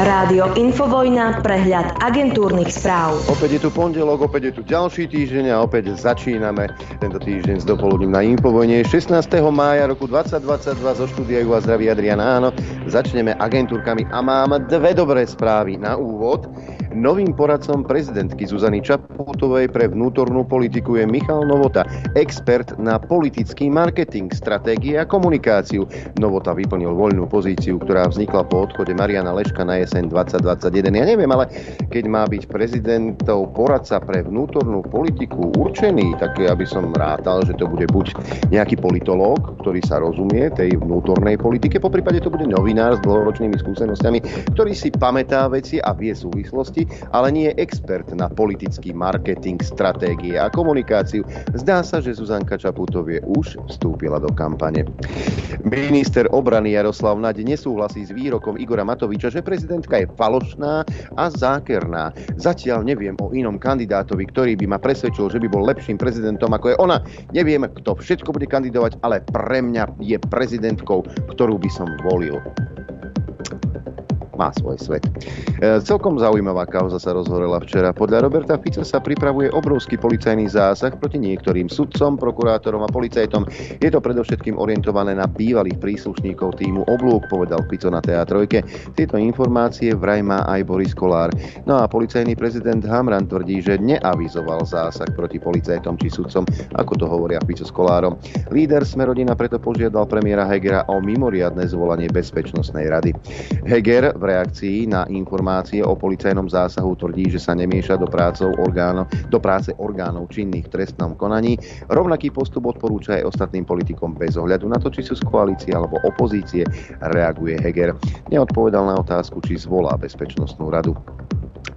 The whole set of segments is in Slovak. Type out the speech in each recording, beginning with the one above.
Rádio Infovojna, prehľad agentúrnych správ. Opäť je tu pondelok, opäť je tu ďalší týždeň a opäť začíname tento týždeň s dopoludním na Infovojne. 16. mája roku 2022 zo štúdia a zdraví Adrian Áno. Začneme agentúrkami a mám dve dobré správy na úvod. Novým poradcom prezidentky Zuzany Čaputovej pre vnútornú politiku je Michal Novota, expert na politický marketing, stratégie a komunikáciu. Novota vyplnil voľnú pozíciu, ktorá vznikla po odchode Mariana Leška na jeseň 2021. Ja neviem, ale keď má byť prezidentov poradca pre vnútornú politiku určený, tak ja by som rátal, že to bude buď nejaký politológ, ktorý sa rozumie tej vnútornej politike, po prípade to bude novinár s dlhoročnými skúsenostiami, ktorý si pamätá veci a vie súvislosti vedomosti, ale nie je expert na politický marketing, stratégie a komunikáciu. Zdá sa, že Zuzanka Čaputovie už vstúpila do kampane. Minister obrany Jaroslav Naď nesúhlasí s výrokom Igora Matoviča, že prezidentka je falošná a zákerná. Zatiaľ neviem o inom kandidátovi, ktorý by ma presvedčil, že by bol lepším prezidentom ako je ona. Neviem, kto všetko bude kandidovať, ale pre mňa je prezidentkou, ktorú by som volil má svoj svet. E, celkom zaujímavá kauza sa rozhorela včera. Podľa Roberta Fica sa pripravuje obrovský policajný zásah proti niektorým sudcom, prokurátorom a policajtom. Je to predovšetkým orientované na bývalých príslušníkov týmu Oblúk, povedal Fico na teatrojke. Tieto informácie vraj má aj Boris Kolár. No a policajný prezident Hamran tvrdí, že neavizoval zásah proti policajtom či sudcom, ako to hovoria Fico s Kolárom. Líder Smerodina preto požiadal premiéra Hegera o mimoriadne zvolanie Bezpečnostnej rady. Heger reakcii na informácie o policajnom zásahu tvrdí, že sa nemieša do, prácov orgáno, do práce orgánov činných v trestnom konaní. Rovnaký postup odporúča aj ostatným politikom bez ohľadu na to, či sú z koalície alebo opozície, reaguje Heger. Neodpovedal na otázku, či zvolá Bezpečnostnú radu.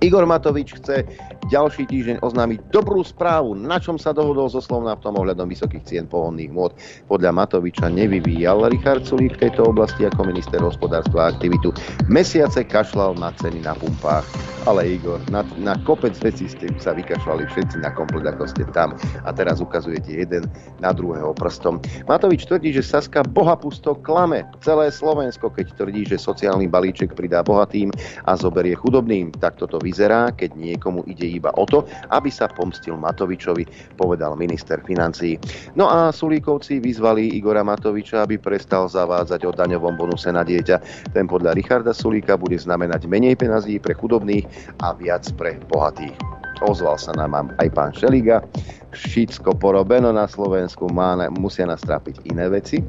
Igor Matovič chce ďalší týždeň oznámiť dobrú správu, na čom sa dohodol so Slovnaftom ohľadom vysokých cien pohonných môd. Podľa Matoviča nevyvíjal Richard Sulík v tejto oblasti ako minister hospodárstva a aktivitu. Mesiace kašľal na ceny na pumpách. Ale Igor, na, na kopec vecí ste sa vykašľali všetci na komplet, ako ste tam. A teraz ukazujete jeden na druhého prstom. Matovič tvrdí, že Saska bohapusto klame celé Slovensko, keď tvrdí, že sociálny balíček pridá bohatým a zoberie chudobným. Tak toto vyzerá, keď niekomu ide iba o to, aby sa pomstil Matovičovi, povedal minister financií. No a Sulíkovci vyzvali Igora Matoviča, aby prestal zavádzať o daňovom bonuse na dieťa. Ten podľa Richarda Sulíka bude znamenať menej penazí pre chudobných a viac pre bohatých. Ozval sa nám aj pán Šeliga všetko porobeno na Slovensku, má, musia nás trápiť iné veci,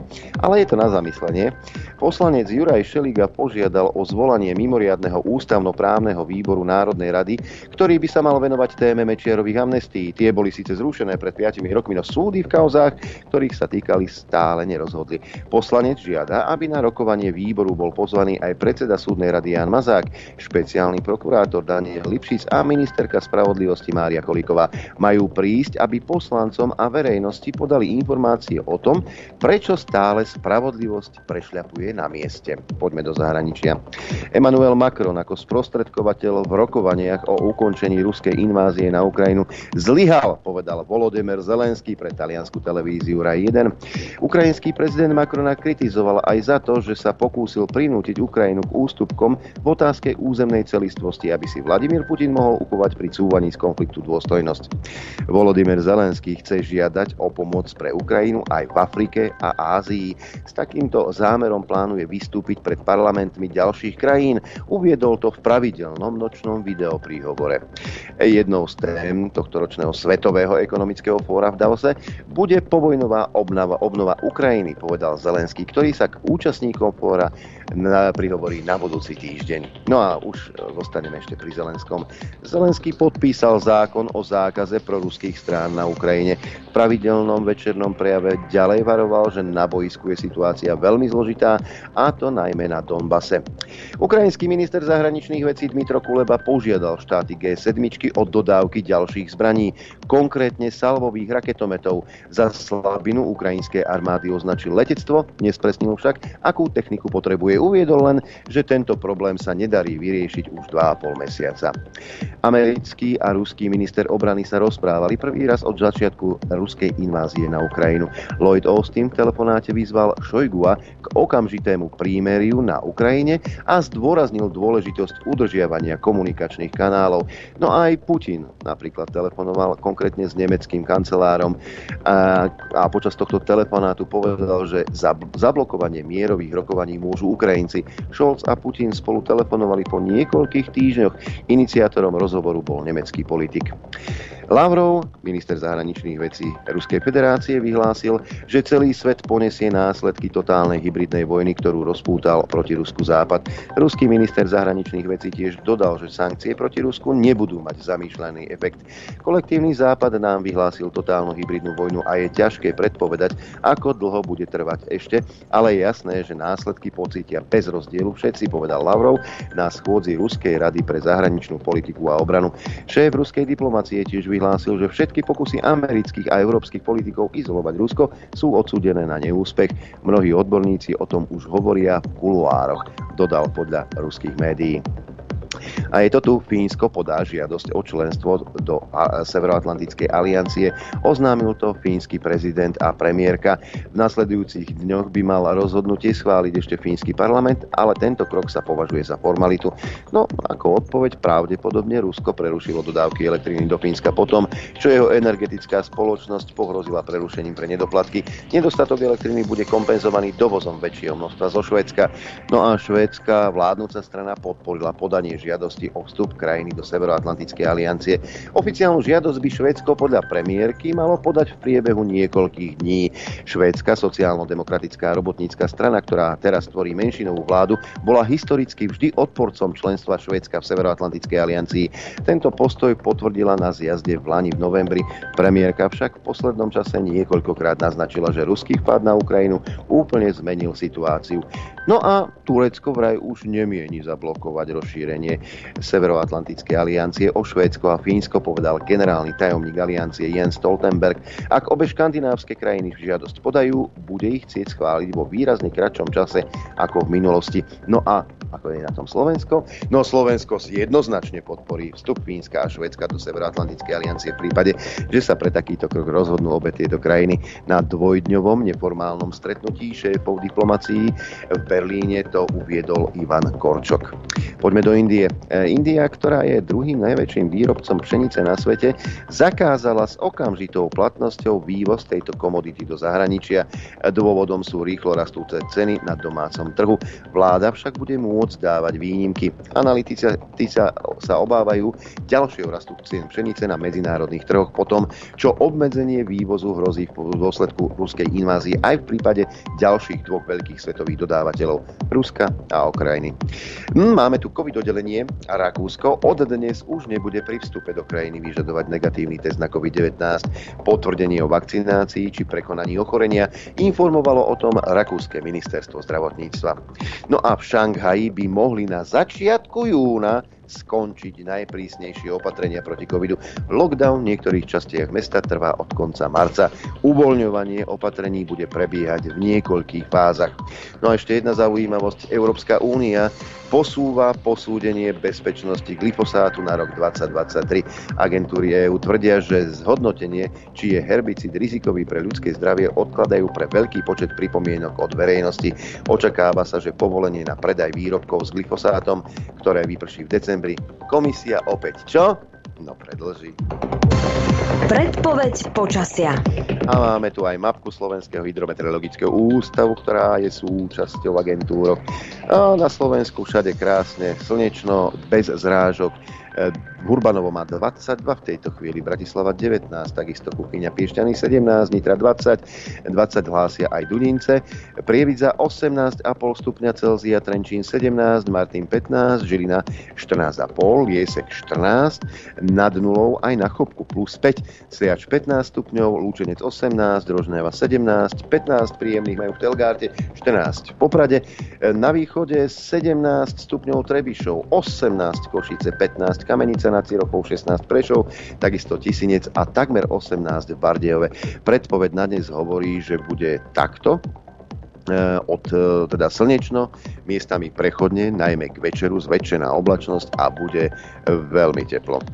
ale je to na zamyslenie. Poslanec Juraj Šeliga požiadal o zvolanie mimoriadného ústavnoprávneho výboru Národnej rady, ktorý by sa mal venovať téme Mečiarových amnestí. Tie boli síce zrušené pred 5 rokmi, no súdy v kauzách, ktorých sa týkali, stále nerozhodli. Poslanec žiada, aby na rokovanie výboru bol pozvaný aj predseda súdnej rady Jan Mazák, špeciálny prokurátor Daniel Lipšic a ministerka spravodlivosti Mária Kolíková. Majú prísť, aby poslancom a verejnosti podali informácie o tom, prečo stále spravodlivosť prešľapuje na mieste. Poďme do zahraničia. Emmanuel Macron ako sprostredkovateľ v rokovaniach o ukončení ruskej invázie na Ukrajinu zlyhal, povedal Volodymyr Zelenský pre taliansku televíziu RAI 1. Ukrajinský prezident Macrona kritizoval aj za to, že sa pokúsil prinútiť Ukrajinu k ústupkom v otázke územnej celistvosti, aby si Vladimír Putin mohol ukovať pri cúvaní z konfliktu dôstojnosť. Volodymyr Zelenský chce žiadať o pomoc pre Ukrajinu aj v Afrike a Ázii. S takýmto zámerom plánuje vystúpiť pred parlamentmi ďalších krajín. Uviedol to v pravidelnom nočnom videopríhovore. Jednou z tém tohto ročného Svetového ekonomického fóra v Davose bude povojnová obnova, obnova Ukrajiny, povedal Zelenský, ktorý sa k účastníkom fóra na, prihovorí na budúci týždeň. No a už zostaneme ešte pri Zelenskom. Zelenský podpísal zákon o zákaze proruských strán na Ukrajine. V pravidelnom večernom prejave ďalej varoval, že na boisku je situácia veľmi zložitá, a to najmä na Donbase. Ukrajinský minister zahraničných vecí Dmitro Kuleba požiadal štáty G7 o dodávky ďalších zbraní, konkrétne salvových raketometov. Za slabinu ukrajinskej armády označil letectvo, nespresnil však, akú techniku potrebuje. Uviedol len, že tento problém sa nedarí vyriešiť už 2,5 mesiaca. Americký a ruský minister obrany sa rozprávali prvý raz od začiatku ruskej invázie na Ukrajinu. Lloyd Austin v telefonáte vyzval Šojgua k okamžitému prímeriu na Ukrajine a zdôraznil dôležitosť udržiavania komunikačných kanálov. No aj Putin napríklad telefonoval konkrétne s nemeckým kancelárom a, a počas tohto telefonátu povedal, že za zablokovanie mierových rokovaní môžu Ukrajinci. Scholz a Putin spolu telefonovali po niekoľkých týždňoch. Iniciátorom rozhovoru bol nemecký politik. Lavrov, minister zahraničných vecí Ruskej federácie, vyhlásil, že celý svet ponesie následky totálnej hybridnej vojny, ktorú rozpútal proti Rusku Západ. Ruský minister zahraničných vecí tiež dodal, že sankcie proti Rusku nebudú mať zamýšľaný efekt. Kolektívny Západ nám vyhlásil totálnu hybridnú vojnu a je ťažké predpovedať, ako dlho bude trvať ešte, ale je jasné, že následky pocítia bez rozdielu všetci, povedal Lavrov na schôdzi Ruskej rady pre zahraničnú politiku a obranu. Šéf ruskej diplomacie tiež vyhlásil, že všetky pokusy amerických a európskych politikov izolovať Rusko sú odsúdené na neúspech. Mnohí odborníci o tom už hovoria v kuluároch, dodal podľa ruských médií. A je to tu, Fínsko podá žiadosť o členstvo do Severoatlantickej aliancie. Oznámil to fínsky prezident a premiérka. V nasledujúcich dňoch by mal rozhodnutie schváliť ešte fínsky parlament, ale tento krok sa považuje za formalitu. No, ako odpoveď pravdepodobne Rusko prerušilo dodávky elektriny do Fínska potom, čo jeho energetická spoločnosť pohrozila prerušením pre nedoplatky. Nedostatok elektriny bude kompenzovaný dovozom väčšieho množstva zo Švédska. No a švédska vládnúca strana podporila podanie žiadosti o vstup krajiny do Severoatlantickej aliancie. Oficiálnu žiadosť by Švédsko podľa premiérky malo podať v priebehu niekoľkých dní. Švédska sociálno-demokratická robotnícka strana, ktorá teraz tvorí menšinovú vládu, bola historicky vždy odporcom členstva Švédska v Severoatlantickej aliancii. Tento postoj potvrdila na zjazde v Lani v novembri. Premiérka však v poslednom čase niekoľkokrát naznačila, že ruský vpad na Ukrajinu úplne zmenil situáciu. No a Turecko vraj už nemieni zablokovať rozšírenie Severoatlantickej aliancie o Švédsko a Fínsko, povedal generálny tajomník aliancie Jens Stoltenberg. Ak obe škandinávske krajiny žiadosť podajú, bude ich chcieť schváliť vo výrazne kratšom čase ako v minulosti. No a ako je na tom Slovensko? No Slovensko si jednoznačne podporí vstup Fínska a Švedska do Severoatlantickej aliancie v prípade, že sa pre takýto krok rozhodnú obe tieto krajiny na dvojdňovom neformálnom stretnutí šéfov diplomácií v Berlíne to uviedol Ivan Korčok. Poďme do Indie. E, India, ktorá je druhým najväčším výrobcom pšenice na svete, zakázala s okamžitou platnosťou vývoz tejto komodity do zahraničia. Dôvodom sú rýchlo rastúce ceny na domácom trhu. Vláda však bude môcť dávať výnimky. Analytici sa, sa obávajú ďalšieho rastu cien pšenice na medzinárodných trhoch potom, čo obmedzenie vývozu hrozí v dôsledku ruskej invázie aj v prípade ďalších dvoch veľkých svetových dodávateľov Ruska a Ukrajiny. Hm, máme tu COVID oddelenie a Rakúsko od dnes už nebude pri vstupe do krajiny vyžadovať negatívny test na COVID-19. Potvrdenie o vakcinácii či prekonaní ochorenia informovalo o tom Rakúske ministerstvo zdravotníctva. No a v Šanghaji by mohli na začiatku júna skončiť najprísnejšie opatrenia proti covidu. Lockdown v niektorých častiach mesta trvá od konca marca. Uvoľňovanie opatrení bude prebiehať v niekoľkých fázach. No a ešte jedna zaujímavosť. Európska únia posúva posúdenie bezpečnosti glyfosátu na rok 2023. Agentúry EÚ tvrdia, že zhodnotenie, či je herbicid rizikový pre ľudské zdravie, odkladajú pre veľký počet pripomienok od verejnosti. Očakáva sa, že povolenie na predaj výrobkov s glyfosátom, ktoré vyprší v decembri, komisia opäť čo? No predlží. Predpoveď počasia. A máme tu aj mapku Slovenského hydrometeorologického ústavu, ktorá je súčasťou agentúrok. A na Slovensku všade krásne, slnečno, bez zrážok. Hurbanovo má 22, v tejto chvíli Bratislava 19, takisto Kuchyňa Piešťany 17, Nitra 20, 20 hlásia aj Dudince, Prievidza 18,5 stupňa Celzia, Trenčín 17, Martin 15, Žilina 14,5, Liesek 14, nad nulou aj na Chopku plus 5, Sliač 15 stupňov, Lúčenec 18, Drožnéva 17, 15 príjemných majú v Telgárte, 14 v Poprade, na východe 17 stupňov Trebišov, 18 Košice, 15 Kamenice nad Cirokov, 16 Prešov, takisto Tisinec a takmer 18 v Bardejove. Predpoveď na dnes hovorí, že bude takto od teda slnečno, miestami prechodne, najmä k večeru, zväčšená oblačnosť a bude veľmi teplo.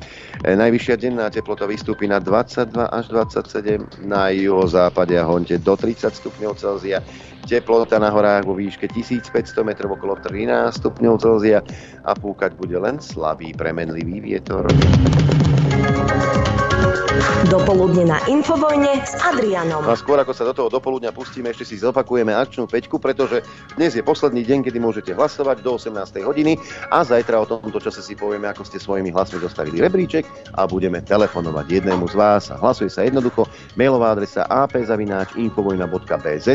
Najvyššia denná teplota vystúpi na 22 až 27, na juhozápade a honte do 30 stupňov Celzia, teplota na horách vo výške 1500 metrov okolo 13 stupňov Celzia a fúkať bude len slabý premenlivý vietor. Dopoludne na Infovojne s Adrianom. A skôr ako sa do toho dopoludňa pustíme, ešte si zopakujeme akčnú peťku, pretože dnes je posledný deň, kedy môžete hlasovať do 18. hodiny a zajtra o tomto čase si povieme, ako ste svojimi hlasmi dostavili rebríček a budeme telefonovať jednému z vás. Hlasuje sa jednoducho, mailová adresa apzavináč.infovojna.bz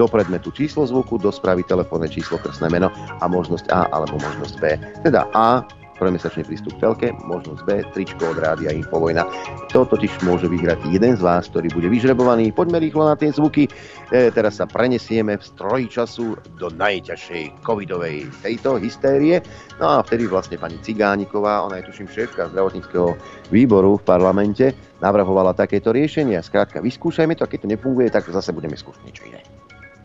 do predmetu číslo zvuku, do správy telefónne číslo krstné meno a možnosť A alebo možnosť B. Teda A trojmesačný prístup k telke, možnosť B, tričko od rádia Infovojna. To totiž môže vyhrať jeden z vás, ktorý bude vyžrebovaný. Poďme rýchlo na tie zvuky. E, teraz sa prenesieme v stroji času do najťažšej covidovej tejto hystérie. No a vtedy vlastne pani Cigániková, ona je tuším šéfka zdravotníckého výboru v parlamente, navrhovala takéto riešenia. Skrátka, vyskúšajme to a keď to nefunguje, tak zase budeme skúšať niečo iné.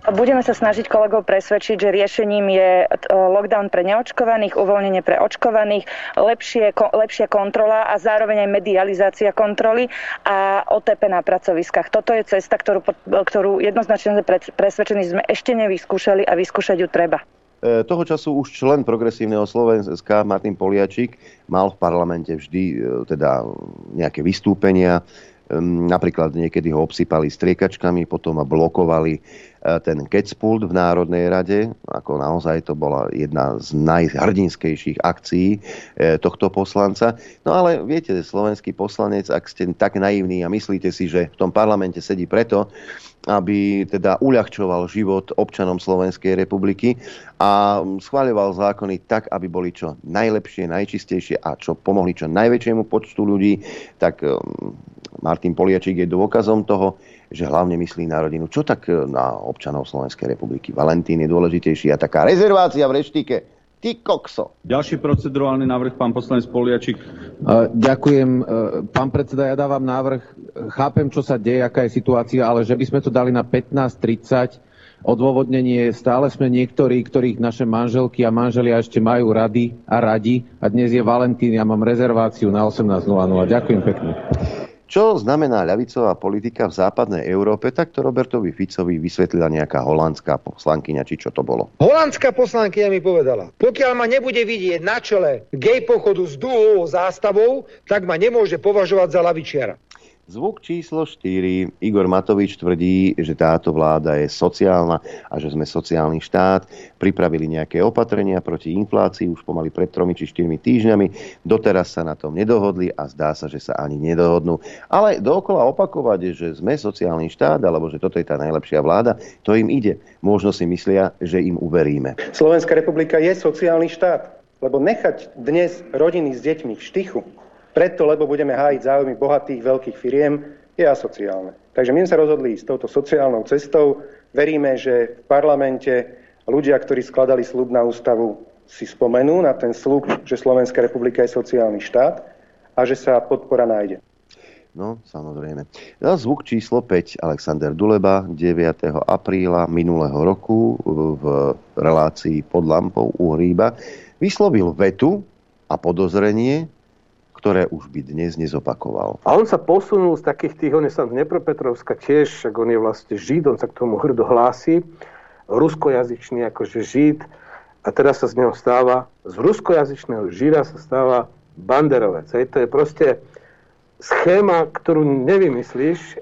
Budeme sa snažiť kolegov presvedčiť, že riešením je e, lockdown pre neočkovaných, uvoľnenie pre očkovaných, lepšie, ko, lepšia kontrola a zároveň aj medializácia kontroly a OTP na pracoviskách. Toto je cesta, ktorú, ktorú jednoznačne presvedčení sme ešte nevyskúšali a vyskúšať ju treba. E, toho času už člen progresívneho Slovenska Martin Poliačik mal v parlamente vždy e, teda nejaké vystúpenia, Napríklad niekedy ho obsypali striekačkami, potom blokovali ten Kecpult v Národnej rade, ako naozaj to bola jedna z najhrdinskejších akcií e, tohto poslanca. No ale viete, slovenský poslanec, ak ste tak naivní a myslíte si, že v tom parlamente sedí preto, aby teda uľahčoval život občanom Slovenskej republiky a schváľoval zákony tak, aby boli čo najlepšie, najčistejšie a čo pomohli čo najväčšiemu počtu ľudí, tak Martin Poliačík je dôkazom toho, že hlavne myslí na rodinu. Čo tak e, na občanov Slovenskej republiky? Valentín je dôležitejší a taká rezervácia v reštike. Ty kokso. Ďalší procedurálny návrh, pán poslanec Poliačik. Ďakujem. Uh, pán predseda, ja dávam návrh. Chápem, čo sa deje, aká je situácia, ale že by sme to dali na 15.30. Odôvodnenie stále sme niektorí, ktorých naše manželky a manželia ešte majú rady a radi. A dnes je Valentín, ja mám rezerváciu na 18.00. Ďakujem pekne. Čo znamená ľavicová politika v západnej Európe, tak to Robertovi Ficovi vysvetlila nejaká holandská poslankyňa, či čo to bolo. Holandská poslankyňa mi povedala, pokiaľ ma nebude vidieť na čele gay pochodu s dúhovou zástavou, tak ma nemôže považovať za lavičiara. Zvuk číslo 4. Igor Matovič tvrdí, že táto vláda je sociálna a že sme sociálny štát. Pripravili nejaké opatrenia proti inflácii už pomaly pred tromi či 4 týždňami. Doteraz sa na tom nedohodli a zdá sa, že sa ani nedohodnú. Ale dookola opakovať, že sme sociálny štát alebo že toto je tá najlepšia vláda, to im ide. Možno si myslia, že im uveríme. Slovenská republika je sociálny štát. Lebo nechať dnes rodiny s deťmi v štychu preto, lebo budeme hájiť záujmy bohatých veľkých firiem, je asociálne. Takže my sa rozhodli s touto sociálnou cestou. Veríme, že v parlamente ľudia, ktorí skladali slub na ústavu, si spomenú na ten slub, že Slovenská republika je sociálny štát a že sa podpora nájde. No, samozrejme. Na zvuk číslo 5 Alexander Duleba 9. apríla minulého roku v relácii pod lampou u Hríba vyslovil vetu a podozrenie, ktoré už by dnes nezopakoval. A on sa posunul z takých tých, on je sám z Dnepropetrovska tiež, však on je vlastne Žid, on sa k tomu hrdo hlási, ruskojazyčný akože Žid, a teraz sa z neho stáva, z ruskojazyčného Žida sa stáva banderovec. Hej, to je proste schéma, ktorú nevymyslíš,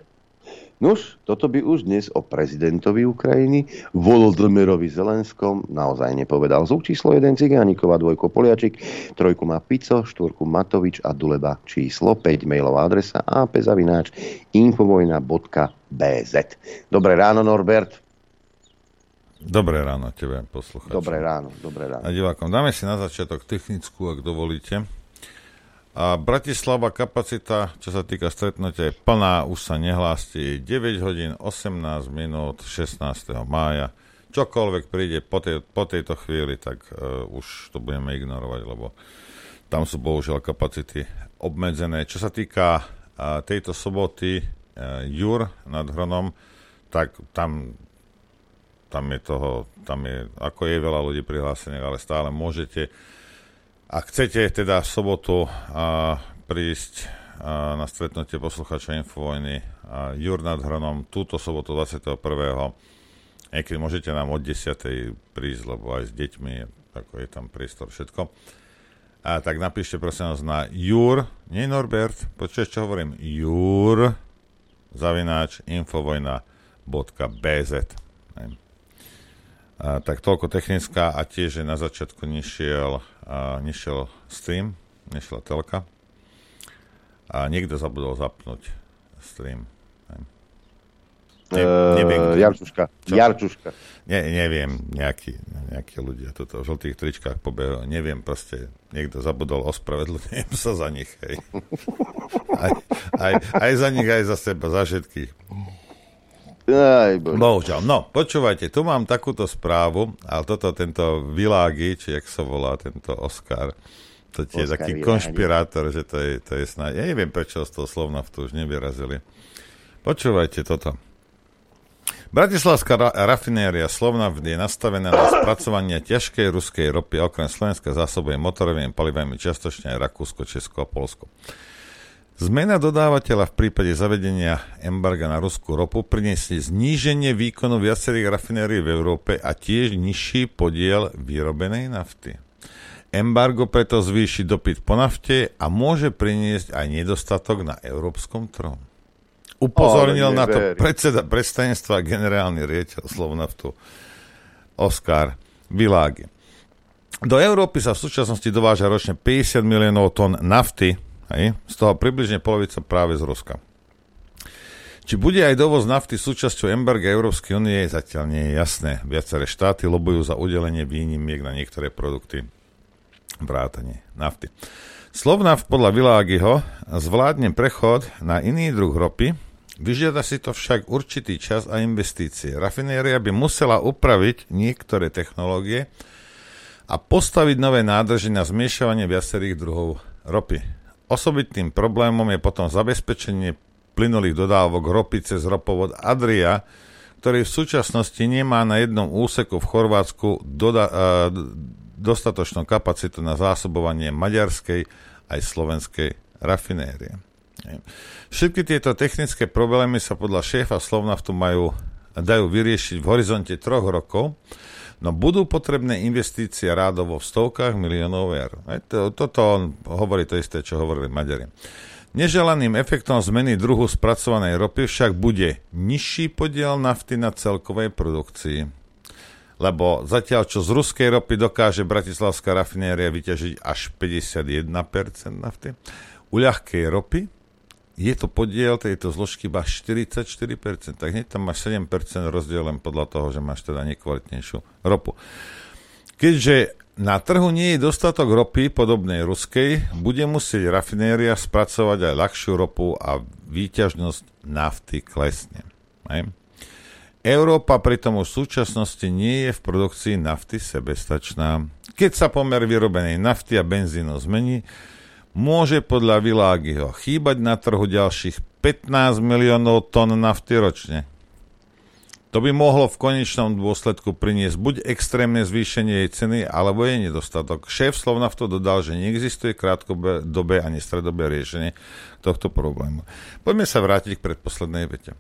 Nuž, toto by už dnes o prezidentovi Ukrajiny, Volodymyrovi Zelenskom, naozaj nepovedal. Zvuk číslo 1 Cigánikova, dvojko Poliačik, trojku má Pico, štvorku Matovič a Duleba číslo 5, mailová adresa apzavináč infovojna.bz. Dobré ráno, Norbert. Dobré ráno tebe, poslucháči. Dobré ráno, dobré ráno. A divákom, dáme si na začiatok technickú, ak dovolíte. A Bratislava kapacita, čo sa týka stretnutia, je plná, už sa nehlásti 9 hodín 18 minút 16. mája. Čokoľvek príde po, tej, po tejto chvíli, tak uh, už to budeme ignorovať, lebo tam sú bohužiaľ kapacity obmedzené. Čo sa týka uh, tejto soboty uh, Jur nad Hronom, tak tam tam je toho, tam je, ako je veľa ľudí prihlásených, ale stále môžete. Ak chcete teda v sobotu a, prísť a, na stretnutie posluchača Infovojny a Jur nad Hronom túto sobotu 21. Niekedy môžete nám od 10. prísť, lebo aj s deťmi, ako je tam priestor, všetko. A tak napíšte prosím nás na Jur, nie Norbert, počuješ, čo hovorím? Jur, zavináč, infovojna.bz. A, tak toľko technická a tiež, že na začiatku nešiel, a, nešiel stream, nešla telka a niekto zabudol zapnúť stream. Ne, neviem, uh, Jarčuška. Čo? Jarčuška. Ne, neviem, nejakí, nejakí ľudia tuto v žltých tričkách pobehujú. Neviem, proste niekto zabudol, ospravedlňujem sa za nich. Hej. Aj, aj, aj za nich, aj za seba, za všetkých. Aj, Bohužiaľ. No, počúvajte, tu mám takúto správu, ale toto, tento Világi, či jak sa volá, tento Oscar, to je taký Világi. konšpirátor, že to je, to je snáď. Ja neviem, prečo z toho slovna v tu už nevyrazili. Počúvajte toto. Bratislavská ra- rafinéria Slovna je nastavená na spracovanie ťažkej ruskej ropy a okrem Slovenska zásobuje motorovými palivami čiastočne aj Rakúsko, Česko a Polsko. Zmena dodávateľa v prípade zavedenia embarga na ruskú ropu priniesli zníženie výkonu viacerých rafinérií v Európe a tiež nižší podiel vyrobenej nafty. Embargo preto zvýši dopyt po nafte a môže priniesť aj nedostatok na európskom trhu. Upozornil na to predseda predstavenstva generálny riaditeľ Slovnaftu Oskar Világi. Do Európy sa v súčasnosti dováža ročne 50 miliónov tón nafty, hej, z toho približne polovica práve z Ruska. Či bude aj dovoz nafty súčasťou embarga Európskej únie, zatiaľ nie je jasné. Viaceré štáty lobujú za udelenie výnimiek na niektoré produkty vrátane nafty. Slovnaft podľa Világiho zvládne prechod na iný druh ropy, Vyžiada si to však určitý čas a investície. Rafinéria by musela upraviť niektoré technológie a postaviť nové nádrže na zmiešavanie viacerých druhov ropy. Osobitným problémom je potom zabezpečenie plynulých dodávok ropy cez ropovod Adria, ktorý v súčasnosti nemá na jednom úseku v Chorvátsku doda- dostatočnú kapacitu na zásobovanie maďarskej aj slovenskej rafinérie. Všetky tieto technické problémy sa podľa šéfa Slovnaftu majú, dajú vyriešiť v horizonte troch rokov, no budú potrebné investície rádovo v stovkách miliónov eur. Toto on hovorí to isté, čo hovorili Maďari. Neželaným efektom zmeny druhu spracovanej ropy však bude nižší podiel nafty na celkovej produkcii. Lebo zatiaľ, čo z ruskej ropy dokáže bratislavská rafinéria vyťažiť až 51% nafty, u ľahkej ropy je to podiel tejto zložky iba 44%, tak hneď tam máš 7% rozdiel len podľa toho, že máš teda nekvalitnejšiu ropu. Keďže na trhu nie je dostatok ropy podobnej ruskej, bude musieť rafinéria spracovať aj ľahšiu ropu a výťažnosť nafty klesne. Aj? Európa pritom už v súčasnosti nie je v produkcii nafty sebestačná. Keď sa pomer vyrobenej nafty a benzínu zmení, môže podľa Világiho chýbať na trhu ďalších 15 miliónov tón nafty ročne. To by mohlo v konečnom dôsledku priniesť buď extrémne zvýšenie jej ceny, alebo jej nedostatok. Šéf Slovnaftu dodal, že neexistuje krátkodobé ani stredobé riešenie tohto problému. Poďme sa vrátiť k predposlednej vete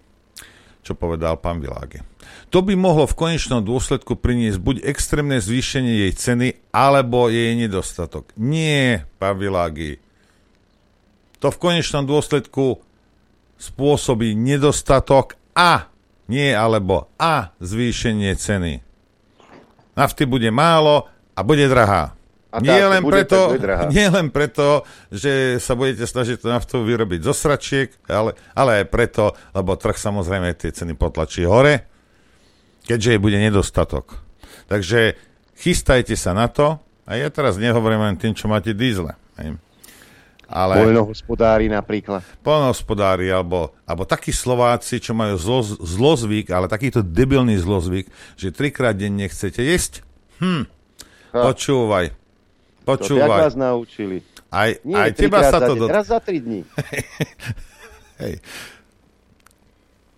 čo povedal pán Világi. To by mohlo v konečnom dôsledku priniesť buď extrémne zvýšenie jej ceny, alebo jej nedostatok. Nie, pán Világi. To v konečnom dôsledku spôsobí nedostatok a nie alebo a zvýšenie ceny. Nafty bude málo a bude drahá. A nie, len preto, nie len preto, že sa budete snažiť tú naftu vyrobiť zo sračiek, ale, ale aj preto, lebo trh samozrejme tie ceny potlačí hore, keďže je bude nedostatok. Takže chystajte sa na to, a ja teraz nehovorím len tým, čo máte dízle. Ale, Poľnohospodári napríklad. Poľnohospodári, alebo, alebo takí Slováci, čo majú zlo, zlozvyk, ale takýto debilný zlozvyk, že trikrát denne chcete jesť. Hm, počúvaj, Počúvaj. To vás naučili. Aj, Nie, aj teba sa to... Do... Raz za tri dní. Hej.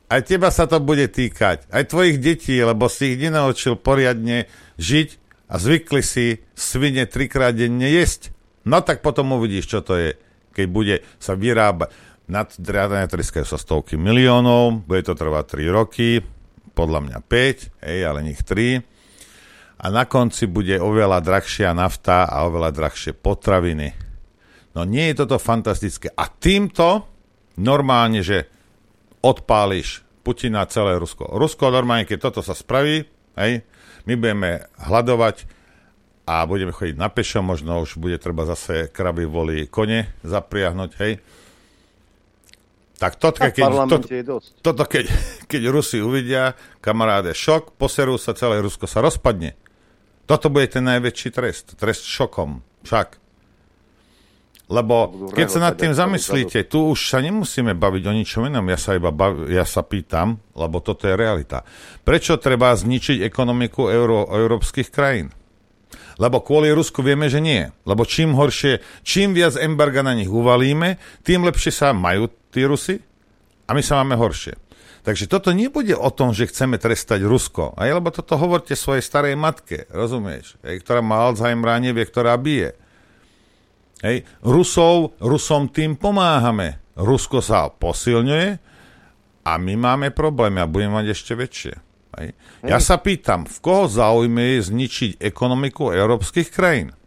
Aj teba sa to bude týkať. Aj tvojich detí, lebo si ich nenaučil poriadne žiť a zvykli si svine trikrát denne jesť. No tak potom uvidíš, čo to je, keď bude sa vyrábať. Nad driadania triskajú sa stovky miliónov, bude to trvať 3 roky, podľa mňa 5, hej, ale nech 3. A na konci bude oveľa drahšia nafta a oveľa drahšie potraviny. No nie je toto fantastické. A týmto normálne, že odpáliš Putina celé Rusko. Rusko normálne, keď toto sa spraví, hej, my budeme hľadovať a budeme chodiť na pešo, možno už bude treba zase kraby voli kone zapriahnuť, hej. Tak toto, keď, to, toto keď, keď Rusi uvidia, kamaráde, šok, poserú sa, celé Rusko sa rozpadne. Toto bude ten najväčší trest. Trest šokom. Však. Lebo keď sa nad tým zamyslíte, tu už sa nemusíme baviť o ničom inom. Ja sa iba bav, ja sa pýtam, lebo toto je realita. Prečo treba zničiť ekonomiku euro, európskych krajín? Lebo kvôli Rusku vieme, že nie. Lebo čím horšie, čím viac embarga na nich uvalíme, tým lepšie sa majú tí Rusy a my sa máme horšie. Takže toto nebude o tom, že chceme trestať Rusko. Aj lebo toto hovorte svojej starej matke, rozumieš? Aj, ktorá má Alzheimer a nevie, ktorá bije. Hej. Rusov, Rusom tým pomáhame. Rusko sa posilňuje a my máme problémy a budeme mať ešte väčšie. Hej. Ja sa pýtam, v koho záujme je zničiť ekonomiku európskych krajín?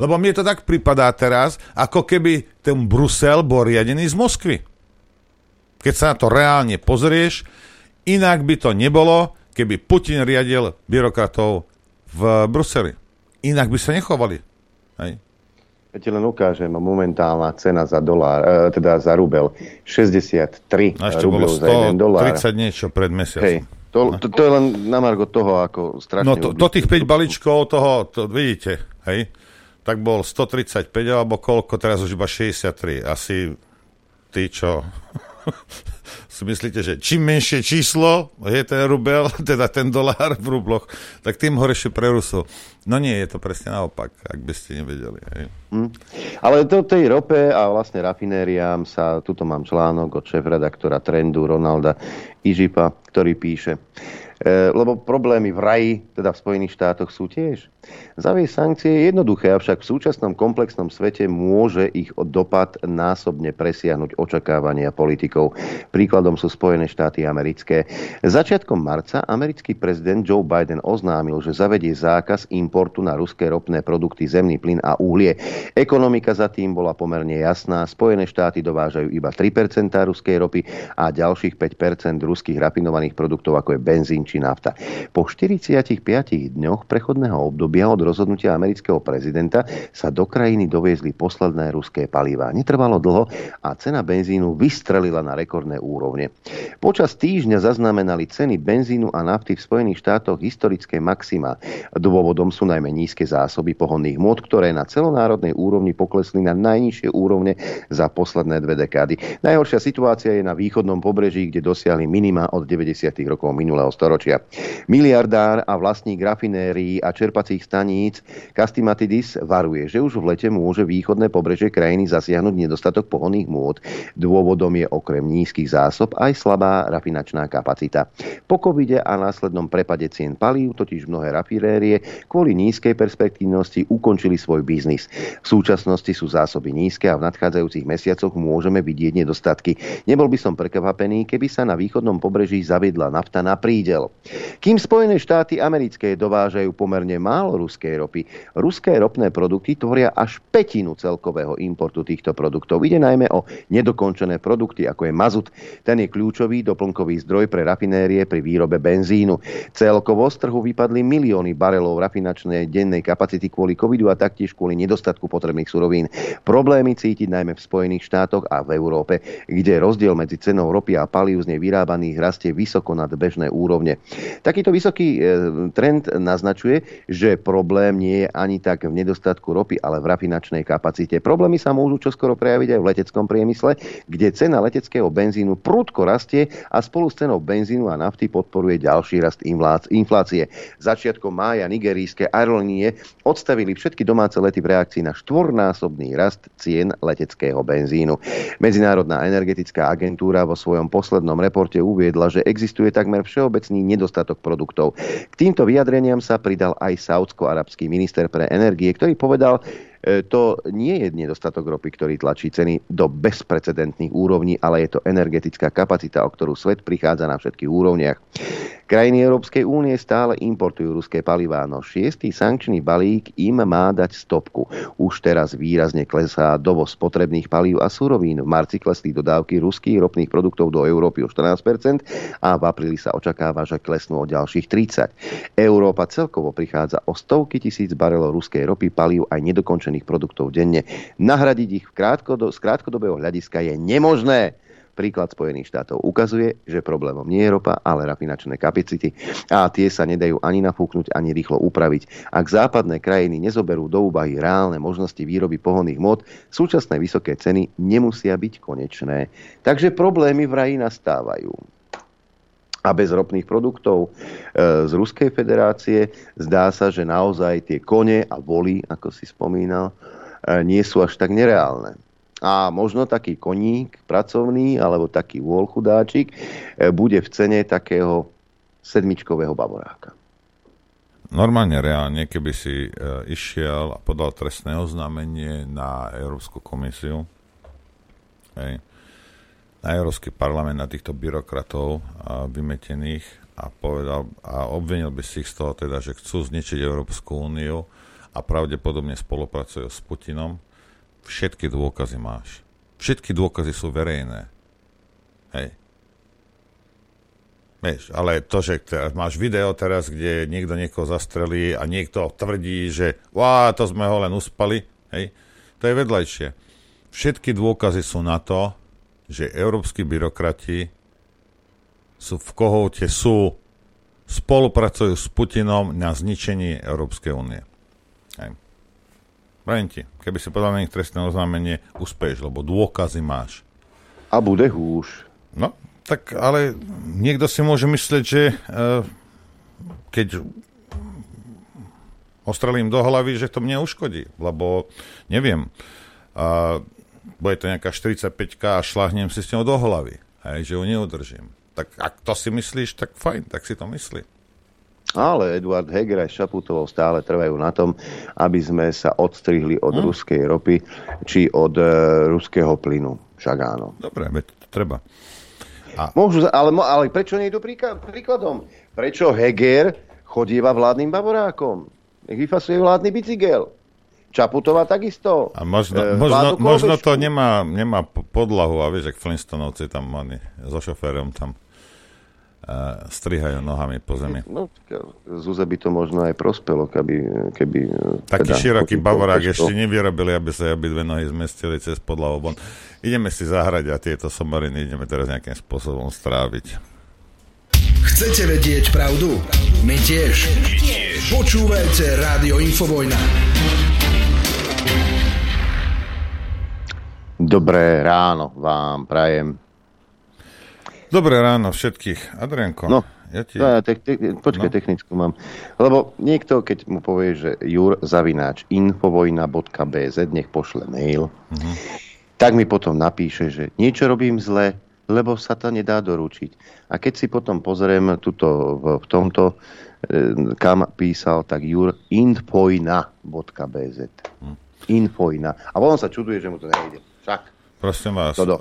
Lebo mne to tak pripadá teraz, ako keby ten Brusel bol riadený z Moskvy. Keď sa na to reálne pozrieš, inak by to nebolo, keby Putin riadil byrokratov v Bruseli. Inak by sa nechovali. Hej. Ja ti len ukážem, momentálna cena za dolár, e, teda za rubel, 63 a ešte bolo 130 za jeden dolár. niečo pred mesiacom. Hej, to, to, to je len na margo toho, ako strašne... No to, to tých 5 balíčkov toho, to, vidíte, hej, tak bol 135 alebo koľko, teraz už iba 63. Asi tí, čo si myslíte, že čím menšie číslo je ten rubel, teda ten dolár v rubloch, tak tým horšie pre Rusov. No nie, je to presne naopak, ak by ste nevedeli. Hej. Hmm. Ale do tej rope a vlastne rafinériám sa, tuto mám článok od šéf-redaktora Trendu Ronalda Ižipa, ktorý píše, lebo problémy v raji, teda v Spojených štátoch sú tiež. Zaviesť sankcie je jednoduché, avšak v súčasnom komplexnom svete môže ich dopad násobne presiahnuť očakávania politikov. Príkladom sú Spojené štáty americké. Začiatkom marca americký prezident Joe Biden oznámil, že zavedie zákaz importu na ruské ropné produkty, zemný plyn a uhlie. Ekonomika za tým bola pomerne jasná. Spojené štáty dovážajú iba 3% ruskej ropy a ďalších 5% ruských rafinovaných produktov, ako je benzín či nafta. Po 45 dňoch prechodného obdobia od rozhodnutia amerického prezidenta sa do krajiny doviezli posledné ruské palivá. Netrvalo dlho a cena benzínu vystrelila na rekordné úrovne. Počas týždňa zaznamenali ceny benzínu a nafty v Spojených štátoch historické maxima. Dôvodom sú najmä nízke zásoby pohonných môd, ktoré na celonárodnej úrovni poklesli na najnižšie úrovne za posledné dve dekády. Najhoršia situácia je na východnom pobreží, kde dosiahli minima od 90. rokov minulého storočia. Miliardár a vlastník rafinérií a čerpacích staníc Kastimatidis varuje, že už v lete môže východné pobreže krajiny zasiahnuť nedostatok pohonných môd. Dôvodom je okrem nízkych zásob aj slabá rafinačná kapacita. Po covide a následnom prepade cien palív totiž mnohé rafinérie kvôli nízkej perspektívnosti ukončili svoj biznis. V súčasnosti sú zásoby nízke a v nadchádzajúcich mesiacoch môžeme vidieť nedostatky. Nebol by som prekvapený, keby sa na východnom pobreží zaviedla nafta na prídel. Kým Spojené štáty americké dovážajú pomerne málo ruskej ropy. Ruské ropné produkty tvoria až petinu celkového importu týchto produktov. Ide najmä o nedokončené produkty, ako je mazut. Ten je kľúčový doplnkový zdroj pre rafinérie pri výrobe benzínu. Celkovo z trhu vypadli milióny barelov rafinačnej dennej kapacity kvôli covidu a taktiež kvôli nedostatku potrebných surovín. Problémy cítiť najmä v Spojených štátoch a v Európe, kde rozdiel medzi cenou ropy a palív z nej vyrábaných rastie vysoko nad bežné úrovne. Takýto vysoký e, trend naznačuje, že problém nie je ani tak v nedostatku ropy, ale v rafinačnej kapacite. Problémy sa môžu čoskoro prejaviť aj v leteckom priemysle, kde cena leteckého benzínu prudko rastie a spolu s cenou benzínu a nafty podporuje ďalší rast inflácie. Začiatkom mája nigerijské aerolínie odstavili všetky domáce lety v reakcii na štvornásobný rast cien leteckého benzínu. Medzinárodná energetická agentúra vo svojom poslednom reporte uviedla, že existuje takmer všeobecný nedostatok produktov. K týmto vyjadreniam sa pridal aj saudsko-arabský minister pre energie, ktorý povedal, to nie je nedostatok ropy, ktorý tlačí ceny do bezprecedentných úrovní, ale je to energetická kapacita, o ktorú svet prichádza na všetkých úrovniach. Krajiny Európskej únie stále importujú ruské palivá, no šiestý sankčný balík im má dať stopku. Už teraz výrazne klesá dovoz potrebných palív a surovín. V marci klesli dodávky ruských ropných produktov do Európy o 14% a v apríli sa očakáva, že klesnú o ďalších 30. Európa celkovo prichádza o stovky tisíc barelov ruskej ropy, palív aj nedokončených produktov denne. Nahradiť ich v krátkodo, z krátkodobého hľadiska je nemožné. Príklad Spojených štátov ukazuje, že problémom nie je ropa, ale rafinačné kapacity a tie sa nedajú ani nafúknuť, ani rýchlo upraviť. Ak západné krajiny nezoberú do úvahy reálne možnosti výroby pohonných mod, súčasné vysoké ceny nemusia byť konečné. Takže problémy v raji nastávajú a bez ropných produktov e, z Ruskej federácie. Zdá sa, že naozaj tie kone a voly, ako si spomínal, e, nie sú až tak nereálne a možno taký koník pracovný alebo taký vôľ chudáčik e, bude v cene takého sedmičkového bavoráka. Normálne, reálne, keby si išiel a podal trestné oznámenie na Európsku komisiu, hej, na Európsky parlament, na týchto byrokratov a vymetených a povedal a obvinil by si ich z toho teda, že chcú zničiť Európsku úniu a pravdepodobne spolupracujú s Putinom, Všetky dôkazy máš. Všetky dôkazy sú verejné. Hej. Vieš, ale to, že máš video teraz, kde niekto niekoho zastrelí a niekto tvrdí, že to sme ho len uspali, hej, to je vedľajšie. Všetky dôkazy sú na to, že európsky byrokrati sú v kohoute, sú, spolupracujú s Putinom na zničení Európskej únie. Hej. Vravím ti, keby si podal na nich trestné oznámenie, uspeješ, lebo dôkazy máš. A bude húš. No, tak ale niekto si môže myslieť, že uh, keď ostrelím do hlavy, že to mne uškodí, lebo neviem, uh, bude to nejaká 45 a šlahnem si s ňou do hlavy, hej, že ju neudržím. Tak ak to si myslíš, tak fajn, tak si to myslí. Ale Eduard Heger aj Šaputovou stále trvajú na tom, aby sme sa odstrihli od hmm. ruskej ropy či od uh, ruského plynu. Však áno. Dobre, veď to treba. A... Môžu, ale, ale prečo to príkladom? Prečo Heger chodíva vládnym bavorákom? Nech vyfasuje vládny bicykel. Čaputová takisto. A možno, e, možno, možno to nemá, nemá podlahu, a vieš, ak Flintstonovci tam mali so šoférom tam strihajú nohami po zemi. No, Zuze by to možno aj prospelo, keby... keby Taký teda, široký bavorák ešte nevyrobili, aby sa dve nohy zmestili cez podlahu von. Ideme si zahrať a tieto somariny ideme teraz nejakým spôsobom stráviť. Chcete vedieť pravdu? My tiež. My tiež. Počúvajte Rádio Infovojna. Dobré ráno vám prajem. Dobré ráno všetkých. Adrianko, no, ja ti... No, te, te, počkaj, no. technickú mám. Lebo niekto, keď mu povie, že jur zavináč infovojna.bz, nech pošle mail, uh-huh. tak mi potom napíše, že niečo robím zle, lebo sa to nedá doručiť. A keď si potom pozriem tuto v, v tomto, e, kam písal, tak jur infojna.bz. Hm. Infojna. A on sa čuduje, že mu to nejde. Však. Prosím vás, to,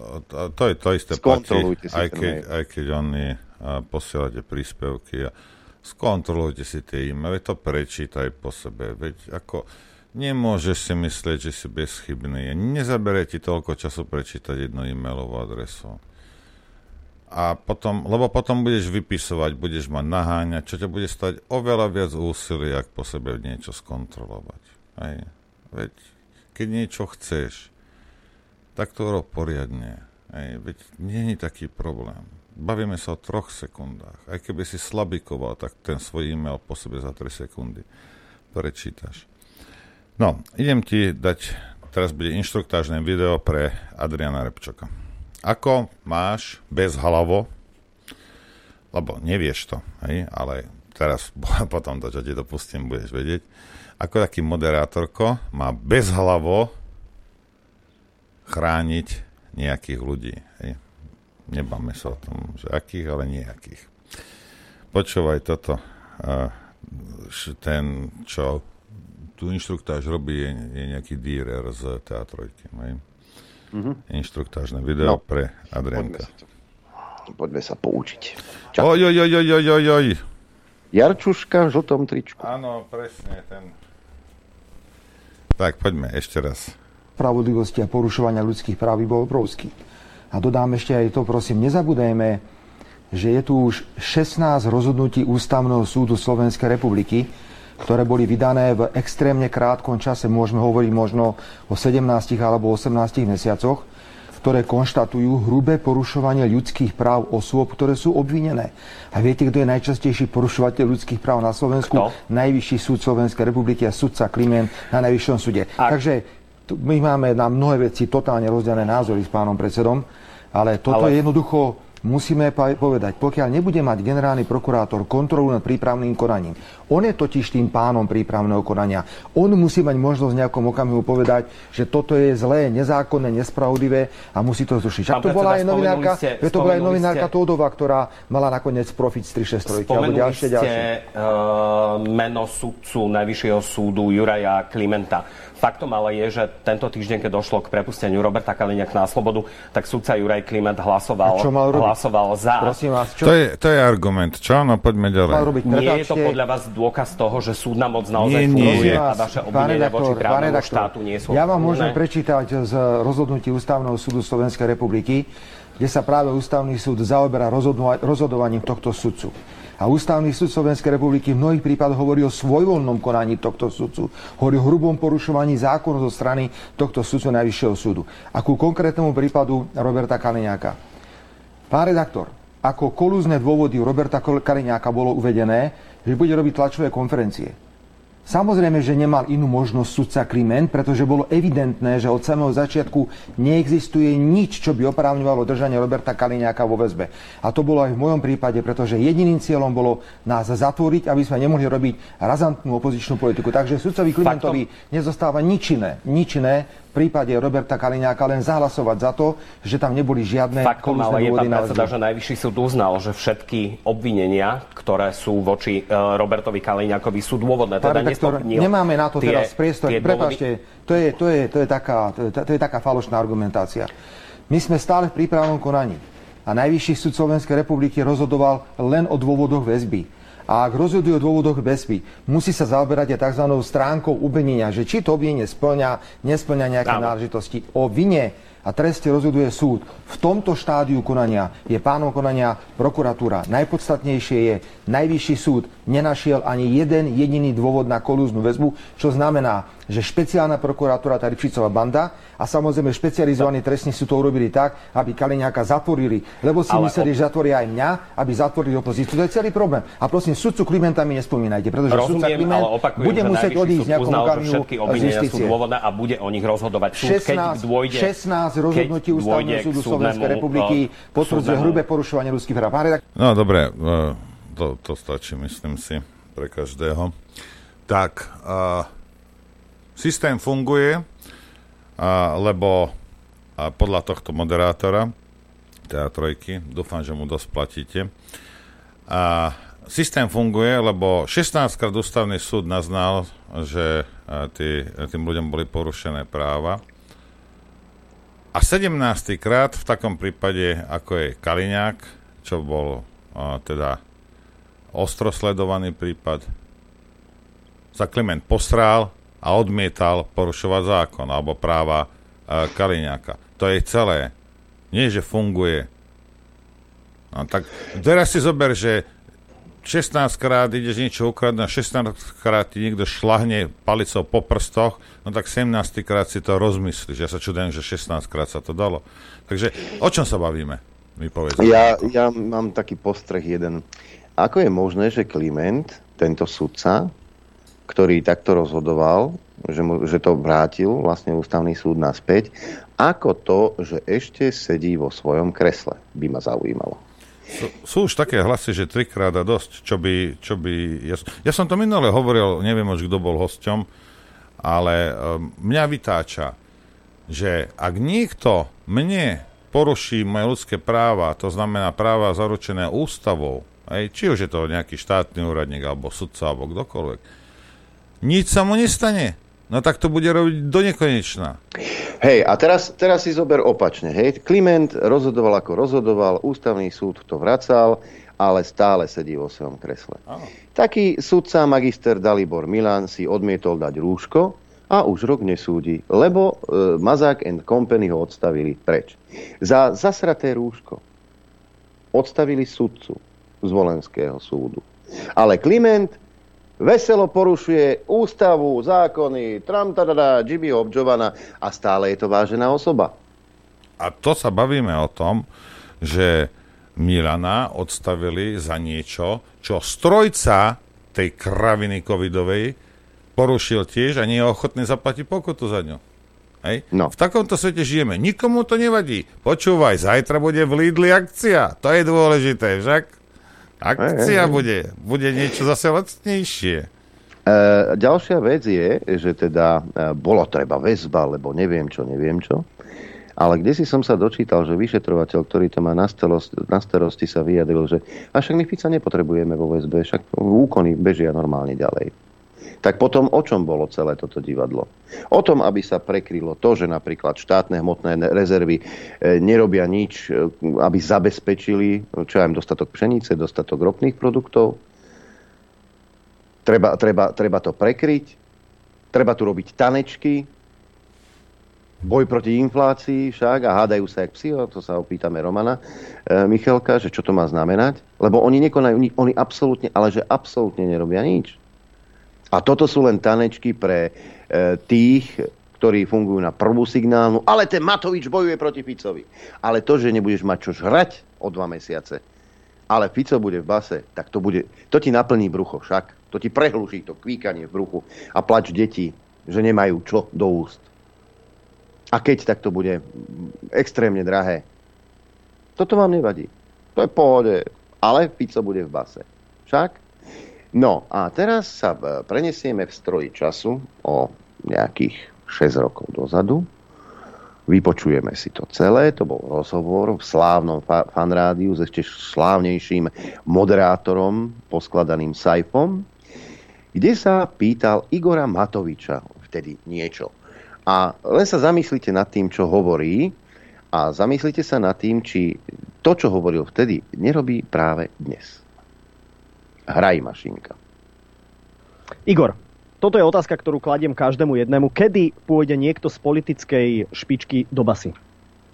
to je to isté platí, aj keď, aj keď oni posielate príspevky a skontrolujte si tie e-maily, to prečítaj po sebe. Veď ako nemôžeš si myslieť, že si bezchybný. Nezabere ti toľko času prečítať jednu e-mailovú adresu. A potom, lebo potom budeš vypisovať, budeš mať naháňať, čo ťa bude stať oveľa viac úsilia, ak po sebe niečo skontrolovať. Hej. Veď keď niečo chceš, tak to rob poriadne. Ej, veď nie je taký problém. Bavíme sa o troch sekundách. Aj keby si slabikoval, tak ten svoj e-mail po sebe za 3 sekundy prečítaš. No, idem ti dať, teraz bude inštruktážne video pre Adriana Repčoka. ako máš bez hlavo, lebo nevieš to, hej, ale teraz potom to, čo ti dopustím, budeš vedieť, ako taký moderátorko má bez hlavo chrániť nejakých ľudí. Hej. Nebáme sa o tom, že akých, ale nejakých. Počúvaj toto. Ten, čo tu inštruktáž robí, je, je nejaký dírer z teatrojky. Hej. Mm-hmm. Inštruktážne video no. pre Adrianka. Poďme sa, poďme sa poučiť. Oj, oj, oj, oj, oj, oj. Jarčuška v žltom tričku. Áno, presne ten. Tak, poďme ešte raz. Spravodlivosti a porušovania ľudských práv bol obrovský. A dodám ešte aj to, prosím, nezabudajme, že je tu už 16 rozhodnutí Ústavného súdu Slovenskej republiky, ktoré boli vydané v extrémne krátkom čase, môžeme hovoriť možno o 17 alebo 18 mesiacoch, ktoré konštatujú hrubé porušovanie ľudských práv osôb, ktoré sú obvinené. A viete, kto je najčastejší porušovateľ ľudských práv na Slovensku? Kto? Najvyšší súd Slovenskej republiky a sudca Klimen na Najvyššom súde. A... Takže my máme na mnohé veci totálne rozdelené názory s pánom predsedom, ale toto ale... je jednoducho musíme povedať, pokiaľ nebude mať generálny prokurátor kontrolu nad prípravným konaním, on je totiž tým pánom prípravného konania. On musí mať možnosť v nejakom okamihu povedať, že toto je zlé, nezákonné, nespravodlivé a musí to zrušiť. Však to bola aj novinárka, ste, to bola aj novinárka ste, Tódova, ktorá mala nakoniec profit z 363 alebo ďalšie, ďalšie. ste uh, meno sudcu Najvyššieho súdu Juraja Klimenta. Faktom ale je, že tento týždeň, keď došlo k prepusteniu Roberta Kaliňák na slobodu, tak sudca Juraj Kliment hlasoval, čo mal hlasoval za. Prosím vás, čo? To, je, to je argument. Čo? No poďme ďalej. Mal robiť, nie je to podľa vás dôkaz toho, že súdna moc naozaj nie, funguje nie. a vaše obvinenia voči právnemu štátu nie sú Ja vám môžem prečítať z rozhodnutí Ústavného súdu Slovenskej republiky, kde sa práve Ústavný súd zaoberá rozhodovaním tohto sudcu. A Ústavný súd Slovenskej republiky v mnohých prípadoch hovorí o svojvoľnom konaní tohto sudcu. Hovorí o hrubom porušovaní zákonov zo strany tohto sudcu Najvyššieho súdu. A ku konkrétnemu prípadu Roberta Kaliňáka. Pán redaktor, ako kolúzne dôvody Roberta Kaliňáka bolo uvedené, že bude robiť tlačové konferencie. Samozrejme, že nemal inú možnosť sudca Kliment, pretože bolo evidentné, že od samého začiatku neexistuje nič, čo by oprávňovalo držanie Roberta Kaliňáka vo väzbe. A to bolo aj v mojom prípade, pretože jediným cieľom bolo nás zatvoriť, aby sme nemohli robiť razantnú opozičnú politiku. Takže sudcovi Klimentovi Faktom... nezostáva nič iné, nič iné, prípade Roberta Kaliňáka len zahlasovať za to, že tam neboli žiadne Faktom ale je pán predseda, že Najvyšší súd uznal, že všetky obvinenia, ktoré sú voči uh, Robertovi Kaliňákovi, sú dôvodné. Teda rektor, nemáme na to tie, teraz priestor. Prepašte, to je, to, je, to, je taká, to, je, to je taká falošná argumentácia. My sme stále v prípravnom konaní. A Najvyšší súd Slovenskej republiky rozhodoval len o dôvodoch väzby a ak rozhoduje o dôvodoch bezpy, musí sa zaoberať aj tzv. stránkou ubenenia, že či to obvinenie splňa, nesplňa nejaké Áno. náležitosti. O vine a treste rozhoduje súd. V tomto štádiu konania je pánom konania prokuratúra. Najpodstatnejšie je, najvyšší súd nenašiel ani jeden jediný dôvod na kolúznu väzbu, čo znamená, že špeciálna prokuratúra, tá Ripšicová banda a samozrejme špecializovaní trestní sú to urobili tak, aby Kaliňáka zatvorili, lebo si Ale mysleli, op... že zatvoria aj mňa, aby zatvorili opozíciu. To je celý problém. A prosím, sudcu Klimenta mi nespomínajte, pretože Rozumiem, sudca Kliment opakujem, bude musieť odísť nejakom okamihu z justície. sú dôvodné a bude o nich rozhodovať súd, 16, keď dôjde, 16 rozhodnutí Ústavného súdu Slovenskej republiky potvrdzuje hrubé porušovanie ľudských práv. No dobre, e, to, to stačí, myslím si, pre každého. Tak, uh, Systém funguje, a, lebo a podľa tohto moderátora, teda trojky, dúfam, že mu dosť platíte, a systém funguje, lebo 16 krát ústavný súd naznal, že tý, tým ľuďom boli porušené práva. A 17 krát v takom prípade, ako je Kaliňák, čo bol a, teda ostro sledovaný prípad, sa Kliment postrál, a odmietal porušovať zákon alebo práva e, Kaliňáka. To je celé. Nie, že funguje. No, tak teraz si zober, že 16 krát ideš niečo ukradnúť a 16 krát ti niekto šlahne palicou po prstoch, no tak 17 krát si to rozmyslíš. Ja sa čudujem, že 16 krát sa to dalo. Takže o čom sa bavíme? Mi Ja, ja mám taký postreh jeden. Ako je možné, že Kliment, tento sudca, ktorý takto rozhodoval, že, mu, že to vrátil vlastne ústavný súd naspäť, ako to, že ešte sedí vo svojom kresle, by ma zaujímalo. Sú, už také hlasy, že trikrát a dosť, čo by... Čo by ja, ja som to minule hovoril, neviem už, kto bol hosťom, ale um, mňa vytáča, že ak niekto mne poruší moje ľudské práva, to znamená práva zaručené ústavou, aj, či už je to nejaký štátny úradník, alebo sudca, alebo kdokoľvek, nič sa mu nestane. No tak to bude robiť do nekonečna. Hej, a teraz, teraz si zober opačne. Hej. Kliment rozhodoval ako rozhodoval, ústavný súd to vracal, ale stále sedí vo svojom kresle. Aha. Taký sudca magister Dalibor Milan si odmietol dať rúško a už rok nesúdi, lebo e, Mazák and Company ho odstavili preč. Za zasraté rúško odstavili sudcu z Volenského súdu. Ale Kliment veselo porušuje ústavu, zákony, tramtadada, Jibiho obžovana a stále je to vážená osoba. A to sa bavíme o tom, že Milana odstavili za niečo, čo strojca tej kraviny covidovej porušil tiež a nie je ochotný zaplatiť pokutu za ňu. Hej? No. V takomto svete žijeme. Nikomu to nevadí. Počúvaj, zajtra bude v Lidli akcia. To je dôležité, však? Akcia bude. Bude niečo zase lacnejšie. E, ďalšia vec je, že teda e, bolo treba väzba, lebo neviem čo, neviem čo. Ale kde si som sa dočítal, že vyšetrovateľ, ktorý to má na starosti, na starosti sa vyjadril, že a však my Fica nepotrebujeme vo väzbe, však úkony bežia normálne ďalej. Tak potom o čom bolo celé toto divadlo? O tom, aby sa prekrylo to, že napríklad štátne hmotné rezervy e, nerobia nič, e, aby zabezpečili, čo aj dostatok pšenice, dostatok ropných produktov. Treba, treba, treba to prekryť. Treba tu robiť tanečky, boj proti inflácii však a hádajú sa jak psi, to sa opýtame Romana e, Michalka, že čo to má znamenať, lebo oni nekonajú, oni absolútne, ale že absolútne nerobia nič. A toto sú len tanečky pre e, tých, ktorí fungujú na prvú signálnu, ale ten Matovič bojuje proti Ficovi. Ale to, že nebudeš mať čo žrať o dva mesiace, ale Fico bude v base, tak to, bude, to ti naplní brucho však. To ti prehluší to kvíkanie v bruchu a plač detí, že nemajú čo do úst. A keď, tak to bude extrémne drahé. Toto vám nevadí. To je pohode. Ale Fico bude v base. Však? No a teraz sa e, prenesieme v stroji času o nejakých 6 rokov dozadu. Vypočujeme si to celé, to bol rozhovor v slávnom fa- fanrádiu s ešte slávnejším moderátorom, poskladaným Saifom, kde sa pýtal Igora Matoviča vtedy niečo. A len sa zamyslite nad tým, čo hovorí a zamyslite sa nad tým, či to, čo hovoril vtedy, nerobí práve dnes. Hraj mašinka. Igor, toto je otázka, ktorú kladiem každému jednému. Kedy pôjde niekto z politickej špičky do basy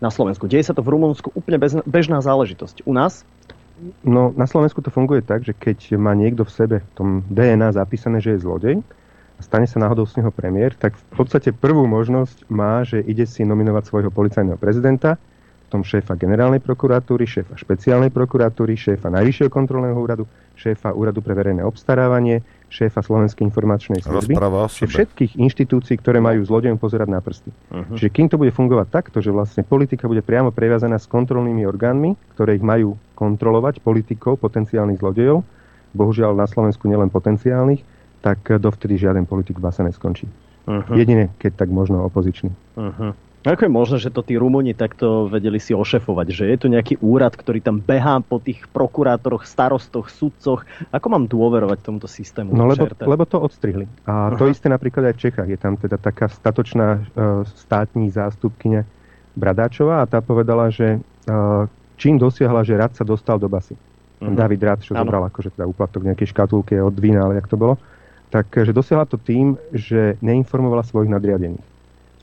na Slovensku? Deje sa to v Rumunsku úplne bez, bežná záležitosť. U nás? No, na Slovensku to funguje tak, že keď má niekto v sebe v tom DNA zapísané, že je zlodej, a stane sa náhodou z neho premiér, tak v podstate prvú možnosť má, že ide si nominovať svojho policajného prezidenta, potom šéfa generálnej prokuratúry, šéfa špeciálnej prokuratúry, šéfa najvyššieho kontrolného úradu, šéfa úradu pre verejné obstarávanie, šéfa Slovenskej informačnej služby, všetkých inštitúcií, ktoré majú zlodejom pozerať na prsty. Uh-huh. Čiže kým to bude fungovať takto, že vlastne politika bude priamo previazaná s kontrolnými orgánmi, ktoré ich majú kontrolovať politikov, potenciálnych zlodejov, bohužiaľ na Slovensku nielen potenciálnych, tak dovtedy žiaden politik v base neskončí. Uh-huh. Jedine, keď tak možno opozičný. Uh-huh. Ako je možné, že to tí Rumúni takto vedeli si ošefovať? Že je tu nejaký úrad, ktorý tam behá po tých prokurátoroch, starostoch, sudcoch? Ako mám dôverovať tomuto systému? No lebo, lebo to odstrihli. A Aha. to isté napríklad aj v Čechách. Je tam teda taká statočná uh, státní zástupkyňa Bradáčová a tá povedala, že uh, čím dosiahla, že rad sa dostal do basy. Uh-huh. David Rad, čo ano. zobral akože teda úplatok nejakej škatulky od vína, ale jak to bolo. Takže dosiahla to tým, že neinformovala svojich nadriadených.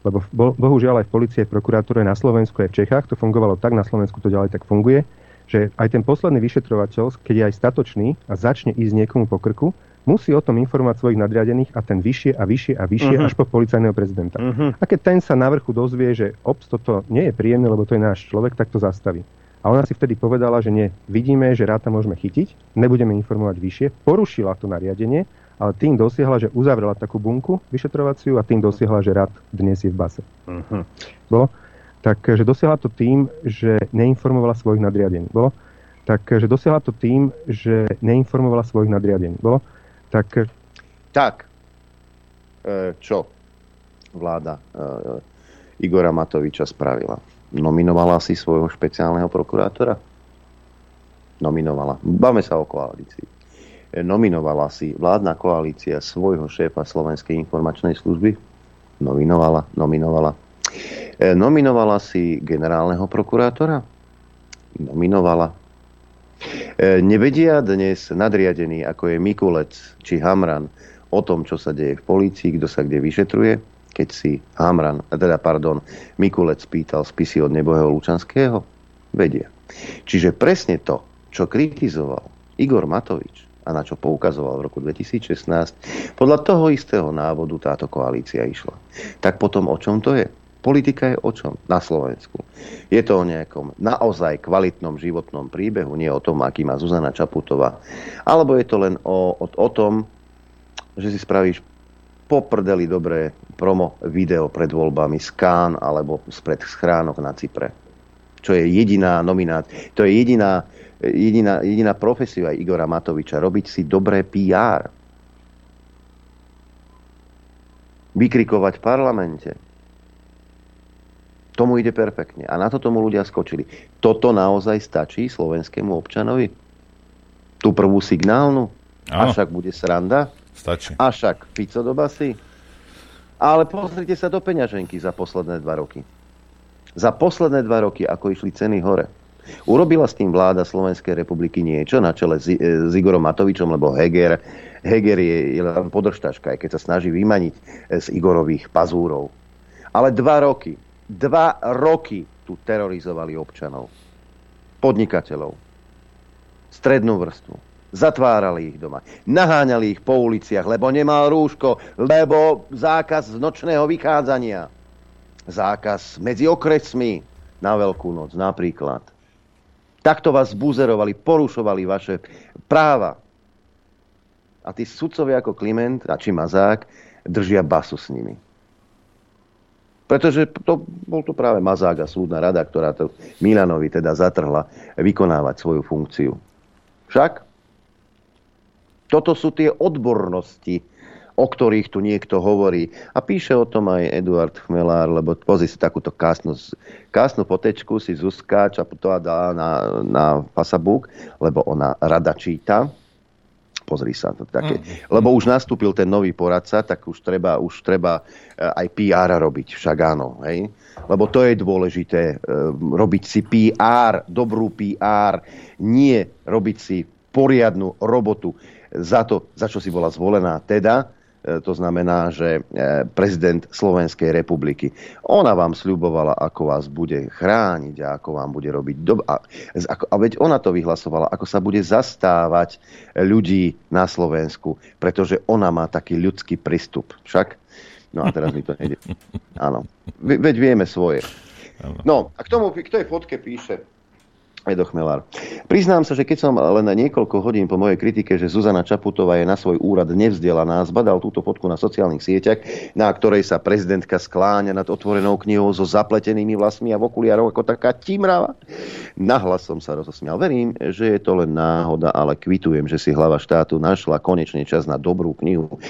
Lebo bohužiaľ aj v policie, v prokuratúre na Slovensku aj v Čechách to fungovalo tak, na Slovensku to ďalej tak funguje, že aj ten posledný vyšetrovateľ, keď je aj statočný a začne ísť niekomu po krku, musí o tom informovať svojich nadriadených a ten vyššie a vyššie a vyššie uh-huh. až po policajného prezidenta. Uh-huh. A keď ten sa na vrchu dozvie, že ops, toto nie je príjemné, lebo to je náš človek, tak to zastaví. A ona si vtedy povedala, že nie, vidíme, že ráta môžeme chytiť, nebudeme informovať vyššie, porušila to nariadenie ale tým dosiahla, že uzavrela takú bunku vyšetrovaciu a tým dosiahla, že rad dnes je v base. Uh-huh. Bolo? Takže dosiahla to tým, že neinformovala svojich nadriadení. Bolo? Takže dosiahla to tým, že neinformovala svojich nadriadení. Bolo? Tak... Tak. E, čo vláda e, Igora Matoviča spravila? Nominovala si svojho špeciálneho prokurátora? Nominovala. Báme sa o koalícii nominovala si vládna koalícia svojho šéfa Slovenskej informačnej služby? Nominovala, nominovala. E, nominovala si generálneho prokurátora? Nominovala. E, nevedia dnes nadriadení, ako je Mikulec či Hamran, o tom, čo sa deje v polícii, kto sa kde vyšetruje, keď si Hamran, teda pardon, Mikulec pýtal spisy od nebohého Lučanského? Vedia. Čiže presne to, čo kritizoval Igor Matovič, a na čo poukazoval v roku 2016, podľa toho istého návodu táto koalícia išla. Tak potom o čom to je? Politika je o čom na Slovensku? Je to o nejakom naozaj kvalitnom životnom príbehu, nie o tom, aký má Zuzana Čaputová. Alebo je to len o, o, o tom, že si spravíš poprdeli dobré promo video pred voľbami z Kán alebo spred schránok na Cypre. Čo je jediná nominácia, to je jediná jediná, jediná profesia Igora Matoviča, robiť si dobré PR. Vykrikovať v parlamente. Tomu ide perfektne. A na to tomu ľudia skočili. Toto naozaj stačí slovenskému občanovi? Tú prvú signálnu? A však bude sranda? Stačí. A však Fico do basy? Ale pozrite sa do peňaženky za posledné dva roky. Za posledné dva roky, ako išli ceny hore Urobila s tým vláda Slovenskej republiky niečo na čele s, s Igorom Matovičom, lebo Heger, Heger je, je len podržtaška, aj keď sa snaží vymaniť z Igorových pazúrov. Ale dva roky, dva roky tu terorizovali občanov, podnikateľov, strednú vrstvu. Zatvárali ich doma. Naháňali ich po uliciach, lebo nemal rúško, lebo zákaz nočného vychádzania. Zákaz medzi okresmi na Veľkú noc napríklad. Takto vás buzerovali, porušovali vaše práva. A tí sudcovia ako Kliment a či Mazák držia basu s nimi. Pretože to, bol to práve Mazák a súdna rada, ktorá to Milanovi teda zatrhla vykonávať svoju funkciu. Však toto sú tie odbornosti, o ktorých tu niekto hovorí. A píše o tom aj Eduard Chmelár, lebo pozri si takúto kásnu, kásnu potečku si Zuzka Čaputová dá na, na Facebook, lebo ona rada číta. Pozri sa to také. Mm. Lebo už nastúpil ten nový poradca, tak už treba, už treba eh, aj PR robiť, však áno. Hej? Lebo to je dôležité, eh, robiť si PR, dobrú PR, nie robiť si poriadnu robotu za to, za čo si bola zvolená. Teda to znamená, že e, prezident Slovenskej republiky. Ona vám sľubovala, ako vás bude chrániť a ako vám bude robiť dob- a, a veď ona to vyhlasovala, ako sa bude zastávať ľudí na Slovensku, pretože ona má taký ľudský prístup. Však? No a teraz mi to nejde. Áno. Veď vieme svoje. No a k tomu, k tej fotke píše Edo Chmelár. Priznám sa, že keď som len na niekoľko hodín po mojej kritike, že Zuzana Čaputová je na svoj úrad nevzdelaná, zbadal túto fotku na sociálnych sieťach, na ktorej sa prezidentka skláňa nad otvorenou knihou so zapletenými vlasmi a v okuliarov ako taká tímrava. Nahlas som sa rozosmial. Verím, že je to len náhoda, ale kvitujem, že si hlava štátu našla konečne čas na dobrú knihu.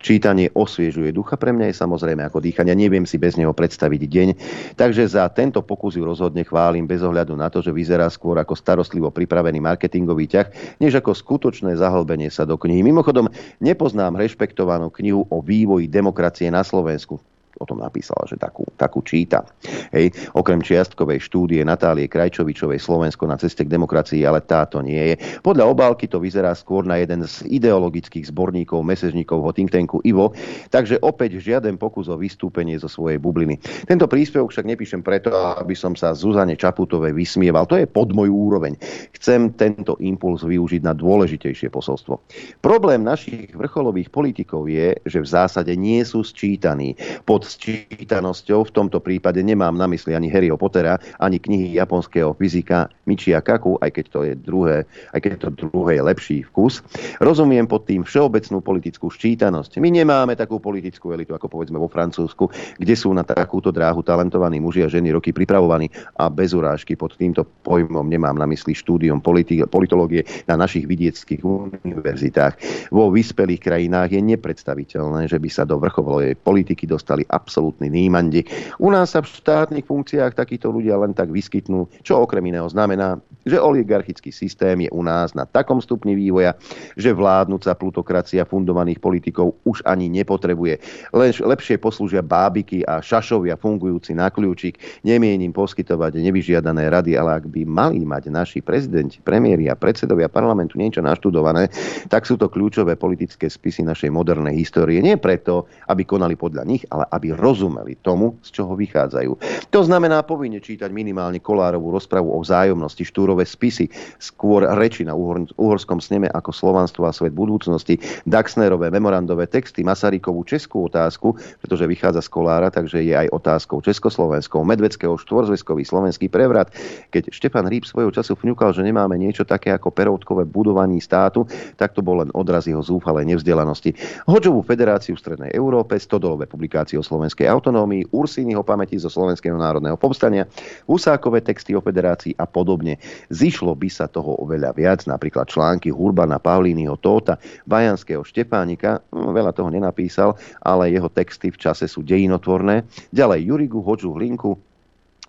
Čítanie osviežuje ducha. Pre mňa je samozrejme ako dýchania. Neviem si bez neho predstaviť deň. Takže za tento pokus ju rozhodne chválim bez ohľadu na to, že vyzerá skôr ako starostlivo pripravený marketingový ťah, než ako skutočné zahlbenie sa do knihy. Mimochodom, nepoznám rešpektovanú knihu o vývoji demokracie na Slovensku o tom napísala, že takú, takú číta. Hej. Okrem čiastkovej štúdie Natálie Krajčovičovej Slovensko na ceste k demokracii, ale táto nie je. Podľa obálky to vyzerá skôr na jeden z ideologických zborníkov, mesežníkov ho think tanku Ivo, takže opäť žiaden pokus o vystúpenie zo svojej bubliny. Tento príspevok však nepíšem preto, aby som sa Zuzane Čaputovej vysmieval. To je pod moju úroveň. Chcem tento impuls využiť na dôležitejšie posolstvo. Problém našich vrcholových politikov je, že v zásade nie sú sčítaní pod čítanosťou. V tomto prípade nemám na mysli ani Harryho Pottera, ani knihy japonského fyzika Michia Kaku, aj keď to je druhé, aj keď to druhé je lepší vkus. Rozumiem pod tým všeobecnú politickú ščítanosť. My nemáme takú politickú elitu, ako povedzme vo Francúzsku, kde sú na takúto dráhu talentovaní muži a ženy roky pripravovaní a bez urážky pod týmto pojmom nemám na mysli štúdium politi- politológie na našich vidieckých univerzitách. Vo vyspelých krajinách je nepredstaviteľné, že by sa do vrcholovej politiky dostali absolútni nímandi. U nás sa v štátnych funkciách takíto ľudia len tak vyskytnú, čo okrem iného znamená, že oligarchický systém je u nás na takom stupni vývoja, že vládnúca plutokracia fundovaných politikov už ani nepotrebuje. Len lepšie poslúžia bábiky a šašovia fungujúci na kľúčik. Nemienim poskytovať nevyžiadané rady, ale ak by mali mať naši prezidenti, premiéri a predsedovia parlamentu niečo naštudované, tak sú to kľúčové politické spisy našej modernej histórie. Nie preto, aby konali podľa nich, ale aby rozumeli tomu, z čoho vychádzajú. To znamená povinne čítať minimálne Kolárovú rozpravu o vzájomnosti, štúrové spisy, skôr reči na uhorskom sneme ako slovanstvo a svet budúcnosti, Daxnerové memorandové texty, Masarykovú českú otázku, pretože vychádza z Kolára, takže je aj otázkou československou, Medveckého štvorzveskový slovenský prevrat. Keď Štefan Hríb svojho času vňukal, že nemáme niečo také ako peroutkové budovanie státu, tak to bol len odraz jeho zúfalej nevzdelanosti. Hoďovú federáciu v Strednej Európe, Stodolové publikácie o slovenskej autonómii, Ursínyho pamäti zo Slovenského národného povstania, Husákové texty o federácii a podobne. Zišlo by sa toho oveľa viac, napríklad články Hurbana, Pavlínyho, Tóta, Bajanského, Štepánika, no, veľa toho nenapísal, ale jeho texty v čase sú dejinotvorné. Ďalej Jurigu, Hoďu, Hlinku,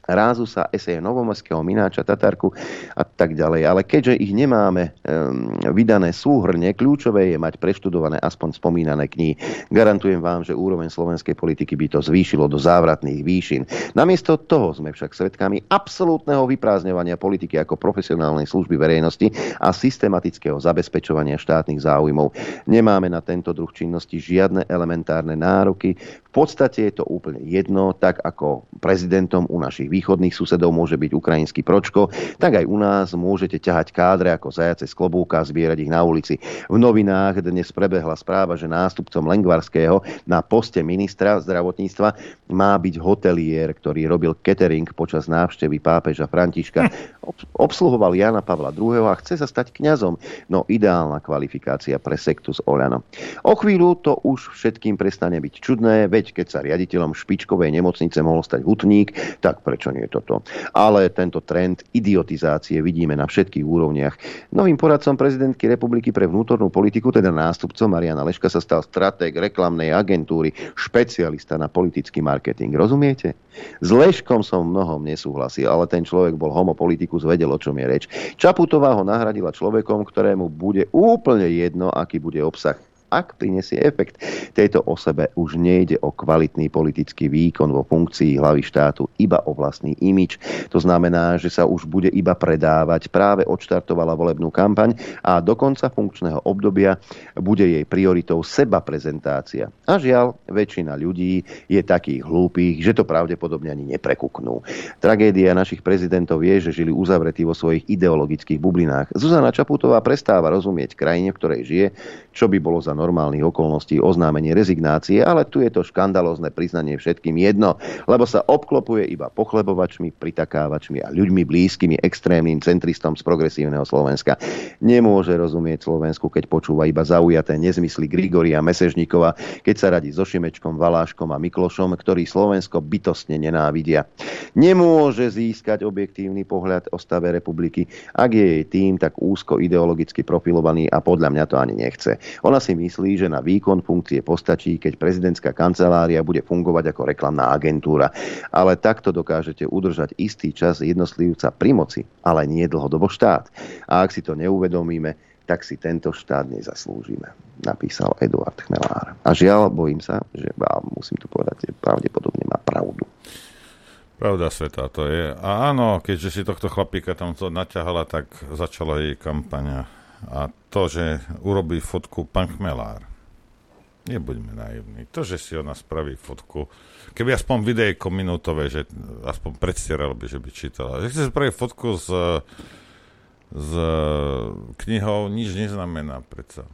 Rázusa, eseje Novomorského, Mináča, Tatarku a tak ďalej. Ale keďže ich nemáme um, vydané súhrne, kľúčové je mať preštudované aspoň spomínané knihy. Garantujem vám, že úroveň slovenskej politiky by to zvýšilo do závratných výšin. Namiesto toho sme však svedkami absolútneho vyprázdňovania politiky ako profesionálnej služby verejnosti a systematického zabezpečovania štátnych záujmov. Nemáme na tento druh činnosti žiadne elementárne nároky. V podstate je to úplne jedno, tak ako prezidentom u našich východných susedov môže byť ukrajinský pročko, tak aj u nás môžete ťahať kádre ako zajace z klobúka a zbierať ich na ulici. V novinách dnes prebehla správa, že nástupcom Lengvarského na poste ministra zdravotníctva má byť hotelier, ktorý robil catering počas návštevy pápeža Františka. Obsluhoval Jana Pavla II. a chce sa stať kňazom. No ideálna kvalifikácia pre sektu z Oľano. O chvíľu to už všetkým prestane byť čudné, veď keď sa riaditeľom špičkovej nemocnice mohol stať hutník, tak prečo nie toto? Ale tento trend idiotizácie vidíme na všetkých úrovniach. Novým poradcom prezidentky republiky pre vnútornú politiku, teda nástupcom Mariana Leška, sa stal stratég reklamnej agentúry, špecialista na politický marketing. Rozumiete? S Leškom som mnohom nesúhlasil, ale ten človek bol homopolitikus, vedel, o čom je reč. Čaputová ho nahradila človekom, ktorému bude úplne jedno, aký bude obsah ak prinesie efekt. Tejto osobe už nejde o kvalitný politický výkon vo funkcii hlavy štátu, iba o vlastný imič. To znamená, že sa už bude iba predávať. Práve odštartovala volebnú kampaň a do konca funkčného obdobia bude jej prioritou seba prezentácia. A žiaľ, väčšina ľudí je takých hlúpých, že to pravdepodobne ani neprekuknú. Tragédia našich prezidentov je, že žili uzavretí vo svojich ideologických bublinách. Zuzana Čaputová prestáva rozumieť krajine, v ktorej žije, čo by bolo za normálnych okolností oznámenie rezignácie, ale tu je to škandalózne priznanie všetkým jedno, lebo sa obklopuje iba pochlebovačmi, pritakávačmi a ľuďmi blízkymi extrémnym centristom z progresívneho Slovenska. Nemôže rozumieť Slovensku, keď počúva iba zaujaté nezmysly Grigoria Mesežníkova, keď sa radí so Šimečkom, Valáškom a Miklošom, ktorí Slovensko bytostne nenávidia. Nemôže získať objektívny pohľad o stave republiky, ak je jej tým tak úzko ideologicky profilovaný a podľa mňa to ani nechce. Ona si myslí, myslí, že na výkon funkcie postačí, keď prezidentská kancelária bude fungovať ako reklamná agentúra. Ale takto dokážete udržať istý čas jednotlivca pri moci, ale nie dlhodobo štát. A ak si to neuvedomíme, tak si tento štát nezaslúžime, napísal Eduard Chmelár. A žiaľ, bojím sa, že musím to povedať, že pravdepodobne má pravdu. Pravda sveta to je. A áno, keďže si tohto chlapíka tam to naťahala, tak začala jej kampaňa a to, že urobí fotku pán Chmelár, nebuďme naivní. To, že si ona spraví fotku, keby aspoň videjko minútové, že aspoň predstieral by, že by čítala. Že chce spraviť fotku s, s knihou, nič neznamená predsa.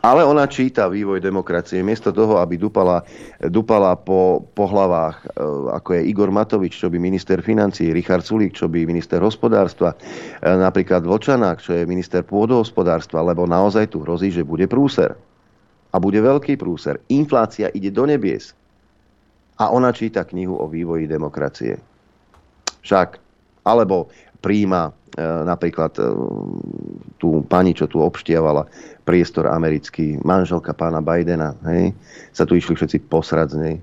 Ale ona číta vývoj demokracie. Miesto toho, aby dupala, dupala po, po hlavách, e, ako je Igor Matovič, čo by minister financí, Richard Sulík, čo by minister hospodárstva, e, napríklad Vlčanák, čo je minister pôdohospodárstva, lebo naozaj tu hrozí, že bude prúser. A bude veľký prúser. Inflácia ide do nebies. A ona číta knihu o vývoji demokracie. Však. Alebo príjma e, napríklad tú pani, čo tu obštievala priestor americký, manželka pána Bidena, hej, sa tu išli všetci posrať z nej.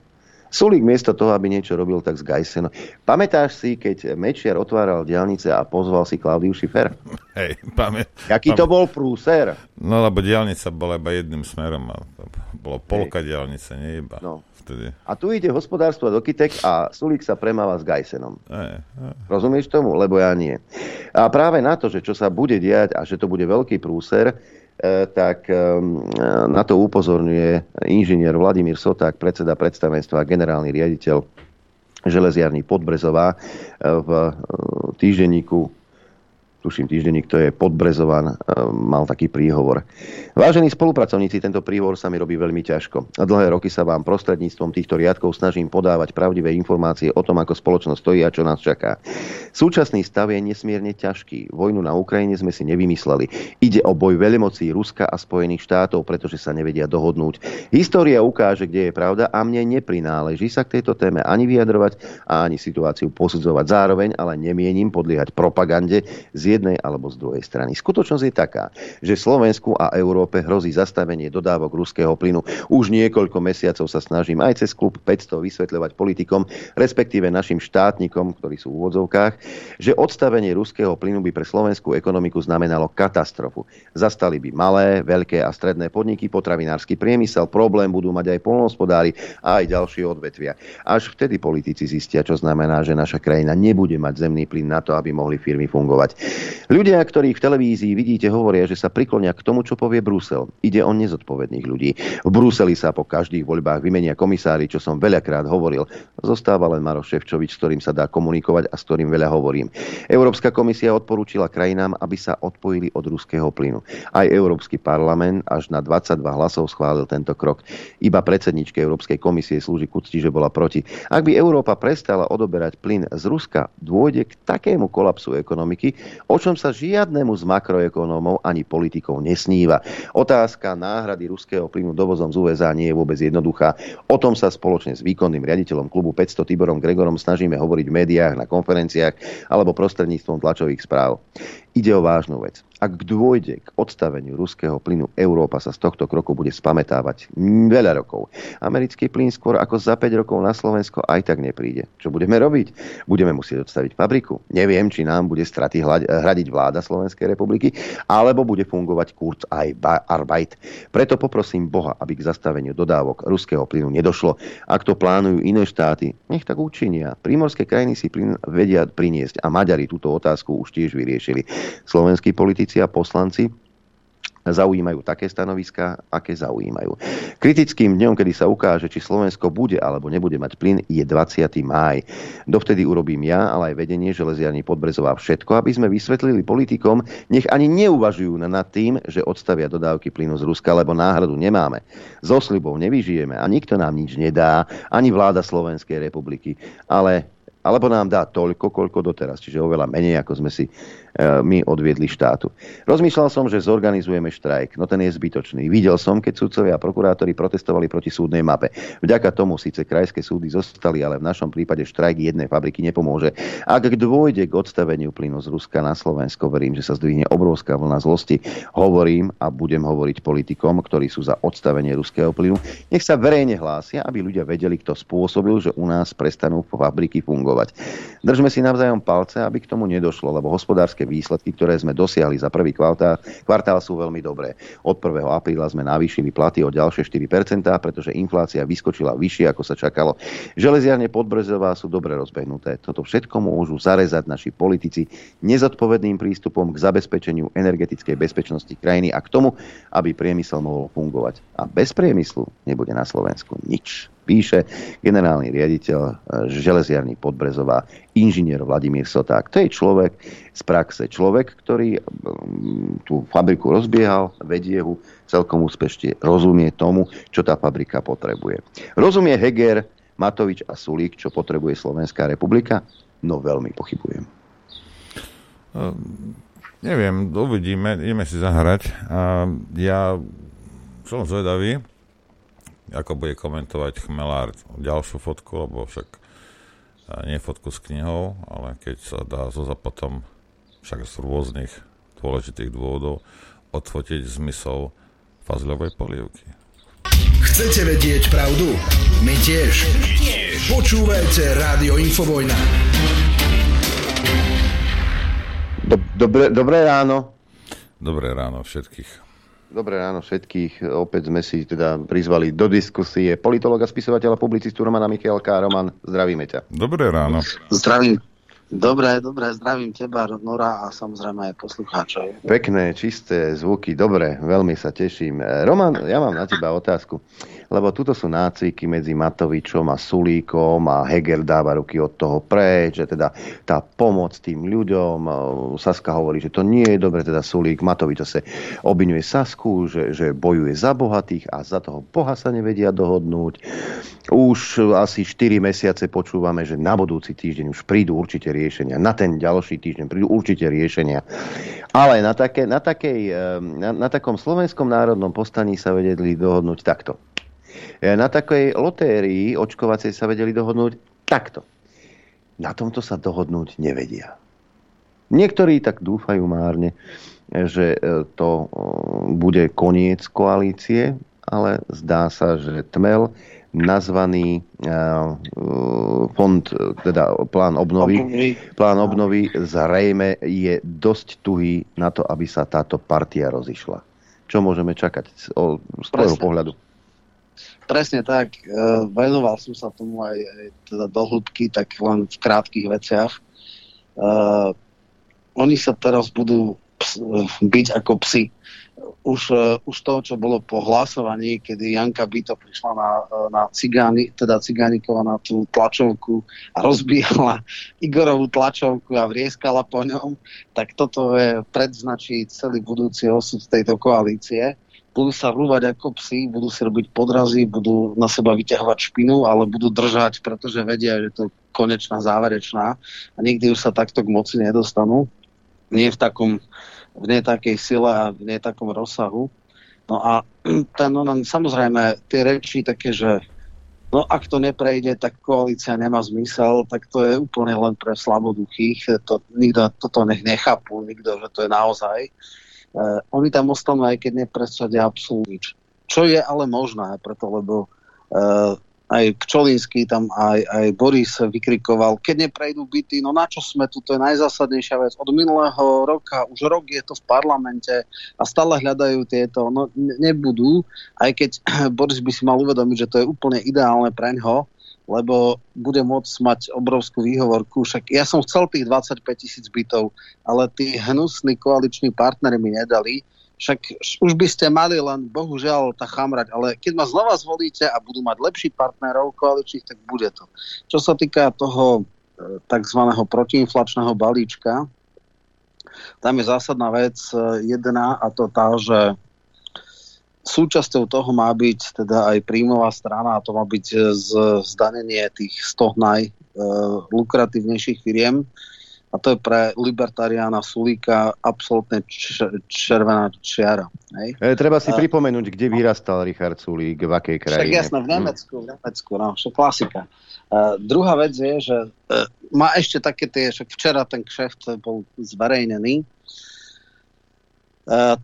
Sulík miesto toho, aby niečo robil, tak z Gajseno. Pamätáš si, keď Mečiar otváral diálnice a pozval si Klaudiu Šifer? Hej, pamä... Jaký pamä... to bol prúser? No, lebo diálnica bola iba jedným smerom. Bolo polka Hej. diálnice, nie iba. No. Vtedy. A tu ide hospodárstvo do Kitek a Sulík sa premáva s Gajsenom. Hej, hej. Rozumieš tomu? Lebo ja nie. A práve na to, že čo sa bude diať a že to bude veľký prúser, tak e, na to upozorňuje inžinier Vladimír Soták, predseda predstavenstva generálny riaditeľ železiarní Podbrezová e, v týždenníku tuším týždenník, to je Podbrezovan, mal taký príhovor. Vážení spolupracovníci, tento príhovor sa mi robí veľmi ťažko. Dlhé roky sa vám prostredníctvom týchto riadkov snažím podávať pravdivé informácie o tom, ako spoločnosť stojí a čo nás čaká. Súčasný stav je nesmierne ťažký. Vojnu na Ukrajine sme si nevymysleli. Ide o boj veľmocí Ruska a Spojených štátov, pretože sa nevedia dohodnúť. História ukáže, kde je pravda a mne neprináleží sa k tejto téme ani vyjadrovať a ani situáciu posudzovať. Zároveň ale nemienim podliehať propagande z jednej alebo z druhej strany. Skutočnosť je taká, že Slovensku a Európe hrozí zastavenie dodávok ruského plynu. Už niekoľko mesiacov sa snažím aj cez klub 500 vysvetľovať politikom, respektíve našim štátnikom, ktorí sú v úvodzovkách, že odstavenie ruského plynu by pre slovenskú ekonomiku znamenalo katastrofu. Zastali by malé, veľké a stredné podniky, potravinársky priemysel, problém budú mať aj polnohospodári a aj ďalšie odvetvia. Až vtedy politici zistia, čo znamená, že naša krajina nebude mať zemný plyn na to, aby mohli firmy fungovať. Ľudia, ktorí v televízii vidíte, hovoria, že sa priklonia k tomu, čo povie Brusel. Ide o nezodpovedných ľudí. V Bruseli sa po každých voľbách vymenia komisári, čo som veľakrát hovoril. Zostáva len Maroš Ševčovič, s ktorým sa dá komunikovať a s ktorým veľa hovorím. Európska komisia odporúčila krajinám, aby sa odpojili od ruského plynu. Aj Európsky parlament až na 22 hlasov schválil tento krok. Iba predsedničke Európskej komisie slúži k že bola proti. Ak by Európa prestala odoberať plyn z Ruska, dôjde k takému kolapsu ekonomiky, o čom sa žiadnemu z makroekonómov ani politikov nesníva. Otázka náhrady ruského plynu dovozom z USA nie je vôbec jednoduchá. O tom sa spoločne s výkonným riaditeľom klubu 500 Tiborom Gregorom snažíme hovoriť v médiách, na konferenciách alebo prostredníctvom tlačových správ. Ide o vážnu vec. Ak dôjde k odstaveniu ruského plynu, Európa sa z tohto kroku bude spametávať veľa rokov. Americký plyn skôr ako za 5 rokov na Slovensko aj tak nepríde. Čo budeme robiť? Budeme musieť odstaviť fabriku. Neviem, či nám bude straty hradiť vláda Slovenskej republiky, alebo bude fungovať kurz aj Arbeit. Preto poprosím Boha, aby k zastaveniu dodávok ruského plynu nedošlo. Ak to plánujú iné štáty, nech tak učinia. Prímorské krajiny si plyn vedia priniesť a Maďari túto otázku už tiež vyriešili. Slovenskí politici a poslanci zaujímajú také stanoviska, aké zaujímajú. Kritickým dňom, kedy sa ukáže, či Slovensko bude alebo nebude mať plyn, je 20. máj. Dovtedy urobím ja, ale aj vedenie železiarní Podbrezová všetko, aby sme vysvetlili politikom, nech ani neuvažujú nad tým, že odstavia dodávky plynu z Ruska, lebo náhradu nemáme. So slibov nevyžijeme a nikto nám nič nedá, ani vláda Slovenskej republiky, ale alebo nám dá toľko, koľko doteraz, čiže oveľa menej, ako sme si E, my odviedli štátu. Rozmýšľal som, že zorganizujeme štrajk, no ten je zbytočný. Videl som, keď sudcovia a prokurátori protestovali proti súdnej mape. Vďaka tomu síce krajské súdy zostali, ale v našom prípade štrajk jednej fabriky nepomôže. Ak dôjde k odstaveniu plynu z Ruska na Slovensko, verím, že sa zdvihne obrovská vlna zlosti. Hovorím a budem hovoriť politikom, ktorí sú za odstavenie ruského plynu. Nech sa verejne hlásia, aby ľudia vedeli, kto spôsobil, že u nás prestanú fabriky fungovať. Držme si navzájom palce, aby k tomu nedošlo, lebo hospodárske výsledky, ktoré sme dosiahli za prvý kvartál, kvartál sú veľmi dobré. Od 1. apríla sme navýšili platy o ďalšie 4%, pretože inflácia vyskočila vyššie, ako sa čakalo. Železiarne Podbrezová sú dobre rozbehnuté. Toto všetko môžu zarezať naši politici nezodpovedným prístupom k zabezpečeniu energetickej bezpečnosti krajiny a k tomu, aby priemysel mohol fungovať. A bez priemyslu nebude na Slovensku nič. Píše generálny riaditeľ e, železiarní Podbrezová, inžinier Vladimír Soták. To je človek z praxe. Človek, ktorý tú fabriku rozbiehal, vedie ho celkom úspešne, rozumie tomu, čo tá fabrika potrebuje. Rozumie Heger, Matovič a Sulík, čo potrebuje Slovenská republika? No veľmi pochybujem. Um Neviem, uvidíme, ideme si zahrať. A ja som zvedavý, ako bude komentovať Chmelár ďalšiu fotku, lebo však nie fotku s knihou, ale keď sa dá zo potom však z rôznych dôležitých dôvodov odfotiť zmysel fazľovej polievky. Chcete vedieť pravdu? My tiež. My tiež. Počúvajte Rádio Infovojna. Dobre, dobré ráno. Dobré ráno všetkých. Dobré ráno všetkých. Opäť sme si teda prizvali do diskusie politologa, spisovateľa, publicistu Romana Michalka. Roman, zdravíme ťa. Dobré ráno. Zdravím. Dobre, dobre, zdravím teba, Nora a samozrejme aj poslucháčov. Pekné, čisté zvuky, dobre, veľmi sa teším. Roman, ja mám na teba otázku lebo tuto sú nácviky medzi Matovičom a Sulíkom a Heger dáva ruky od toho preč, že teda tá pomoc tým ľuďom, Saska hovorí, že to nie je dobre, teda Sulík, Matovič sa obvinuje Sasku, že, že bojuje za bohatých a za toho Boha sa nevedia dohodnúť. Už asi 4 mesiace počúvame, že na budúci týždeň už prídu určite riešenia. Na ten ďalší týždeň prídu určite riešenia. Ale na, také, na, takej, na, na takom slovenskom národnom postaní sa vedeli dohodnúť takto. E, na takej lotérii očkovacej sa vedeli dohodnúť takto. Na tomto sa dohodnúť nevedia. Niektorí tak dúfajú márne, že e, to e, bude koniec koalície, ale zdá sa, že Tmel nazvaný fond, teda plán obnovy, plán obnovy zrejme je dosť tuhý na to, aby sa táto partia rozišla. Čo môžeme čakať z, z tvojho pohľadu? Presne tak. E, venoval som sa tomu aj, aj teda do hĺbky, tak len v krátkých veciach. E, oni sa teraz budú ps, byť ako psi. Už, uh, už to, čo bolo po hlasovaní, kedy Janka Bito prišla na, na cigáni, teda cigánikova na tú tlačovku a rozbíjala Igorovú tlačovku a vrieskala po ňom, tak toto je predznačí celý budúci osud tejto koalície budú sa rúvať ako psi, budú si robiť podrazy, budú na seba vyťahovať špinu, ale budú držať, pretože vedia, že to je konečná, záverečná a nikdy už sa takto k moci nedostanú. Nie v takom, v nie takej sile a v nie takom rozsahu. No a ten, no, samozrejme, tie reči také, že no ak to neprejde, tak koalícia nemá zmysel, tak to je úplne len pre slaboduchých. To, nikto toto nech nechápu, nikto, že to je naozaj. Oni tam ostanú, aj keď nepresadia absolútne nič. Čo je ale možné, preto lebo uh, aj Pčolinský tam aj, aj Boris vykrikoval, keď neprejdú byty, no na čo sme tu, to je najzásadnejšia vec. Od minulého roka, už rok je to v parlamente a stále hľadajú tieto, no nebudú, aj keď Boris by si mal uvedomiť, že to je úplne ideálne pre ňo, lebo bude môcť mať obrovskú výhovorku. Však ja som chcel tých 25 tisíc bytov, ale tí hnusní koaliční partnery mi nedali. Však už by ste mali len, bohužiaľ, tá chamrať, ale keď ma znova zvolíte a budú mať lepší partnerov koaličných, tak bude to. Čo sa týka toho e, tzv. protiinflačného balíčka, tam je zásadná vec e, jedna a to tá, že súčasťou toho má byť teda aj príjmová strana a to má byť e, z, zdanenie tých 100 najlukratívnejších e, firiem a to je pre libertariána Sulíka absolútne červená čiara. Hej? E, treba si a... pripomenúť, kde vyrastal Richard Sulík, v akej krajine. Však jasné, v Nemecku, v Nemecku, no, však klasika. Uh, druhá vec je, že uh, má ešte také tie, však včera ten kšeft bol zverejnený, Uh,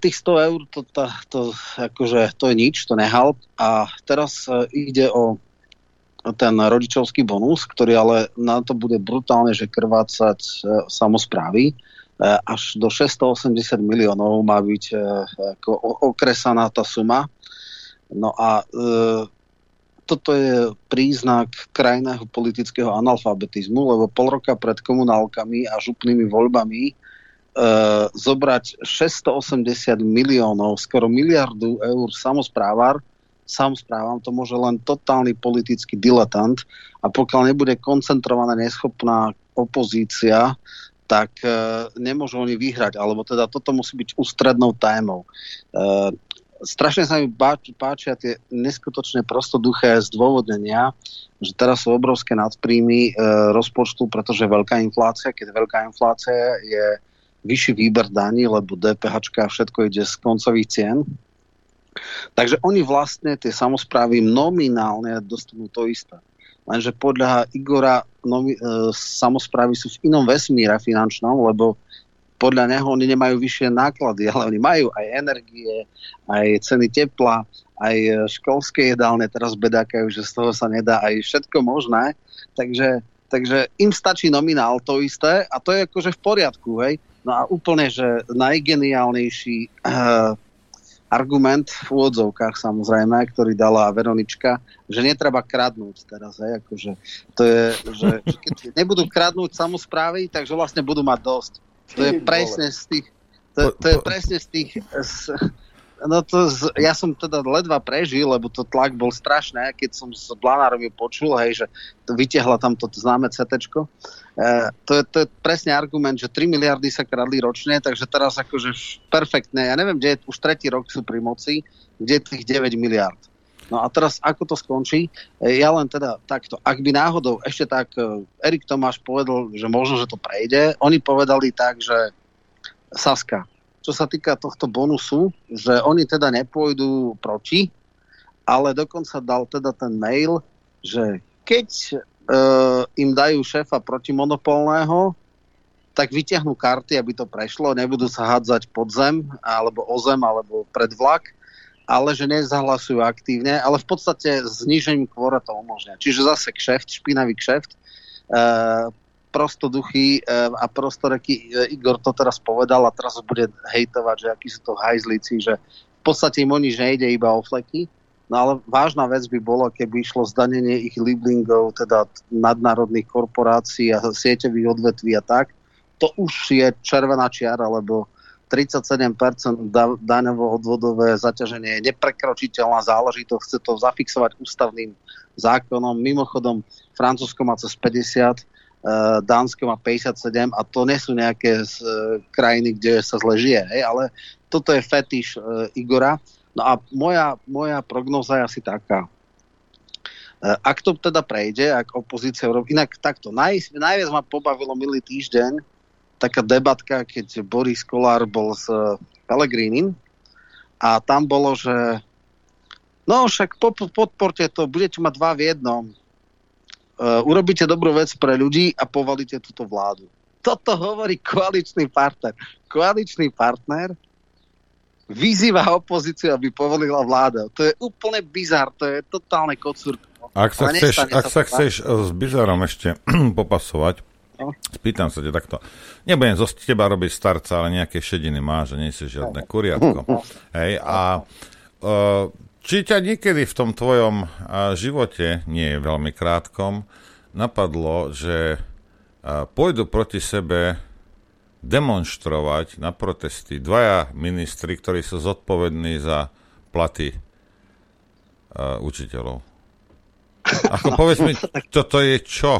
tých 100 eur, to, to, to, akože, to je nič, to nehal. A teraz uh, ide o ten rodičovský bonus, ktorý ale na to bude brutálne, že krvácať uh, samozprávy. Až do 680 miliónov má byť ako okresaná tá suma. No a toto je príznak krajného politického analfabetizmu, lebo pol roka pred komunálkami a župnými voľbami zobrať 680 miliónov, skoro miliardu eur samozprávar samozprávam, to môže len totálny politický diletant a pokiaľ nebude koncentrovaná, neschopná opozícia, tak e, nemôžu oni vyhrať, alebo teda toto musí byť ústrednou témou. E, strašne sa mi páčia tie neskutočne prostoduché zdôvodnenia, že teraz sú obrovské nadpríjmy e, rozpočtu, pretože veľká inflácia, keď veľká inflácia je vyšší výber daní, lebo DPH a všetko ide z koncových cien. Takže oni vlastne tie samozprávy nominálne dostanú to isté. Lenže podľa Igora nomi- e, samozprávy sú v inom vesmíre finančnom, lebo podľa neho oni nemajú vyššie náklady, ale oni majú aj energie, aj ceny tepla, aj e, školské jedálne teraz bedákajú, že z toho sa nedá aj všetko možné. Takže, takže im stačí nominál to isté a to je akože v poriadku. Hej? No a úplne, že najgeniálnejší uh, argument v úvodzovkách samozrejme, ktorý dala Veronička, že netreba kradnúť teraz, hej, akože to je, že, že keď nebudú kradnúť samozprávy, takže vlastne budú mať dosť. To je presne z tých, to, to je presne z tých, z, No to, z, ja som teda ledva prežil, lebo to tlak bol strašné, keď som s Blanárom počul, hej, že to vytiahla tam to známe CT. E, to, je, to je presne argument, že 3 miliardy sa kradli ročne, takže teraz akože perfektné. Ja neviem, kde je, už tretí rok sú pri moci, kde je tých 9 miliard. No a teraz ako to skončí? E, ja len teda takto. Ak by náhodou ešte tak e, Erik Tomáš povedal, že možno, že to prejde, oni povedali tak, že Saska, čo sa týka tohto bonusu, že oni teda nepôjdu proti, ale dokonca dal teda ten mail, že keď e, im dajú šéfa protimonopolného, tak vyťahnú karty, aby to prešlo, nebudú sa hádzať pod zem, alebo o zem, alebo pred vlak, ale že nezahlasujú aktívne, ale v podstate znižením kvora to umožňa. Čiže zase kšeft, špinavý kšeft. E, prostoduchý eh, a prostoreký eh, Igor to teraz povedal a teraz bude hejtovať, že akí sú to hajzlíci, že v podstate im o nič nejde, iba o fleky. No ale vážna vec by bolo, keby išlo zdanenie ich liblingov, teda nadnárodných korporácií a sieťových odvetví a tak. To už je červená čiara, lebo 37% daňovo odvodové zaťaženie je neprekročiteľná záležitosť, chce to zafixovať ústavným zákonom. Mimochodom, Francúzsko má cez 50, Eh, Dánsko má 57 a to nie sú nejaké z, uh, krajiny, kde sa zle žije, hej, ale toto je fetiš uh, Igora. No a moja, moja prognoza je asi taká. Uh, ak to teda prejde, ak opozícia urobí, inak takto, naj, najviac ma pobavilo milý týždeň taká debatka, keď Boris Kolár bol s uh, Pelegrínim a tam bolo, že no však podporte to, budete mať dva v jednom uh, urobíte dobrú vec pre ľudí a povalíte túto vládu. Toto hovorí koaličný partner. Koaličný partner vyzýva opozíciu, aby povolila vláda. To je úplne bizar, to je totálne kocúrko. Ak sa chceš, ak sa chceš s bizarom ešte popasovať, no. spýtam sa ťa takto. Nebudem zo teba robiť starca, ale nejaké šediny máš a nie si žiadne kuriatko. Hej, a uh, či ťa niekedy v tom tvojom živote, nie je veľmi krátkom, napadlo, že pôjdu proti sebe demonstrovať na protesty dvaja ministri, ktorí sú zodpovední za platy učiteľov. Ako povedz mi, toto je čo?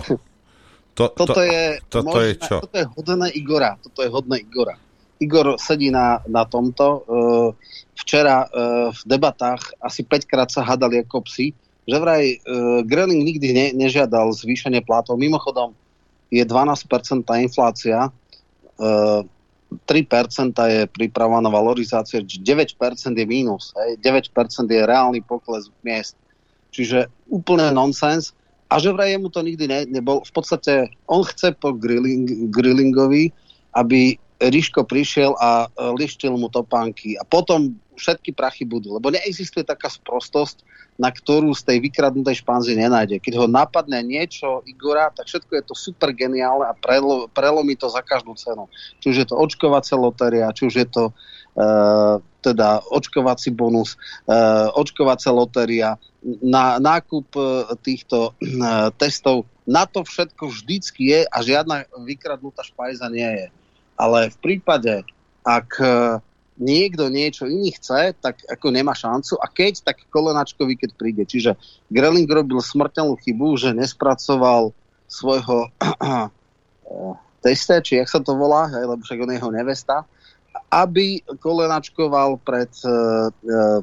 To, toto, to, je, toto možná, je čo? Toto je hodné Igora. Toto je hodné Igora. Igor sedí na, na tomto. Uh, včera uh, v debatách asi 5 krát sa hadali ako psi, že vraj uh, Greling nikdy ne, nežiadal zvýšenie platov. Mimochodom je 12% inflácia, uh, 3% je pripravovaná valorizácia, 9% je mínus, hej, 9% je reálny pokles miest. Čiže úplne nonsens. A že vraj mu to nikdy ne, nebol. V podstate on chce po grilling, grillingovi, aby Ríško prišiel a e, lištil mu topánky a potom všetky prachy budú, lebo neexistuje taká sprostosť, na ktorú z tej vykradnutej španzy nenájde. Keď ho napadne niečo Igora, tak všetko je to super geniálne a prelo, prelomí to za každú cenu. Či už je to očkovacia lotéria, či už je to uh, teda očkovací bonus, uh, očkovacia lotéria, na nákup uh, týchto uh, testov. Na to všetko vždycky je a žiadna vykradnutá špajza nie je ale v prípade, ak e, niekto niečo iný chce, tak ako nemá šancu a keď, tak Kolenačkovi, keď príde. Čiže Greling robil smrteľnú chybu, že nespracoval svojho teste, či jak sa to volá, hej, lebo však on je jeho nevesta, aby kolenačkoval pred uh, uh,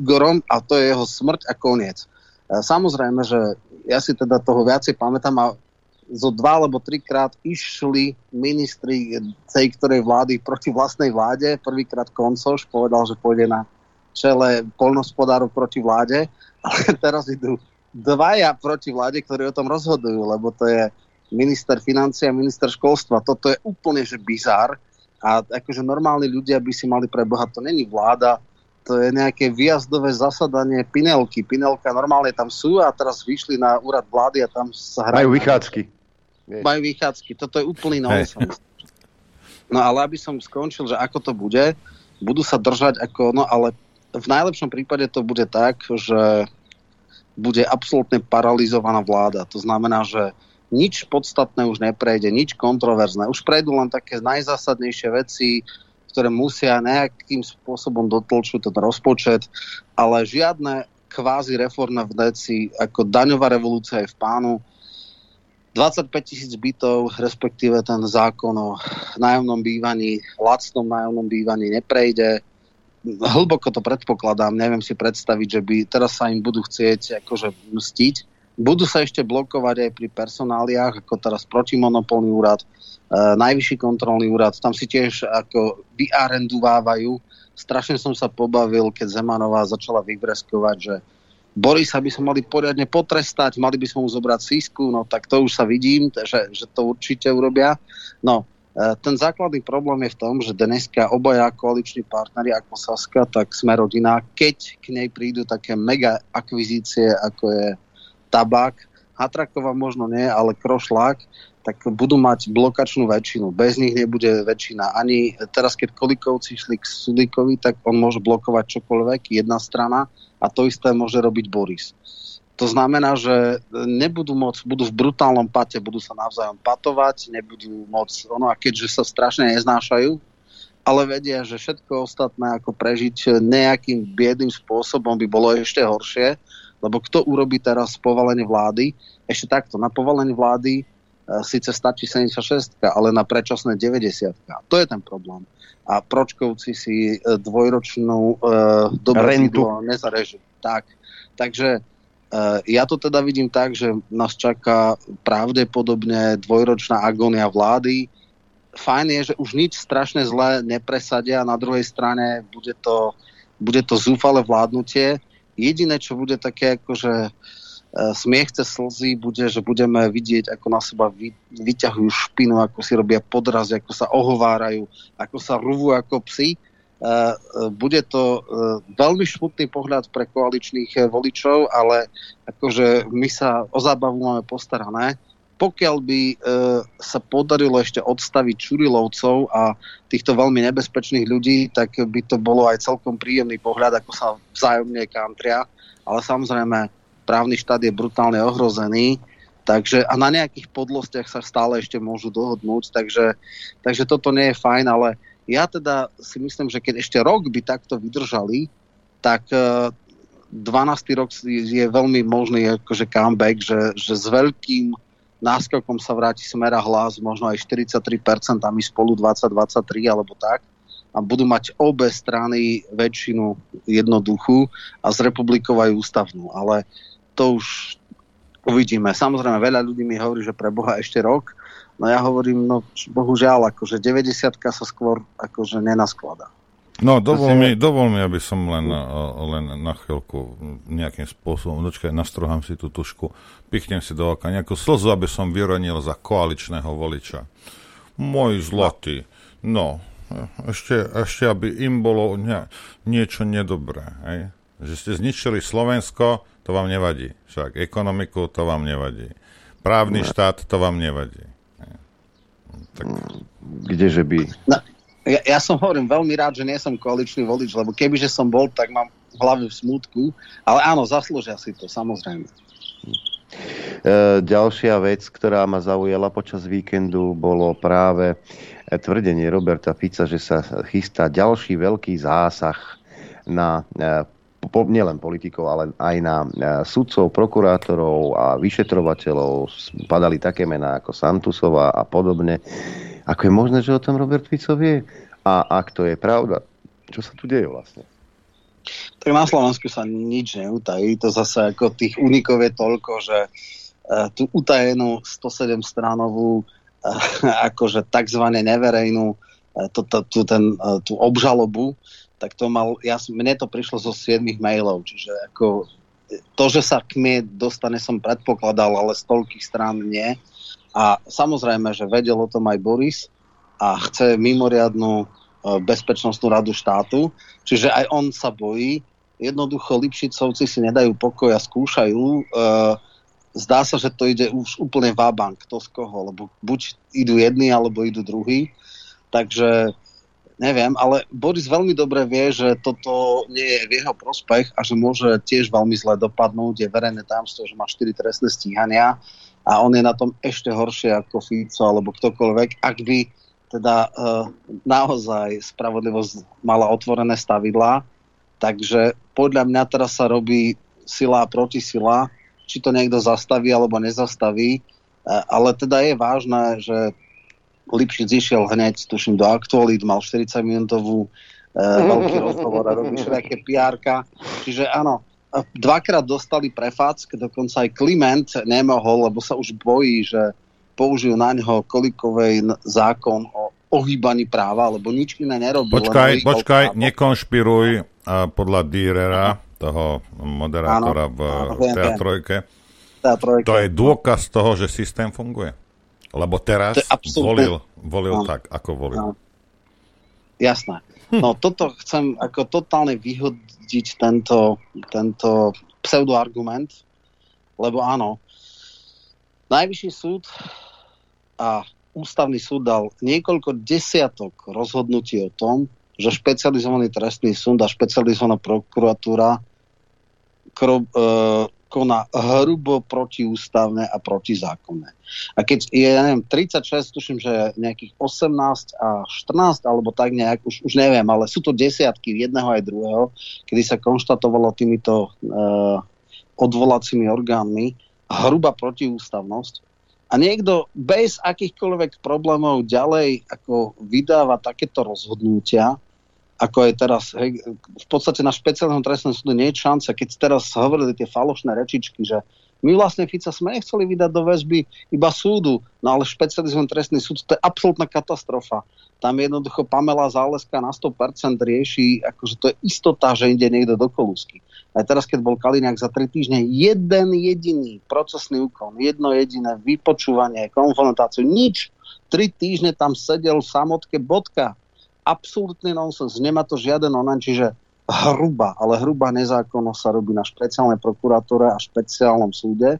Gorom a to je jeho smrť a koniec. Uh, samozrejme, že ja si teda toho viacej pamätám a zo dva alebo trikrát išli ministri tej ktorej vlády proti vlastnej vláde. Prvýkrát Koncoš povedal, že pôjde na čele polnospodárov proti vláde, ale teraz idú dvaja proti vláde, ktorí o tom rozhodujú, lebo to je minister financie a minister školstva. Toto je úplne že bizár a akože normálni ľudia by si mali pre Boha, to není vláda, to je nejaké výjazdové zasadanie Pinelky. Pinelka normálne tam sú a teraz vyšli na úrad vlády a tam sa hrajú. Majú vychádzky. Majú vychádzky. Toto je úplný nonsens. No ale aby som skončil, že ako to bude, budú sa držať ako, no ale v najlepšom prípade to bude tak, že bude absolútne paralizovaná vláda. To znamená, že nič podstatné už neprejde, nič kontroverzné. Už prejdú len také najzásadnejšie veci, ktoré musia nejakým spôsobom dotlčiť ten rozpočet, ale žiadne kvázi reformné veci, ako daňová revolúcia je v pánu. 25 tisíc bytov, respektíve ten zákon o nájomnom bývaní, lacnom nájomnom bývaní neprejde. Hlboko to predpokladám, neviem si predstaviť, že by teraz sa im budú chcieť akože mstiť budú sa ešte blokovať aj pri personáliách, ako teraz protimonopolný úrad, e, najvyšší kontrolný úrad, tam si tiež ako vyarendovávajú. Strašne som sa pobavil, keď Zemanová začala vyvreskovať, že Borisa by sme mali poriadne potrestať, mali by sme mu zobrať sísku, no tak to už sa vidím, že, že to určite urobia. No, e, ten základný problém je v tom, že dneska obaja koaliční partneri ako Saska, tak sme rodina, keď k nej prídu také mega akvizície, ako je tabák, Hatrakova možno nie, ale Krošlák, tak budú mať blokačnú väčšinu. Bez nich nebude väčšina. Ani teraz, keď Kolikovci šli k Sulíkovi, tak on môže blokovať čokoľvek, jedna strana, a to isté môže robiť Boris. To znamená, že nebudú môcť, budú v brutálnom pate, budú sa navzájom patovať, nebudú môcť, ono a keďže sa strašne neznášajú, ale vedia, že všetko ostatné ako prežiť nejakým biedným spôsobom by bolo ešte horšie, lebo kto urobí teraz povalenie vlády? Ešte takto, na povalenie vlády síce stačí 76, ale na predčasné 90. To je ten problém. A Pročkovci si e, dvojročnú e, dobu nezarežú. Tak. Takže e, ja to teda vidím tak, že nás čaká pravdepodobne dvojročná agónia vlády. Fajn je, že už nič strašne zlé nepresadia, na druhej strane bude to, bude to zúfale vládnutie Jediné, čo bude také akože smiech cez slzy bude, že budeme vidieť, ako na seba vy, vyťahujú špinu, ako si robia podraz, ako sa ohovárajú, ako sa rvú ako psi. Uh, bude to veľmi šmutný pohľad pre koaličných voličov, ale akože my sa o zábavu máme postarané pokiaľ by e, sa podarilo ešte odstaviť Čurilovcov a týchto veľmi nebezpečných ľudí, tak by to bolo aj celkom príjemný pohľad, ako sa vzájomne kantria. Ale samozrejme, právny štát je brutálne ohrozený, takže, a na nejakých podlostiach sa stále ešte môžu dohodnúť, takže, takže toto nie je fajn, ale ja teda si myslím, že keď ešte rok by takto vydržali, tak e, 12. rok je veľmi možný akože comeback, že, že s veľkým náskokom sa vráti smera hlas, možno aj 43%, a spolu 20-23 alebo tak. A budú mať obe strany väčšinu jednoduchú a z republikov aj ústavnú. Ale to už uvidíme. Samozrejme, veľa ľudí mi hovorí, že pre Boha ešte rok. No ja hovorím, no bohužiaľ, akože 90 sa skôr akože nenaskladá. No, dovol mi, dovol mi, aby som len, len na chvíľku nejakým spôsobom, dočkaj, nastrohám si tú tušku, pichnem si do oka nejakú slzu, aby som vyronil za koaličného voliča. Môj zlatý, no, ešte, ešte aby im bolo ne, niečo nedobré, hej? že ste zničili Slovensko, to vám nevadí. Však ekonomiku, to vám nevadí. Právny štát, to vám nevadí. Tak... Kdeže by? No, ja, ja som hovorím veľmi rád, že nie som koaličný volič, lebo kebyže som bol, tak mám hlavu v smutku, ale áno, zaslúžia si to, samozrejme. E, ďalšia vec, ktorá ma zaujala počas víkendu, bolo práve tvrdenie Roberta Fica, že sa chystá ďalší veľký zásah na po, nielen politikov, ale aj na sudcov, prokurátorov a vyšetrovateľov padali také mená ako Santusová a podobne. Ako je možné, že o tom Robert Fico vie? A ak to je pravda, čo sa tu deje vlastne? Tak na Slovensku sa nič neutají. To zase ako tých unikov je toľko, že uh, tú utajenú 107 stránovú uh, akože tzv. neverejnú to, to, to, ten, tú obžalobu, tak to mal, ja, mne to prišlo zo 7 mailov, čiže ako to, že sa k mne dostane, som predpokladal, ale z toľkých strán nie. A samozrejme, že vedel o tom aj Boris a chce mimoriadnú E, bezpečnostnú radu štátu. Čiže aj on sa bojí. Jednoducho Lipšicovci si nedajú pokoj a skúšajú. E, zdá sa, že to ide už úplne vábank, kto z koho, lebo buď idú jedni, alebo idú druhí. Takže neviem, ale Boris veľmi dobre vie, že toto nie je v jeho prospech a že môže tiež veľmi zle dopadnúť. Je verejné tajomstvo, že má 4 trestné stíhania a on je na tom ešte horšie ako Fico alebo ktokoľvek. Ak by teda e, naozaj spravodlivosť mala otvorené stavidlá, takže podľa mňa teraz sa robí sila a protisila, či to niekto zastaví alebo nezastaví, e, ale teda je vážne, že Lipšic išiel hneď, tuším, do aktualít, mal 40 minútovú e, veľký rozhovor a robí všelijaké pr Čiže áno, dvakrát dostali prefáck, dokonca aj Kliment nemohol, lebo sa už bojí, že použijú na ňo kolikovej zákon o ohýbaní práva, lebo nič iné nerobí. Počkaj, počkaj, právo. nekonšpiruj a podľa Dürera, toho moderátora áno, v teatrojke. To je dôkaz toho, že systém funguje. Lebo teraz volil, volil tak, ako volil. Áno. Jasné. No toto chcem ako totálne vyhodiť tento, tento pseudoargument, lebo áno, Najvyšší súd a ústavný súd dal niekoľko desiatok rozhodnutí o tom, že špecializovaný trestný súd a špecializovaná prokuratúra kro, e, koná hrubo protiústavné a protizákonné. A keď je, ja neviem, 36, tuším, že nejakých 18 a 14, alebo tak nejak, už, už neviem, ale sú to desiatky jedného aj druhého, kedy sa konštatovalo týmito e, odvolacími orgánmi hrubá protiústavnosť a niekto bez akýchkoľvek problémov ďalej ako vydáva takéto rozhodnutia, ako je teraz, hej, v podstate na špeciálnom trestnom súde nie je šanca, keď teraz hovorili tie falošné rečičky, že my vlastne Fica sme nechceli vydať do väzby iba súdu, no ale špecializovaný trestný súd, to je absolútna katastrofa. Tam jednoducho Pamela Záleska na 100% rieši, akože to je istota, že ide niekto do kolúsky. Aj teraz, keď bol Kaliňák za 3 týždne, jeden jediný procesný úkon, jedno jediné vypočúvanie, konfrontáciu, nič. 3 týždne tam sedel v samotke bodka. Absolutný nonsens, nemá to žiaden onen, čiže hruba, ale hruba nezákonnosť sa robí na špeciálnej prokuratúre a špeciálnom súde.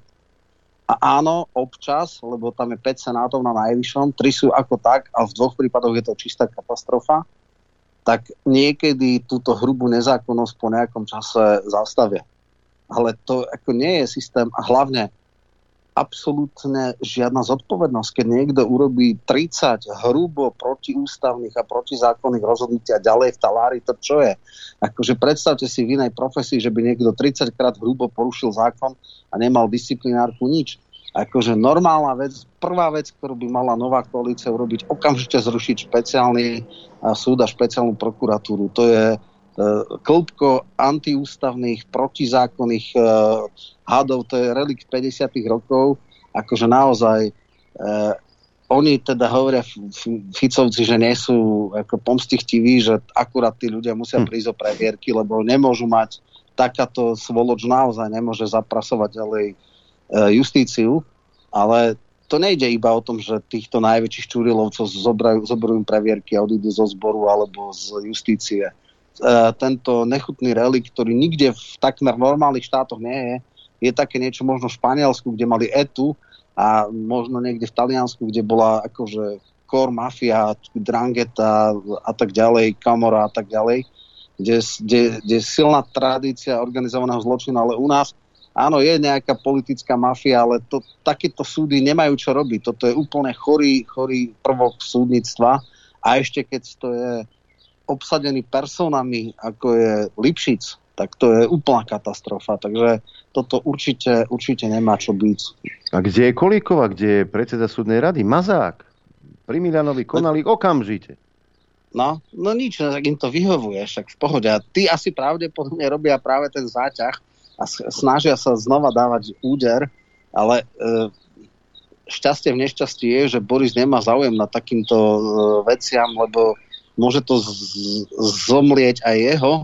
A áno, občas, lebo tam je 5 senátov na najvyššom, 3 sú ako tak a v dvoch prípadoch je to čistá katastrofa tak niekedy túto hrubú nezákonnosť po nejakom čase zastavia. Ale to ako nie je systém a hlavne absolútne žiadna zodpovednosť. Keď niekto urobí 30 hrubo protiústavných a protizákonných rozhodnutia ďalej v talári, to čo je? Akože predstavte si v inej profesii, že by niekto 30 krát hrubo porušil zákon a nemal disciplinárku nič akože normálna vec, prvá vec, ktorú by mala nová koalícia urobiť, okamžite zrušiť špeciálny súd a špeciálnu prokuratúru. To je klbko antiústavných, protizákonných e, hadov, to je relikt 50 rokov, akože naozaj e, oni teda hovoria Ficovci, že nie sú ako pomstichtiví, že akurát tí ľudia musia hm. prísť o previerky, lebo nemôžu mať takáto svoloč naozaj nemôže zaprasovať ďalej E, justíciu, ale to nejde iba o tom, že týchto najväčších čurilovcov zobrajú, zoberú previerky a odídu zo zboru alebo z justície. E, tento nechutný relik, ktorý nikde v takmer normálnych štátoch nie je, je také niečo možno v Španielsku, kde mali etu a možno niekde v Taliansku, kde bola akože core mafia, drangeta a tak ďalej, kamora a tak ďalej, kde, kde, kde je silná tradícia organizovaného zločinu, ale u nás áno, je nejaká politická mafia, ale to, takéto súdy nemajú čo robiť. Toto je úplne chorý, chorý prvok súdnictva A ešte keď to je obsadený personami, ako je Lipšic, tak to je úplná katastrofa. Takže toto určite, určite nemá čo byť. A kde je Kolíkova, kde je predseda súdnej rady? Mazák. Pri Milanovi konali okamžite. No, no nič, no, tak im to vyhovuje, však v pohode. A tí asi pravdepodobne robia práve ten záťah a snažia sa znova dávať úder, ale e, šťastie v nešťastí je, že Boris nemá záujem na takýmto e, veciam, lebo môže to z- zomlieť aj jeho,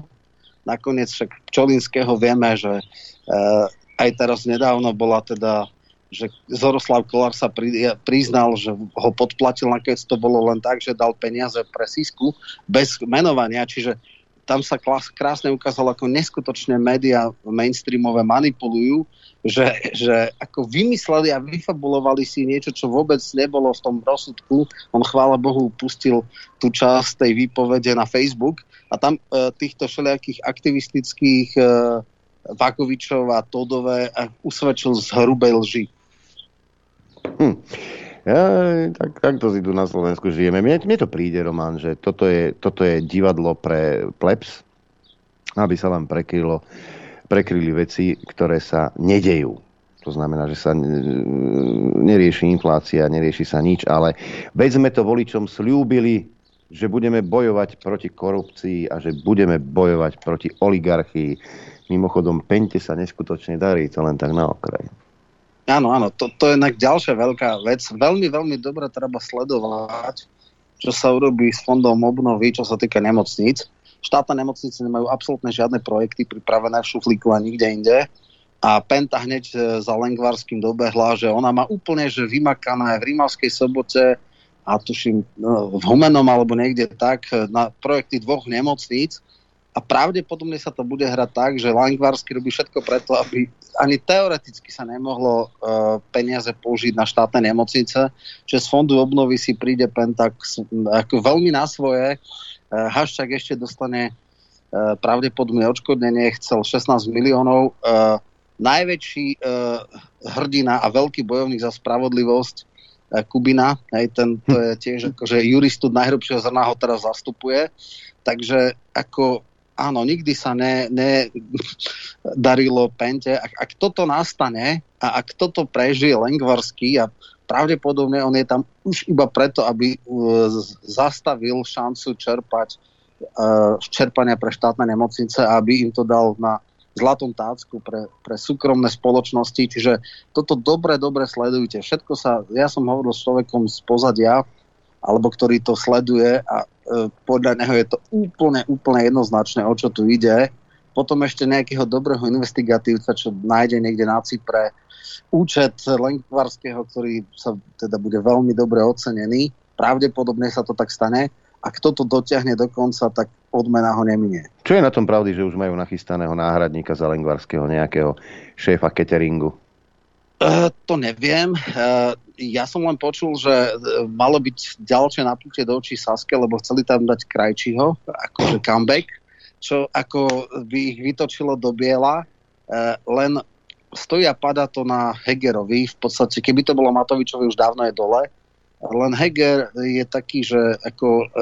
Nakoniec však Čolinského vieme, že uh, aj teraz nedávno bola teda že Zoroslav Kolár sa pri, priznal, že ho podplatil, nakoniec to bolo len tak, že dal peniaze pre Sisku bez menovania, čiže tam sa krásne ukázalo, ako neskutočne médiá mainstreamové manipulujú, že, že ako vymysleli a vyfabulovali si niečo, čo vôbec nebolo v tom rozsudku. On, chvála Bohu, pustil tú časť tej výpovede na Facebook a tam e, týchto všelijakých aktivistických e, Vakovičov a Todové e, usvedčil z hrubej lži. Hm. Ja, tak, takto si tu na Slovensku žijeme. Mne, mne to príde, Roman, že toto je, toto je divadlo pre plebs, aby sa vám prekrylo, prekryli veci, ktoré sa nedejú. To znamená, že sa nerieši inflácia, nerieši sa nič, ale veď to voličom slúbili, že budeme bojovať proti korupcii a že budeme bojovať proti oligarchii. Mimochodom, pente sa neskutočne darí, to len tak na okraj. Áno, áno, to, to je inak ďalšia veľká vec. Veľmi, veľmi dobre treba sledovať, čo sa urobí s fondom obnovy, čo sa týka nemocníc. Štátne nemocnice nemajú absolútne žiadne projekty pripravené v šuflíku a nikde inde. A Penta hneď e, za Lengvarským dobehla, že ona má úplne že vymakané v Rímavskej sobote a tuším no, v Humenom alebo niekde tak e, na projekty dvoch nemocníc a pravdepodobne sa to bude hrať tak, že Langvarsky robí všetko preto, aby ani teoreticky sa nemohlo uh, peniaze použiť na štátne nemocnice, že z fondu obnovy si príde Pentak ako veľmi na svoje. Uh, Haščák ešte dostane uh, pravdepodobne odškodnenie, chcel 16 miliónov. Uh, najväčší uh, hrdina a veľký bojovník za spravodlivosť Kubina, hej, ten to je tiež akože juristu najhrubšieho zrna ho teraz zastupuje, takže ako áno, nikdy sa ne, ne Pente. Ak, ak toto nastane a ak toto prežije Lengvarský a pravdepodobne on je tam už iba preto, aby uh, zastavil šancu čerpať uh, čerpania pre štátne nemocnice a aby im to dal na zlatom tácku pre, pre súkromné spoločnosti. Čiže toto dobre, dobre sledujte. Všetko sa, ja som hovoril s človekom z pozadia, alebo ktorý to sleduje a e, podľa neho je to úplne, úplne jednoznačné, o čo tu ide. Potom ešte nejakého dobrého investigatívca, čo nájde niekde na Cypre účet Lenkvarského, ktorý sa teda bude veľmi dobre ocenený. Pravdepodobne sa to tak stane a kto to dotiahne do konca, tak odmena ho neminie. Čo je na tom pravdy, že už majú nachystaného náhradníka za Lengvarského, nejakého šéfa cateringu? Uh, to neviem. Uh, ja som len počul, že malo byť ďalšie napnutie do očí Saske, lebo chceli tam dať Krajčího, akože comeback, čo ako by ich vytočilo do biela. Len stojí a pada to na Hegerovi. V podstate, keby to bolo Matovičovi, už dávno je dole. Len Heger je taký, že ako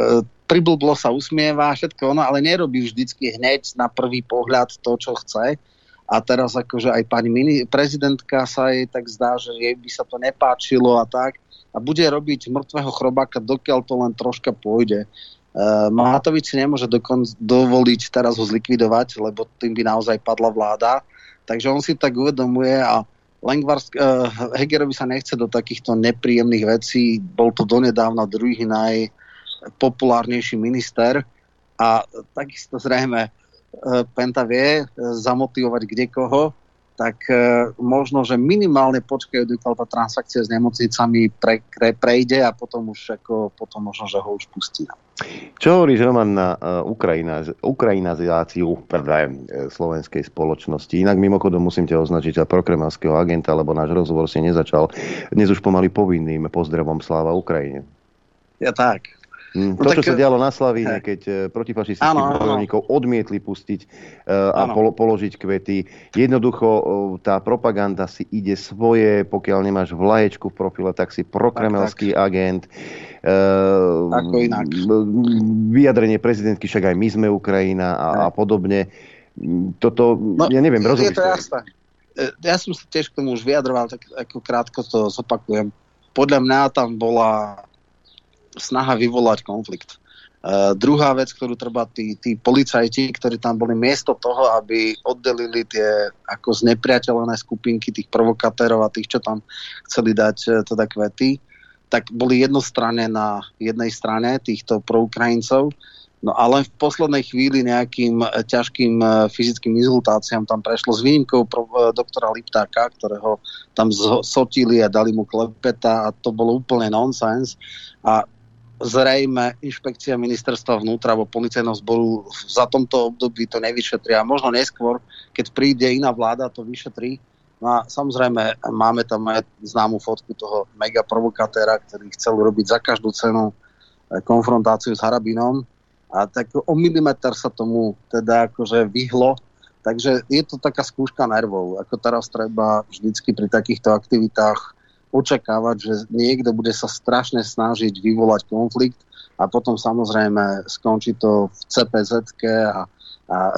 priblblo sa usmieva, všetko ono, ale nerobí vždycky hneď na prvý pohľad to, čo chce. A teraz akože aj pani mini, prezidentka sa jej tak zdá, že jej by sa to nepáčilo a tak. A bude robiť mŕtvého chrobáka, dokiaľ to len troška pôjde. Uh, Matovič si nemôže dokon, dovoliť teraz ho zlikvidovať, lebo tým by naozaj padla vláda. Takže on si tak uvedomuje a Lengvarsk, uh, Hegerovi sa nechce do takýchto nepríjemných vecí. Bol to donedávna druhý najpopulárnejší minister a takisto zrejme Penta vie uh, zamotivovať kdekoho, tak uh, možno, že minimálne počkajú, dokiaľ tá transakcia s nemocnicami pre, pre, prejde a potom už ako, potom možno, že ho už pustí. Čo hovoríš, Roman, na Ukrajina, ukrajinizáciu uh, slovenskej spoločnosti? Inak mimochodom musím ťa označiť za prokremalského agenta, lebo náš rozhovor si nezačal dnes už pomaly povinným pozdravom sláva Ukrajine. Ja tak. Mm, to, čo sa dialo na Slavíne, keď uh, protifašistických bojovníkov odmietli pustiť uh, a polo, položiť kvety. Jednoducho uh, tá propaganda si ide svoje, pokiaľ nemáš vlaječku v profile, tak si prokremelský tak, tak. agent. Uh, Ako inak. Vyjadrenie prezidentky, však aj my sme Ukrajina a, a podobne. Toto, no, ja neviem, rozumíš to? Jasné. Ja som sa tiež k tomu už vyjadroval, tak ako krátko to zopakujem. Podľa mňa tam bola snaha vyvolať konflikt. Uh, druhá vec, ktorú treba tí, tí policajti, ktorí tam boli miesto toho, aby oddelili tie ako znepriateľené skupinky tých provokatérov a tých, čo tam chceli dať uh, teda kvety, tak boli jednostranne na jednej strane týchto proukrajincov, no ale v poslednej chvíli nejakým uh, ťažkým fyzickým inzultáciám tam prešlo s výnimkou doktora Liptáka, ktorého tam sotili a dali mu klepeta a to bolo úplne nonsens. A zrejme inšpekcia ministerstva vnútra alebo policajného zboru za tomto období to nevyšetria. Možno neskôr, keď príde iná vláda, to vyšetrí. No a samozrejme máme tam aj známu fotku toho mega provokatéra, ktorý chcel robiť za každú cenu eh, konfrontáciu s Harabinom. A tak o milimeter sa tomu teda akože vyhlo. Takže je to taká skúška nervov. Ako teraz treba vždycky pri takýchto aktivitách očakávať, že niekto bude sa strašne snažiť vyvolať konflikt a potom samozrejme skončí to v CPZ a, a e,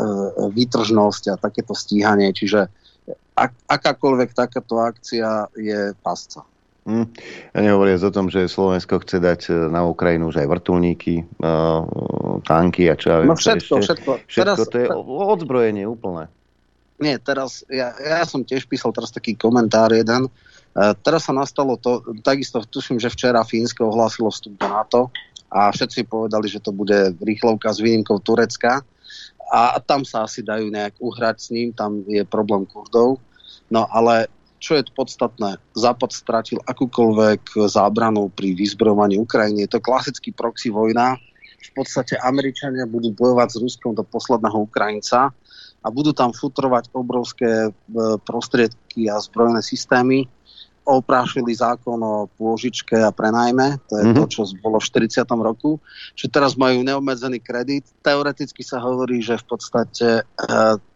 výtržnosť a takéto stíhanie. Čiže ak, akákoľvek takáto akcia je pasca. Hm. Ja nehovoriac o tom, že Slovensko chce dať e, na Ukrajinu už aj vrtulníky, uh, tanky a čo ja viem. No všetko, ešte. všetko. Všetko, teraz, to je odzbrojenie úplné. Nie, teraz, ja, ja som tiež písal teraz taký komentár jeden, E, teraz sa nastalo to, takisto tuším, že včera Fínsko ohlásilo vstup do NATO a všetci povedali, že to bude rýchlovka s výnimkou Turecka a tam sa asi dajú nejak uhrať s ním, tam je problém Kurdov. No ale čo je podstatné, Západ stratil akúkoľvek zábranu pri vyzbrojovaní Ukrajiny. Je to klasický proxy vojna. V podstate Američania budú bojovať s Ruskom do posledného Ukrajinca a budú tam futrovať obrovské e, prostriedky a zbrojné systémy oprášili zákon o pôžičke a prenajme, to je mm-hmm. to, čo bolo v 40. roku, že teraz majú neobmedzený kredit. Teoreticky sa hovorí, že v podstate e,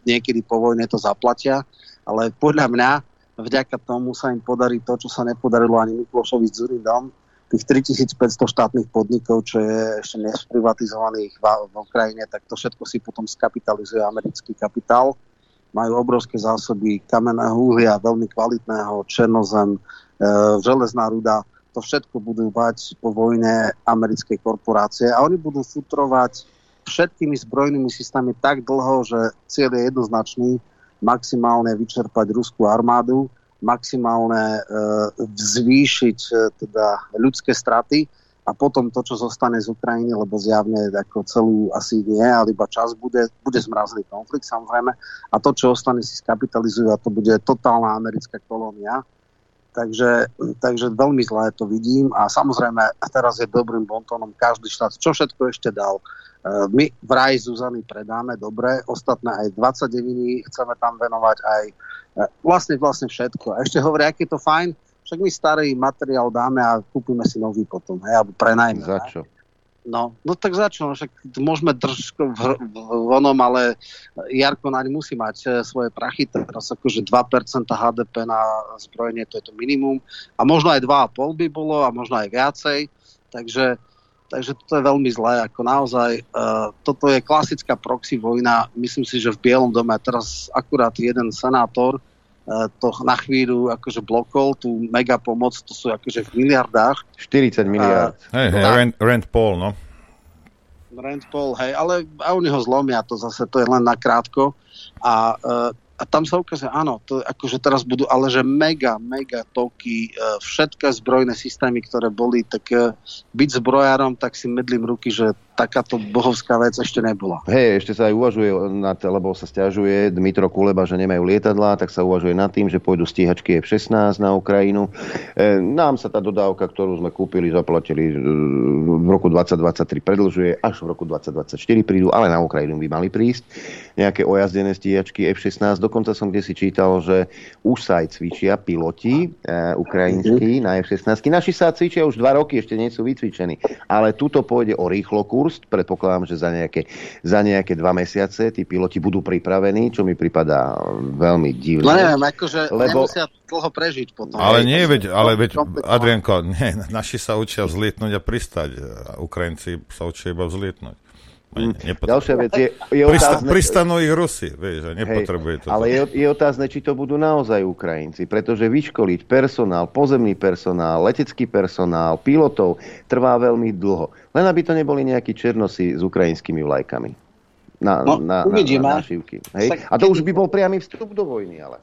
niekedy po vojne to zaplatia, ale podľa mňa vďaka tomu sa im podarí to, čo sa nepodarilo ani Miklošovi s Zurindom, tých 3500 štátnych podnikov, čo je ešte nesprivatizovaných v, v Ukrajine, tak to všetko si potom skapitalizuje americký kapitál majú obrovské zásoby kamenného uhlia, veľmi kvalitného, černozem, e, železná ruda. To všetko budú mať po vojne americkej korporácie a oni budú futrovať všetkými zbrojnými systémami tak dlho, že cieľ je jednoznačný, maximálne vyčerpať ruskú armádu, maximálne e, zvýšiť e, teda ľudské straty a potom to, čo zostane z Ukrajiny, lebo zjavne ako celú asi nie, ale iba čas bude, bude zmrazený konflikt samozrejme a to, čo ostane, si skapitalizujú a to bude totálna americká kolónia. Takže, takže veľmi zlé to vidím a samozrejme teraz je dobrým bontónom každý štát, čo všetko ešte dal. E, my vraj Zuzany predáme dobre, ostatné aj 29 chceme tam venovať aj e, vlastne vlastne všetko. A ešte hovorí, aký je to fajn, však my starý materiál dáme a kúpime si nový potom, hej, alebo prenajme. Za čo? No, no tak za čo? No, však môžeme drž v, v, v onom, ale Jarko naň musí mať e, svoje prachy, teraz akože 2% HDP na zbrojenie, to je to minimum. A možno aj 2,5 by bolo, a možno aj viacej. Takže, takže toto je veľmi zlé. Ako naozaj, uh, toto je klasická proxy vojna. Myslím si, že v Bielom dome teraz akurát jeden senátor to na chvíľu akože blokol, tú mega pomoc, to sú akože v miliardách. 40 miliard. Hej, hej, Rand, Rand Paul, no. Rand Paul, hej, ale a oni ho zlomia, to zase, to je len na krátko. A, e, a tam sa ukazuje, áno, to akože teraz budú, ale že mega, mega toky, všetké zbrojné systémy, ktoré boli, tak byť zbrojárom, tak si medlím ruky, že takáto bohovská vec ešte nebola. Hej, ešte sa aj uvažuje, nad, lebo sa stiažuje Dmitro Kuleba, že nemajú lietadlá, tak sa uvažuje nad tým, že pôjdu stíhačky F-16 na Ukrajinu. E, nám sa tá dodávka, ktorú sme kúpili, zaplatili e, v roku 2023 predlžuje, až v roku 2024 prídu, ale na Ukrajinu by mali prísť nejaké ojazdené stíhačky F-16. Dokonca som kde si čítal, že už sa aj cvičia piloti e, ukrajinskí na F-16. Naši sa cvičia už dva roky, ešte nie sú vycvičení. Ale tuto pôjde o rýchlo kurz. Predpokladám, že za nejaké, za nejaké dva mesiace tí piloti budú pripravení, čo mi pripadá veľmi divné. No neviem, akože lebo... nemusia dlho prežiť potom. Ale nie, veď, ale veď, Adrianko, nie, naši sa učia vzlietnúť a pristať. Ukrajinci sa učia iba vzlietnúť. Mm. Ďalšia vec je, je Prista, otázne... Pristanú ich Rusy, vieš, a nepotrebuje to. Ale je, je otázne, či to budú naozaj Ukrajinci, pretože vyškoliť personál, pozemný personál, letecký personál, pilotov trvá veľmi dlho. Len aby to neboli nejakí černosi s ukrajinskými vlajkami na, no, na, na, na, na Hej? A to už by bol priamy vstup do vojny, ale...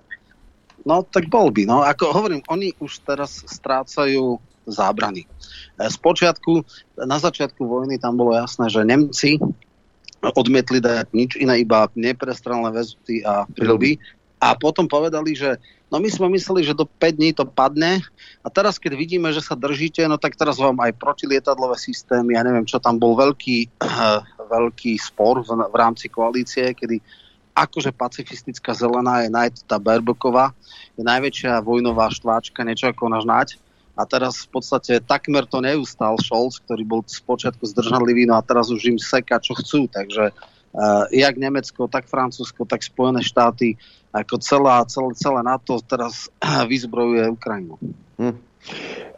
No tak bol by. No ako hovorím, oni už teraz strácajú zábrany. Spočiatku, na začiatku vojny tam bolo jasné, že Nemci odmietli dať nič iné, iba neprestrelné väzuty a prilby. A potom povedali, že no my sme mysleli, že do 5 dní to padne a teraz keď vidíme, že sa držíte, no tak teraz vám aj protilietadlové systémy, ja neviem čo, tam bol veľký, veľký spor v, v rámci koalície, kedy akože pacifistická zelená je najmä tá Berboková, je najväčšia vojnová štváčka, niečo ako náš nať a teraz v podstate takmer to neustal Scholz, ktorý bol spočiatku zdržanlivý, no a teraz už im seka, čo chcú, takže uh, jak Nemecko, tak Francúzsko, tak Spojené štáty, ako celá, celé, celé NATO teraz vyzbrojuje Ukrajinu. Hm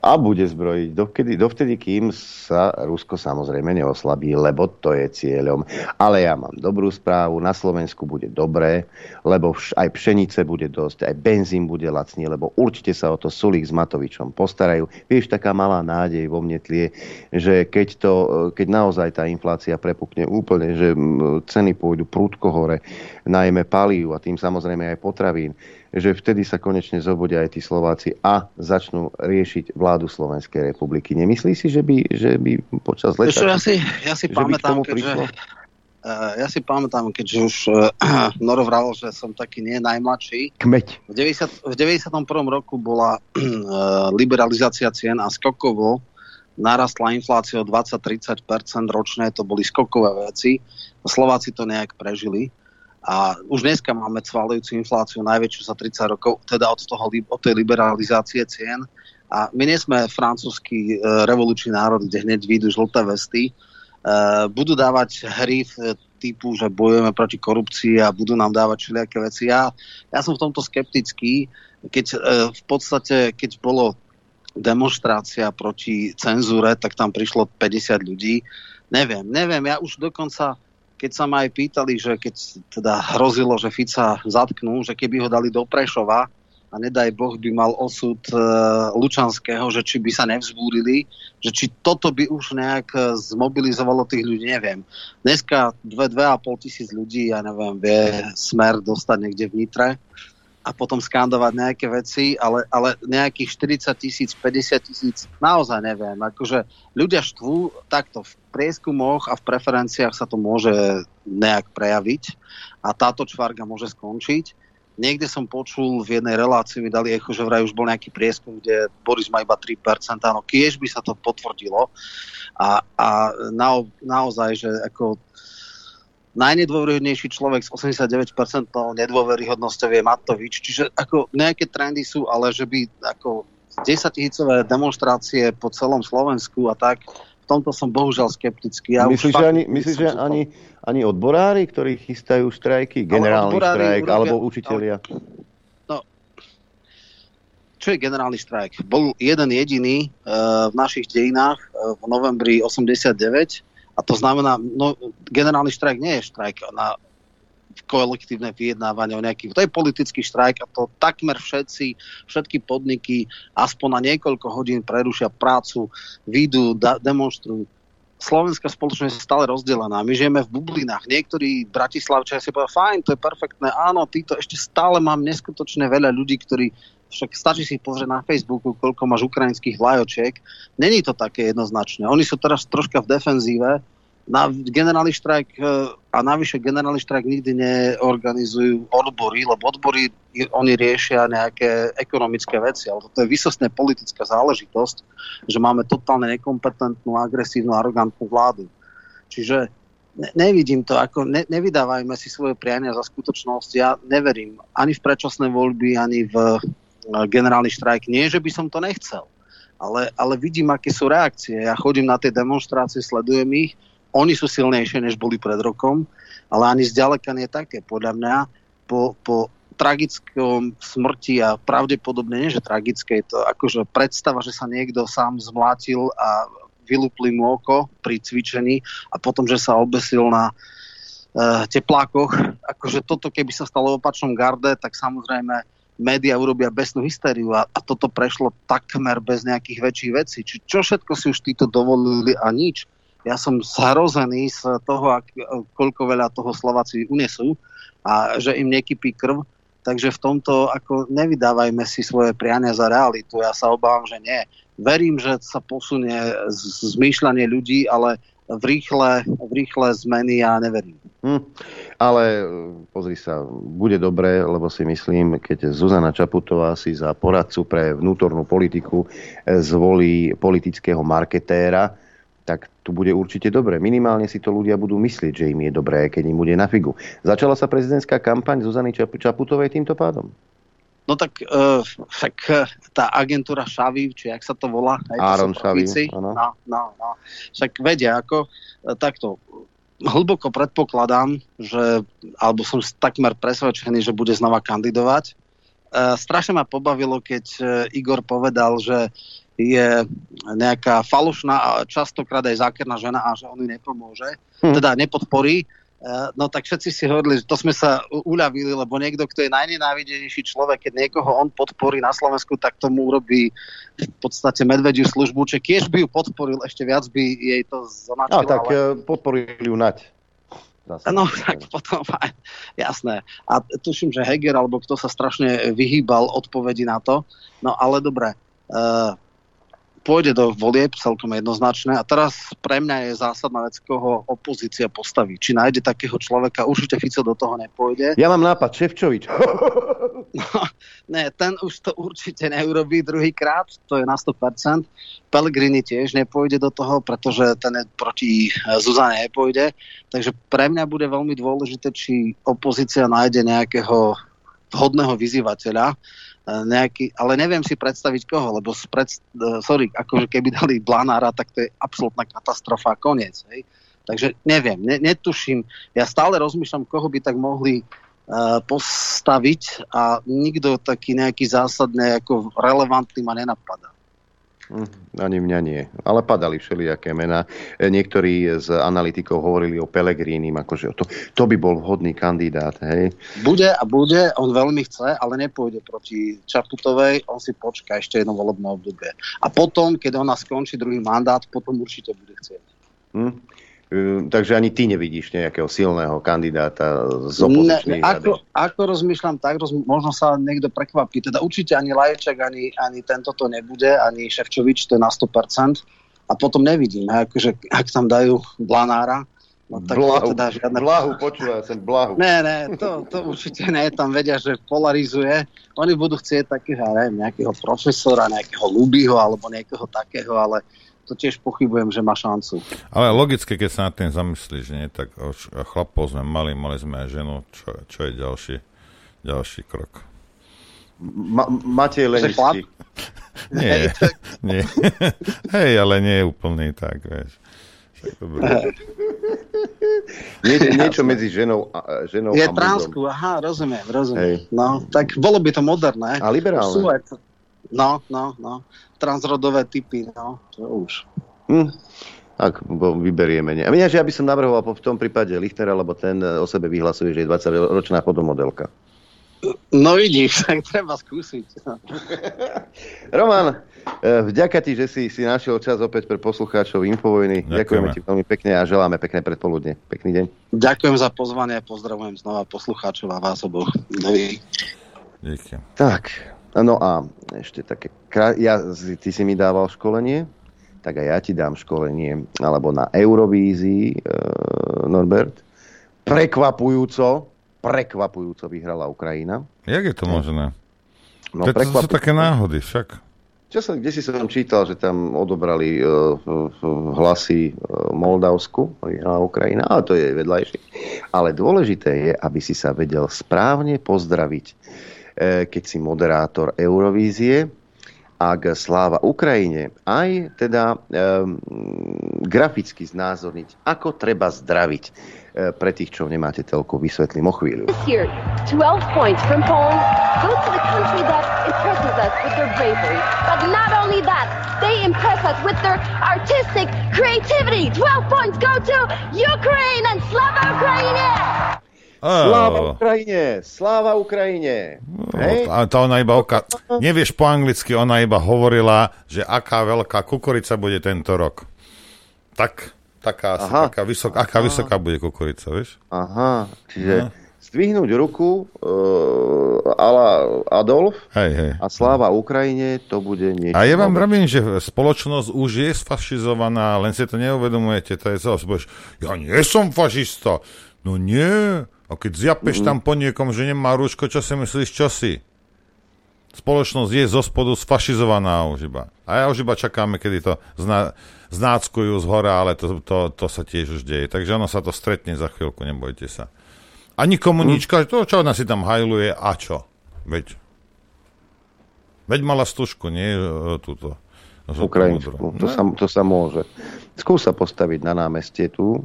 a bude zbrojiť dovtedy, dovtedy, kým sa Rusko samozrejme neoslabí, lebo to je cieľom. Ale ja mám dobrú správu, na Slovensku bude dobré, lebo aj pšenice bude dosť, aj benzín bude lacný, lebo určite sa o to Sulik s Matovičom postarajú. Vieš, taká malá nádej vo mne tlie, že keď, to, keď naozaj tá inflácia prepukne úplne, že ceny pôjdu prúdko hore, najmä palív a tým samozrejme aj potravín, že vtedy sa konečne zobudia aj tí Slováci a začnú riešiť vládu Slovenskej republiky. Nemyslí si, že by, že by počas leta... Ešte, ja si, ja si pamätám, keďže, uh, ja si pamätám, keďže už uh, Noro vral, že som taký nie najmladší. Kmeď. V, 90, v 91. roku bola uh, liberalizácia cien a skokovo narastla inflácia o 20-30% ročne, to boli skokové veci. Slováci to nejak prežili. A už dneska máme cvalujúcu infláciu najväčšiu za 30 rokov, teda od, toho, od tej liberalizácie cien. A my nie sme francúzsky e, revolučný národ, kde hneď výjdu žlté vesty. E, budú dávať hry v typu, že bojujeme proti korupcii a budú nám dávať všelijaké veci. Ja, ja som v tomto skeptický, keď e, v podstate, keď bolo demonstrácia proti cenzúre, tak tam prišlo 50 ľudí. Neviem, neviem, ja už dokonca keď sa ma aj pýtali, že keď teda hrozilo, že Fica zatknú, že keby ho dali do Prešova a nedaj Boh by mal osud e, Lučanského, že či by sa nevzbúrili, že či toto by už nejak e, zmobilizovalo tých ľudí, neviem. Dneska 2-2,5 tisíc ľudí, ja neviem, vie smer dostať niekde v Nitre a potom skandovať nejaké veci, ale, ale nejakých 40 tisíc, 50 tisíc, naozaj neviem. Akože ľudia štvú takto v prieskumoch a v preferenciách sa to môže nejak prejaviť a táto čvarga môže skončiť. Niekde som počul v jednej relácii, mi dali echo, že vraj už bol nejaký prieskum, kde Boris má iba 3%, no kiež by sa to potvrdilo. A, a na, naozaj, že ako najnedôveryhodnejší človek s 89% nedôveryhodnosťou je Matovič. Čiže ako nejaké trendy sú, ale že by ako 10 tisícové demonstrácie po celom Slovensku a tak, tomto som bohužiaľ skeptický. Ja myslíš, že ani, myslíš, že ani, ani odborári, ktorí chystajú štrajky, generálny štrajk, urobia, alebo učitelia? No, čo je generálny štrajk? Bol jeden jediný uh, v našich dejinách uh, v novembri 89 a to znamená, no, generálny štrajk nie je štrajk na kolektívne vyjednávanie o nejakých... To je politický štrajk a to takmer všetci, všetky podniky aspoň na niekoľko hodín prerušia prácu, výjdu, da, demonstrujú. Slovenská spoločnosť je stále rozdelená. My žijeme v bublinách. Niektorí bratislavčania si povedia, fajn, to je perfektné. Áno, títo ešte stále mám neskutočne veľa ľudí, ktorí však stačí si pozrieť na Facebooku, koľko máš ukrajinských vlajočiek. Není to také jednoznačné. Oni sú teraz troška v defenzíve, Na generálny štrajk e, a navyše generálny štrajk nikdy neorganizujú odbory, lebo odbory oni riešia nejaké ekonomické veci, ale toto je vysostne politická záležitosť, že máme totálne nekompetentnú, agresívnu, arogantnú vládu. Čiže ne, nevidím to, ako ne, nevydávajme si svoje priania za skutočnosť. Ja neverím ani v predčasné voľby, ani v e, generálny štrajk. Nie, že by som to nechcel, ale, ale vidím, aké sú reakcie. Ja chodím na tie demonstrácie, sledujem ich, oni sú silnejšie, než boli pred rokom, ale ani zďaleka nie také. Podľa mňa po, po tragickom smrti a pravdepodobne nie, že tragické, to akože predstava, že sa niekto sám zmlátil a vylúpli mu oko pri cvičení a potom, že sa obesil na e, teplákoch. Akože toto, keby sa stalo v opačnom garde, tak samozrejme média urobia besnú hystériu a, a toto prešlo takmer bez nejakých väčších vecí. Či, čo všetko si už títo dovolili a nič ja som zhrozený z toho, koľko veľa toho Slováci unesú a že im nekypí krv. Takže v tomto ako nevydávajme si svoje priania za realitu. Ja sa obávam, že nie. Verím, že sa posunie zmýšľanie ľudí, ale v rýchle, v rýchle zmeny ja neverím. Hm, ale pozri sa, bude dobré, lebo si myslím, keď Zuzana Čaputová si za poradcu pre vnútornú politiku zvolí politického marketéra, tak tu bude určite dobre. Minimálne si to ľudia budú myslieť, že im je dobré, keď im bude na figu. Začala sa prezidentská kampaň Zuzany Čaputovej týmto pádom? No tak uh, však e, tá agentúra Šaviv, či jak sa to volá? Áron Šaviv, no, no, no. Však vedia, ako uh, takto hlboko predpokladám, že, alebo som takmer presvedčený, že bude znova kandidovať. Uh, strašne ma pobavilo, keď uh, Igor povedal, že je nejaká falošná a častokrát aj zákerná žena a že on ju nepomôže, hm. teda nepodporí, eh, no tak všetci si hovorili, že to sme sa uľavili, lebo niekto, kto je najnenávidenejší človek, keď niekoho on podporí na Slovensku, tak tomu urobí v podstate medvediu službu, čiže keď by ju podporil, ešte viac by jej to zonačilo. No tak ale... Eh, podporili ju nať. No tak potom aj, jasné. A tuším, že Heger alebo kto sa strašne vyhýbal odpovedi na to. No ale dobre. Uh, pôjde do volieb celkom jednoznačné a teraz pre mňa je zásadná vec, koho opozícia postaví. Či nájde takého človeka, určite Fico do toho nepôjde. Ja mám nápad, Ševčovič. no, ne, ten už to určite neurobí druhýkrát, to je na 100%. Pellegrini tiež nepôjde do toho, pretože ten proti Zuzane nepôjde. Takže pre mňa bude veľmi dôležité, či opozícia nájde nejakého vhodného vyzývateľa nejaký, ale neviem si predstaviť koho, lebo pred, e, sorry, akože keby dali Blanára, tak to je absolútna katastrofa, koniec. Hej. Takže neviem, ne, netuším. Ja stále rozmýšľam, koho by tak mohli uh, postaviť a nikto taký nejaký zásadne ako relevantný ma nenapadá. Hm, ani mňa nie. Ale padali všelijaké mená. E, niektorí z analytikov hovorili o Pelegrínim, akože to, to by bol vhodný kandidát. Hej? Bude a bude, on veľmi chce, ale nepôjde proti Čaputovej, on si počká ešte jedno volebné obdobie. A potom, keď ona skončí druhý mandát, potom určite bude chcieť. Hm? Ehm, takže ani ty nevidíš nejakého silného kandidáta z opozičných ne, ako, ako rozmýšľam, tak roz, možno sa niekto prekvapí. Teda určite ani Lajčak, ani, ani tento to nebude, ani Ševčovič, to je na 100%. A potom nevidím, akože, ak tam dajú Blanára, No, tak blahu, teda žiadne... blahu, počúvaj, som blahu. Ne, ne, to, to určite nie, tam vedia, že polarizuje. Oni budú chcieť takého, neviem, nejakého profesora, nejakého Lubyho alebo niekoho takého, ale to tiež pochybujem, že má šancu. Ale logicky, keď sa nad tým zamyslíš, nie, tak chlapov sme mali, mali sme aj ženu, čo, čo je ďalší, ďalší krok. Ma, Matej Lenický. nie, nie. Hej, ale nie je úplný tak, vieš. Nie, niečo medzi ženou a, ženou je a transku, aha, rozumiem, rozumiem. Hej. No, tak bolo by to moderné. A liberálne. No, no, no transrodové typy, no, to už. Hm. Tak vyberieme. Ne. A mňa, že ja by som navrhoval v tom prípade Lichtnera, lebo ten o sebe vyhlasuje, že je 20-ročná fotomodelka. No vidíš, tak treba skúsiť. Roman, eh, vďaka ti, že si, si našiel čas opäť pre poslucháčov Infovojny. Ďakujeme. Ďakujeme ti veľmi pekne a želáme pekné predpoludne. Pekný deň. Ďakujem za pozvanie a pozdravujem znova poslucháčov a vás oboch. Díky. Tak, No a ešte také, ja, ty si mi dával školenie, tak aj ja ti dám školenie, alebo na Eurovízii, e, Norbert, prekvapujúco, prekvapujúco vyhrala Ukrajina. Jak je to možné? No, to, to sú také náhody však. Čo som, kde si som čítal, že tam odobrali uh, hlasy uh, Moldavsku, vyhrala Ukrajina, ale to je vedľajšie. Ale dôležité je, aby si sa vedel správne pozdraviť, keď si moderátor Eurovízie, ak sláva Ukrajine, aj teda um, graficky znázorniť, ako treba zdraviť E, pre tých, čo nemáte telko, vysvetlím o chvíľu. Here, 12 points from Poland go to the country that impresses us with their bravery. But not only that, they impress us with their artistic creativity. 12 points go to Ukraine and Slava Ukraine! Oh. Sláva Ukrajine! Sláva Ukrajine! No, Hej? A to ona iba oka... Nevieš po anglicky, ona iba hovorila, že aká veľká kukurica bude tento rok. Tak taká, Aha. taká vysoká, aká Aha. vysoká bude kukurica, vieš? Aha, čiže Aha. zdvihnúť ruku uh, ala Adolf hej, hej. a sláva Ukrajine, to bude niečo. A ja vám vravím, že spoločnosť už je sfašizovaná, len si to neuvedomujete, to je zase, ja nie som fašista. No nie, a keď zjapeš mm. tam po niekom, že nemá rúško, čo si myslíš, čo si? Spoločnosť je zo spodu sfašizovaná už iba. A ja už iba čakáme, kedy to zna, znáckujú z hora, ale to, to, to sa tiež už deje. Takže ono sa to stretne za chvíľku, nebojte sa. A nikomu hm. nič, to, čo ona si tam hajluje, a čo? Veď. Veď mala stužku, nie e, túto. Ukrajinsku. To, sa, to sa môže. Skús sa postaviť na námestie tu,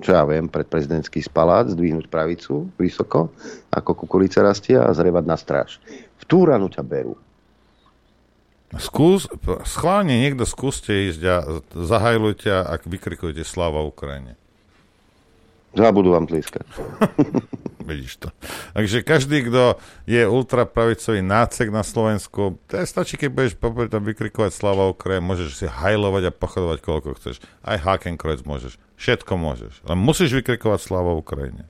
čo ja viem, pred prezidentský spalát, zdvihnúť pravicu vysoko, ako kukurica rastia a zrevať na stráž. V tú ranu ťa berú. Skús, schválne niekto skúste ísť a zahajlujte a vykrikujte sláva Ukrajine. Zabudú vám tliskať. Vidíš to. Takže každý, kto je ultrapravicový nácek na Slovensku, to je stačí, keď budeš tam vykrikovať Slava Ukrajine, môžeš si hajlovať a pochodovať koľko chceš. Aj Hakenkreuz môžeš. Všetko môžeš. Len musíš vykrikovať Slava Ukrajine.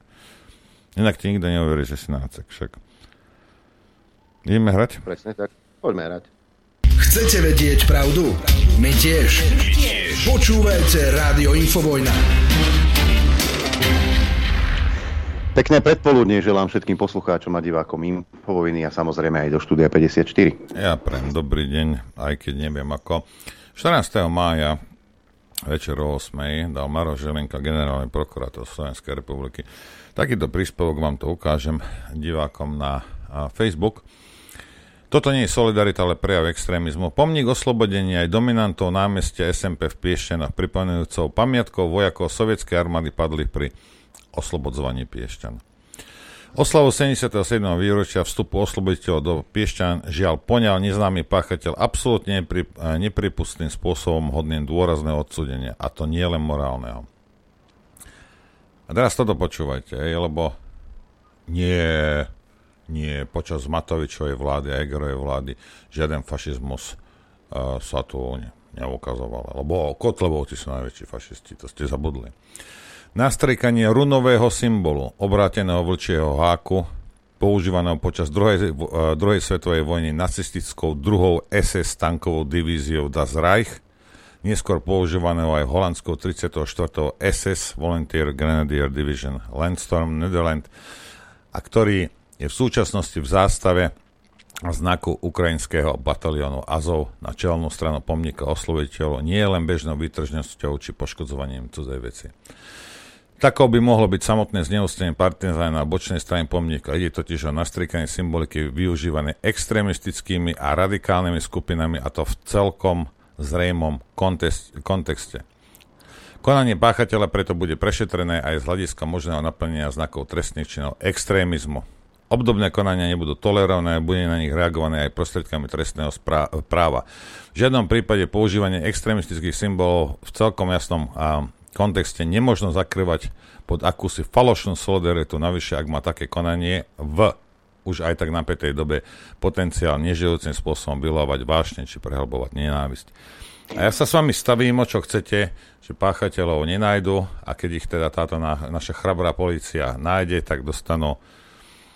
Inak ti nikto neuverí, že si nácek. Však. Ideme hrať? Presne tak. Poďme hrať. Chcete vedieť pravdu? My tiež. My tiež. Počúvajte Rádio Infovojna. Pekné predpoludne želám všetkým poslucháčom a divákom Infovojny a samozrejme aj do štúdia 54. Ja prem dobrý deň, aj keď neviem ako. 14. mája večer o 8. dal Maro Želenka, generálny prokurátor Slovenskej republiky. Takýto príspevok vám to ukážem divákom na Facebook. Toto nie je solidarita, ale prejav extrémizmu. Pomník oslobodenia aj dominantov námestia SMP v Piešťanoch, pripomenujúcou pamiatkou vojakov sovietskej armády padli pri oslobodzovaní Piešťan. Oslavu 77. výročia vstupu osloboditeľov do Piešťan žiaľ poňal neznámy páchateľ absolútne nepri, nepripustným spôsobom hodným dôrazného odsudenia, a to nie len morálneho. A teraz toto počúvajte, lebo nie nie počas Matovičovej vlády a Egerovej vlády žiaden fašizmus uh, sa tu ne, neukazoval. Lebo Kotlebovci sú najväčší fašisti, to ste zabudli. Nastrikanie runového symbolu obráteného vlčieho háku používaného počas druhej, uh, druhej svetovej vojny nacistickou druhou SS tankovou divíziou Das Reich, neskôr používaného aj holandskou 34. SS Volunteer Grenadier Division Landstorm Netherlands, a ktorý je v súčasnosti v zástave znaku ukrajinského bataliónu Azov na čelnú stranu pomníka osloviteľov nie len bežnou výtržnosťou či poškodzovaním cudzej veci. Takou by mohlo byť samotné zneústenie partizána na bočnej strane pomníka. Ide totiž o nastrikanie symboliky využívané extrémistickými a radikálnymi skupinami a to v celkom zrejmom kontexte. Konanie páchateľa preto bude prešetrené aj z hľadiska možného naplnenia znakov trestných činov extrémizmu. Obdobné konania nebudú tolerované, bude na nich reagované aj prostriedkami trestného práva. V žiadnom prípade používanie extrémistických symbolov v celkom jasnom a, kontexte nemožno zakrývať pod akúsi falošnú solidaritu, navyše ak má také konanie v už aj tak napätej dobe potenciál nežijúcim spôsobom vylovať vášne či prehlbovať nenávisť. A ja sa s vami stavím, o čo chcete, že páchateľov nenajdu a keď ich teda táto na, naša chrabrá policia nájde, tak dostanú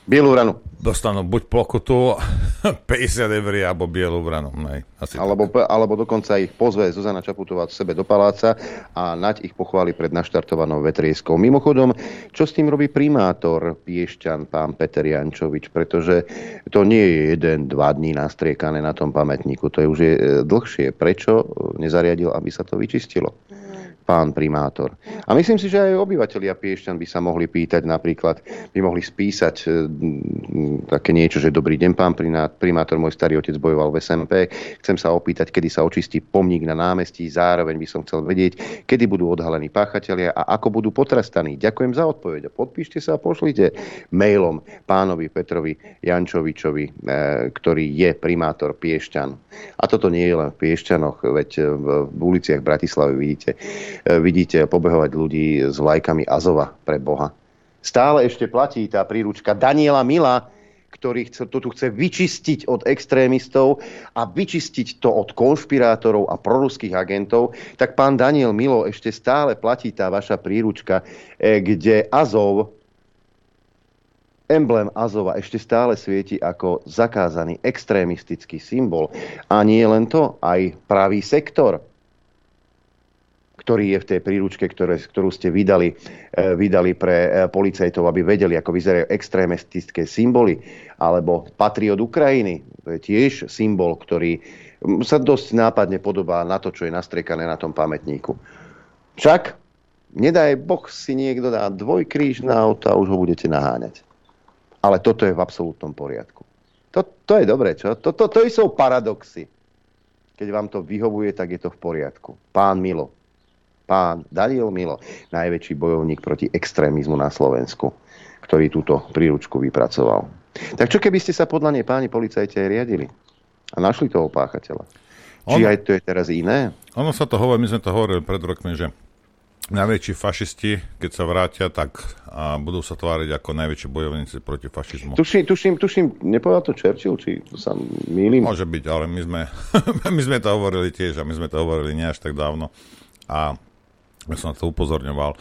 Bielú ranu. Dostanú buď pokutu 50 eur alebo bielú vranu. Nej, asi alebo, alebo dokonca ich pozve Zuzana Čaputová sebe do paláca a nať ich pochváli pred naštartovanou vetrieskou. Mimochodom, čo s tým robí primátor Piešťan, pán Peter Jančovič, pretože to nie je jeden, dva dní nastriekané na tom pamätníku, to je už je e, dlhšie. Prečo nezariadil, aby sa to vyčistilo? Pán primátor. A myslím si, že aj obyvateľia Piešťan by sa mohli pýtať napríklad, by mohli spísať e, také niečo, že dobrý deň, pán primátor, môj starý otec bojoval v SMP, chcem sa opýtať, kedy sa očistí pomník na námestí, zároveň by som chcel vedieť, kedy budú odhalení páchatelia a ako budú potrestaní. Ďakujem za odpoveď. Podpíšte sa a pošlite mailom pánovi Petrovi Jančovičovi, e, ktorý je primátor Piešťan. A toto nie je len v Piešťanoch, veď v uliciach Bratislavy vidíte vidíte pobehovať ľudí s vlajkami Azova pre Boha. Stále ešte platí tá príručka Daniela Mila, ktorý chce, to tu chce vyčistiť od extrémistov a vyčistiť to od konšpirátorov a proruských agentov, tak pán Daniel Milo ešte stále platí tá vaša príručka, e, kde Azov, emblém Azova ešte stále svieti ako zakázaný extrémistický symbol. A nie len to, aj pravý sektor ktorý je v tej príručke, ktoré, ktorú ste vydali, e, vydali pre e, policajtov, aby vedeli, ako vyzerajú extrémistické symboly, alebo patriot Ukrajiny, to je tiež symbol, ktorý sa dosť nápadne podobá na to, čo je nastriekané na tom pamätníku. Však, nedaj Boh si niekto dá dvojkríž na auto a už ho budete naháňať. Ale toto je v absolútnom poriadku. To, to je dobré, čo? To, to, to sú paradoxy. Keď vám to vyhovuje, tak je to v poriadku. Pán Milo, pán Daniel Milo, najväčší bojovník proti extrémizmu na Slovensku, ktorý túto príručku vypracoval. Tak čo keby ste sa podľa nej páni policajti aj riadili a našli toho páchateľa? Či ono, aj to je teraz iné? Ono sa to hovorí, my sme to hovorili pred rokmi, že najväčší fašisti, keď sa vrátia, tak a budú sa tváriť ako najväčší bojovníci proti fašizmu. Tuším, tuším, tuším nepovedal to Churchill, či sa mýlim? Môže byť, ale my sme, my sme to hovorili tiež a my sme to hovorili nie až tak dávno. A ja som na to upozorňoval.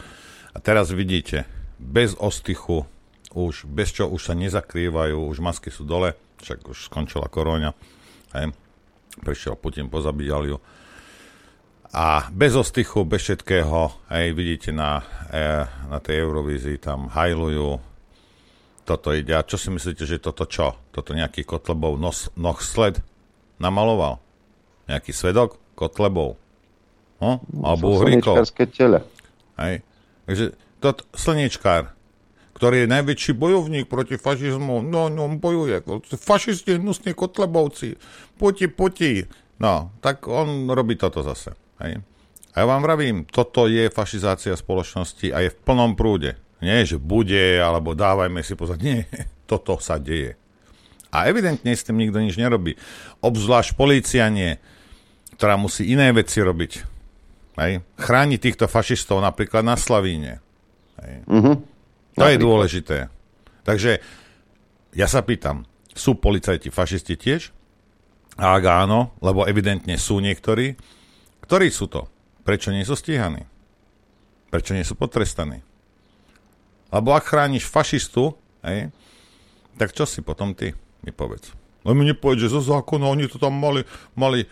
A teraz vidíte, bez ostychu, už bez čo už sa nezakrývajú, už masky sú dole, však už skončila koróňa. Hej. Prišiel Putin, pozabíjal ju. A bez ostychu, bez všetkého, hej, vidíte na, e, na tej Eurovízii, tam hajlujú, toto ide. A čo si myslíte, že toto čo? Toto nejaký Kotlebov nos, noh sled namaloval? Nejaký svedok? Kotlebov. No? Alebo uhlíkov. tele. Hej. Takže to slnečkár, ktorý je najväčší bojovník proti fašizmu, no, no, bojuje. Fašisti, hnusní kotlebovci, poti, poti. No, tak on robí toto zase. Hej. A ja vám vravím, toto je fašizácia spoločnosti a je v plnom prúde. Nie, že bude, alebo dávajme si pozor. Nie, toto sa deje. A evidentne s tým nikto nič nerobí. Obzvlášť policia nie, ktorá musí iné veci robiť Hej. Chrániť týchto fašistov napríklad na Slavíne. Hej. Uh-huh. To napríklad. je dôležité. Takže ja sa pýtam, sú policajti fašisti tiež? A ak áno, lebo evidentne sú niektorí, ktorí sú to? Prečo nie sú stíhaní? Prečo nie sú potrestaní? Lebo ak chrániš fašistu, hej, tak čo si potom ty, mi povedz. No mi nepovedz, že zo zákona oni to tam mali, mali,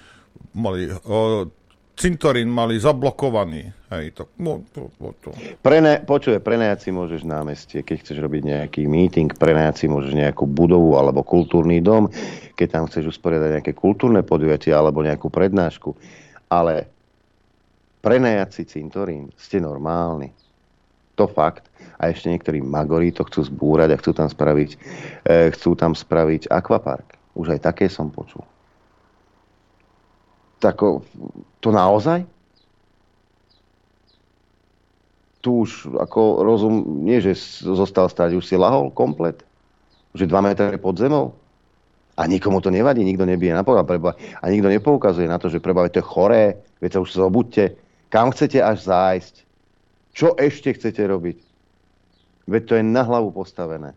mali o, cintorín mali zablokovaný. Hej, to, no, to, to. Prene, počuje, prenajať si môžeš námestie, keď chceš robiť nejaký meeting, prenajať si môžeš nejakú budovu alebo kultúrny dom, keď tam chceš usporiadať nejaké kultúrne podujatie alebo nejakú prednášku. Ale prenajať si cintorín, ste normálni. To fakt. A ešte niektorí magori to chcú zbúrať a chcú tam spraviť, e, chcú tam spraviť akvapark. Už aj také som počul. Tako, to naozaj? Tu už ako rozum, nie že zostal stať, už si lahol komplet? Že 2 metre pod zemou? A nikomu to nevadí, nikto nebije na preba, a nikto nepoukazuje na to, že preba, to je choré, veď sa už zobudte. Kam chcete až zájsť? Čo ešte chcete robiť? Veď to je na hlavu postavené.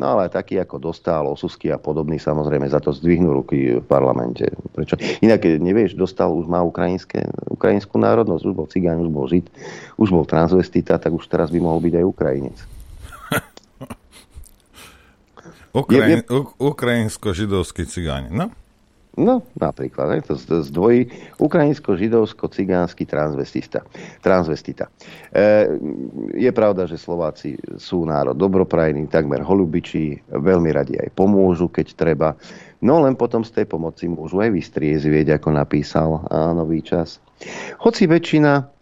No ale taký ako Dostal, Osusky a podobný samozrejme za to zdvihnú ruky v parlamente. Prečo? Inak nevieš, Dostal už má ukrajinské, ukrajinskú národnosť, už bol cigán, už bol žid, už bol transvestita, tak už teraz by mohol byť aj Ukrajinec. Ukrajin. Ukrajinsko-židovský cigáň, no? No, napríklad, je to zdvojí ukrajinsko-židovsko-cigánsky transvestista. transvestita. E, je pravda, že Slováci sú národ dobroprajný, takmer holubičí, veľmi radi aj pomôžu, keď treba. No len potom z tej pomoci môžu aj vystriezvieť, ako napísal Nový čas. Hoci väčšina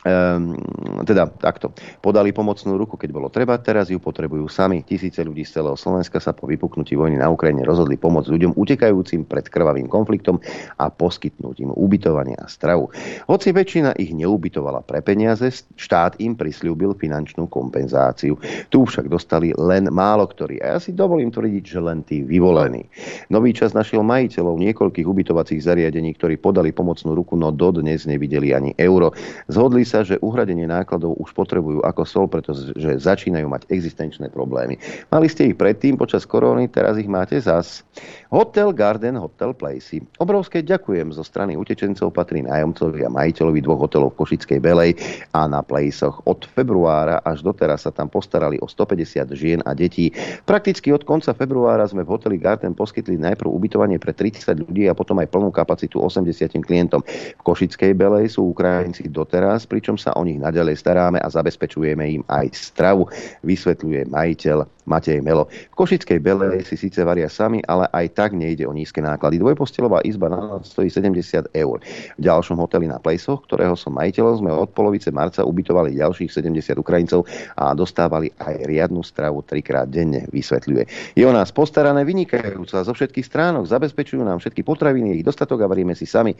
teda takto. Podali pomocnú ruku, keď bolo treba, teraz ju potrebujú sami. Tisíce ľudí z celého Slovenska sa po vypuknutí vojny na Ukrajine rozhodli pomôcť ľuďom utekajúcim pred krvavým konfliktom a poskytnúť im ubytovanie a stravu. Hoci väčšina ich neubytovala pre peniaze, štát im prislúbil finančnú kompenzáciu. Tu však dostali len málo ktorí. A ja si dovolím tvrdiť, že len tí vyvolení. Nový čas našiel majiteľov niekoľkých ubytovacích zariadení, ktorí podali pomocnú ruku, no dodnes nevideli ani euro. Zhodli sa, že uhradenie nákladov už potrebujú ako sol, pretože začínajú mať existenčné problémy. Mali ste ich predtým počas koróny, teraz ich máte zas. Hotel Garden Hotel Placey. Obrovské ďakujem zo strany utečencov patrí nájomcovi a majiteľovi dvoch hotelov v Košickej Belej a na Placeoch. Od februára až doteraz sa tam postarali o 150 žien a detí. Prakticky od konca februára sme v hoteli Garden poskytli najprv ubytovanie pre 30 ľudí a potom aj plnú kapacitu 80 klientom. V Košickej Belej sú Ukrajinci doteraz, pričom sa o nich naďalej staráme a zabezpečujeme im aj stravu, vysvetľuje majiteľ Matej Melo. V Košickej Belej si síce varia sami, ale aj tak nejde o nízke náklady. Dvojpostelová izba na stojí 70 eur. V ďalšom hoteli na Plejsoch, ktorého som majiteľom, sme od polovice marca ubytovali ďalších 70 Ukrajincov a dostávali aj riadnu stravu trikrát denne, vysvetľuje. Je o nás postarané vynikajúca zo všetkých stránok, zabezpečujú nám všetky potraviny, ich dostatok a varieme si sami.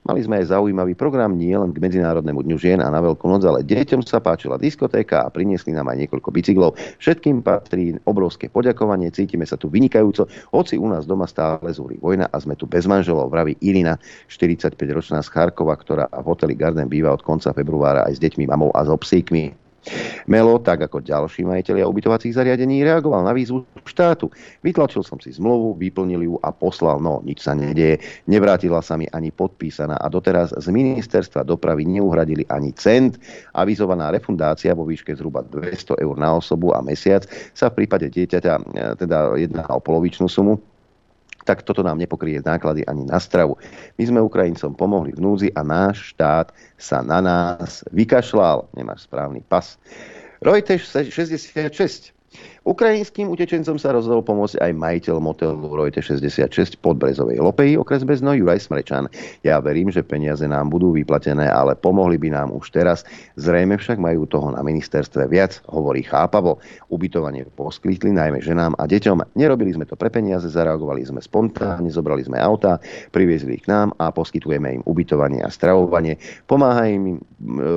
Mali sme aj zaujímavý program nie len k Medzinárodnému dňu žien a na Veľkú noc, ale deťom sa páčila diskotéka a priniesli nám aj niekoľko bicyklov. Všetkým patrí obrovské poďakovanie, cítime sa tu vynikajúco, hoci u nás doma stále zúri vojna a sme tu bez manželov, vraví Irina, 45-ročná z Charkova, ktorá v hoteli Garden býva od konca februára aj s deťmi, mamou a so psíkmi. Melo, tak ako ďalší majiteľia ubytovacích zariadení, reagoval na výzvu štátu. Vytlačil som si zmluvu, vyplnil ju a poslal, no nič sa nedieje. Nevrátila sa mi ani podpísaná a doteraz z ministerstva dopravy neuhradili ani cent. Avizovaná refundácia vo výške zhruba 200 eur na osobu a mesiac sa v prípade dieťaťa e, teda jedná o polovičnú sumu tak toto nám nepokrie náklady ani na stravu. My sme Ukrajincom pomohli v núzi a náš štát sa na nás vykašľal. Nemáš správny pas. Reuters 66 Ukrajinským utečencom sa rozhodol pomôcť aj majiteľ motelu Rojte 66 pod Brezovej Lopeji, okres Bezno Juraj Smrečan. Ja verím, že peniaze nám budú vyplatené, ale pomohli by nám už teraz. Zrejme však majú toho na ministerstve viac, hovorí chápavo. Ubytovanie poskytli najmä ženám a deťom. Nerobili sme to pre peniaze, zareagovali sme spontánne, zobrali sme auta, priviezli ich k nám a poskytujeme im ubytovanie a stravovanie. Pomáha im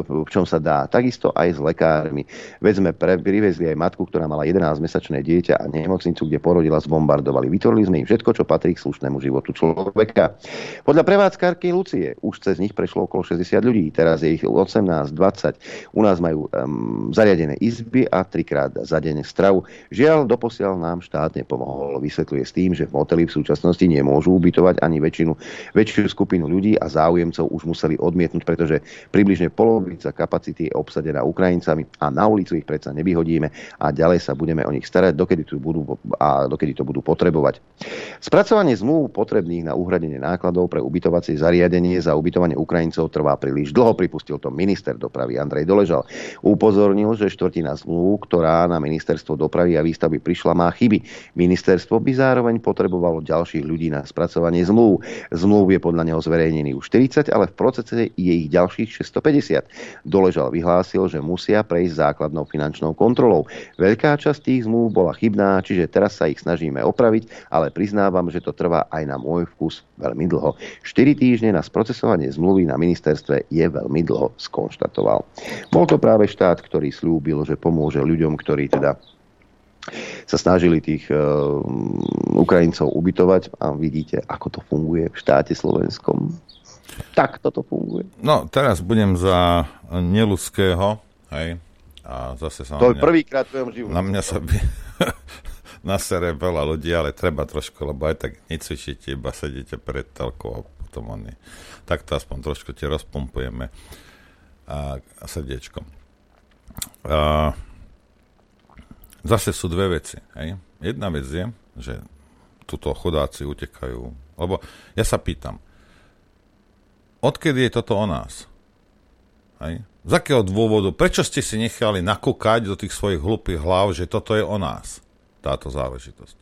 v čom sa dá. Takisto aj s lekármi. Veď sme priviezli aj matku, ktorá mala 11 12-mesačné dieťa a nemocnicu, kde porodila, zbombardovali. Vytvorili sme im všetko, čo patrí k slušnému životu človeka. Podľa prevádzkarky Lucie už cez nich prešlo okolo 60 ľudí, teraz je ich 18-20. U nás majú um, zariadené izby a trikrát za deň stravu. Žiaľ, doposiaľ nám štát nepomohol. Vysvetľuje s tým, že v moteli v súčasnosti nemôžu ubytovať ani väčšinu, väčšiu skupinu ľudí a záujemcov už museli odmietnúť, pretože približne polovica kapacity je obsadená Ukrajincami a na ulicu ich predsa nevyhodíme a ďalej sa budeme o nich starať, dokedy, tu budú, a dokedy to budú potrebovať. Spracovanie zmluv potrebných na uhradenie nákladov pre ubytovacie zariadenie za ubytovanie Ukrajincov trvá príliš dlho, pripustil to minister dopravy Andrej Doležal. Upozornil, že štvrtina zmluv, ktorá na ministerstvo dopravy a výstavby prišla, má chyby. Ministerstvo by zároveň potrebovalo ďalších ľudí na spracovanie zmluv. Zmluv je podľa neho zverejnený už 40, ale v procese je ich ďalších 650. Doležal vyhlásil, že musia prejsť základnou finančnou kontrolou. Veľká časť tých zmluv bola chybná, čiže teraz sa ich snažíme opraviť, ale priznávam, že to trvá aj na môj vkus veľmi dlho. 4 týždne na sprocesovanie zmluvy na ministerstve je veľmi dlho, skonštatoval. Bol to práve štát, ktorý slúbil, že pomôže ľuďom, ktorí teda sa snažili tých uh, Ukrajincov ubytovať a vidíte, ako to funguje v štáte slovenskom. Tak toto funguje. No, teraz budem za neludského, hej, a zase sa to je prvýkrát v tvojom živote. Na mňa sa by, nasere veľa ľudí, ale treba trošku, lebo aj tak necvičíte, iba sedíte pred telkou a potom oni... Tak to aspoň trošku ti rozpumpujeme a, a srdiečko. A, zase sú dve veci. Hej? jedna vec je, že tuto chudáci utekajú. Lebo ja sa pýtam, odkedy je toto o nás? Hej? Z akého dôvodu? Prečo ste si nechali nakúkať do tých svojich hlupých hlav, že toto je o nás? Táto záležitosť.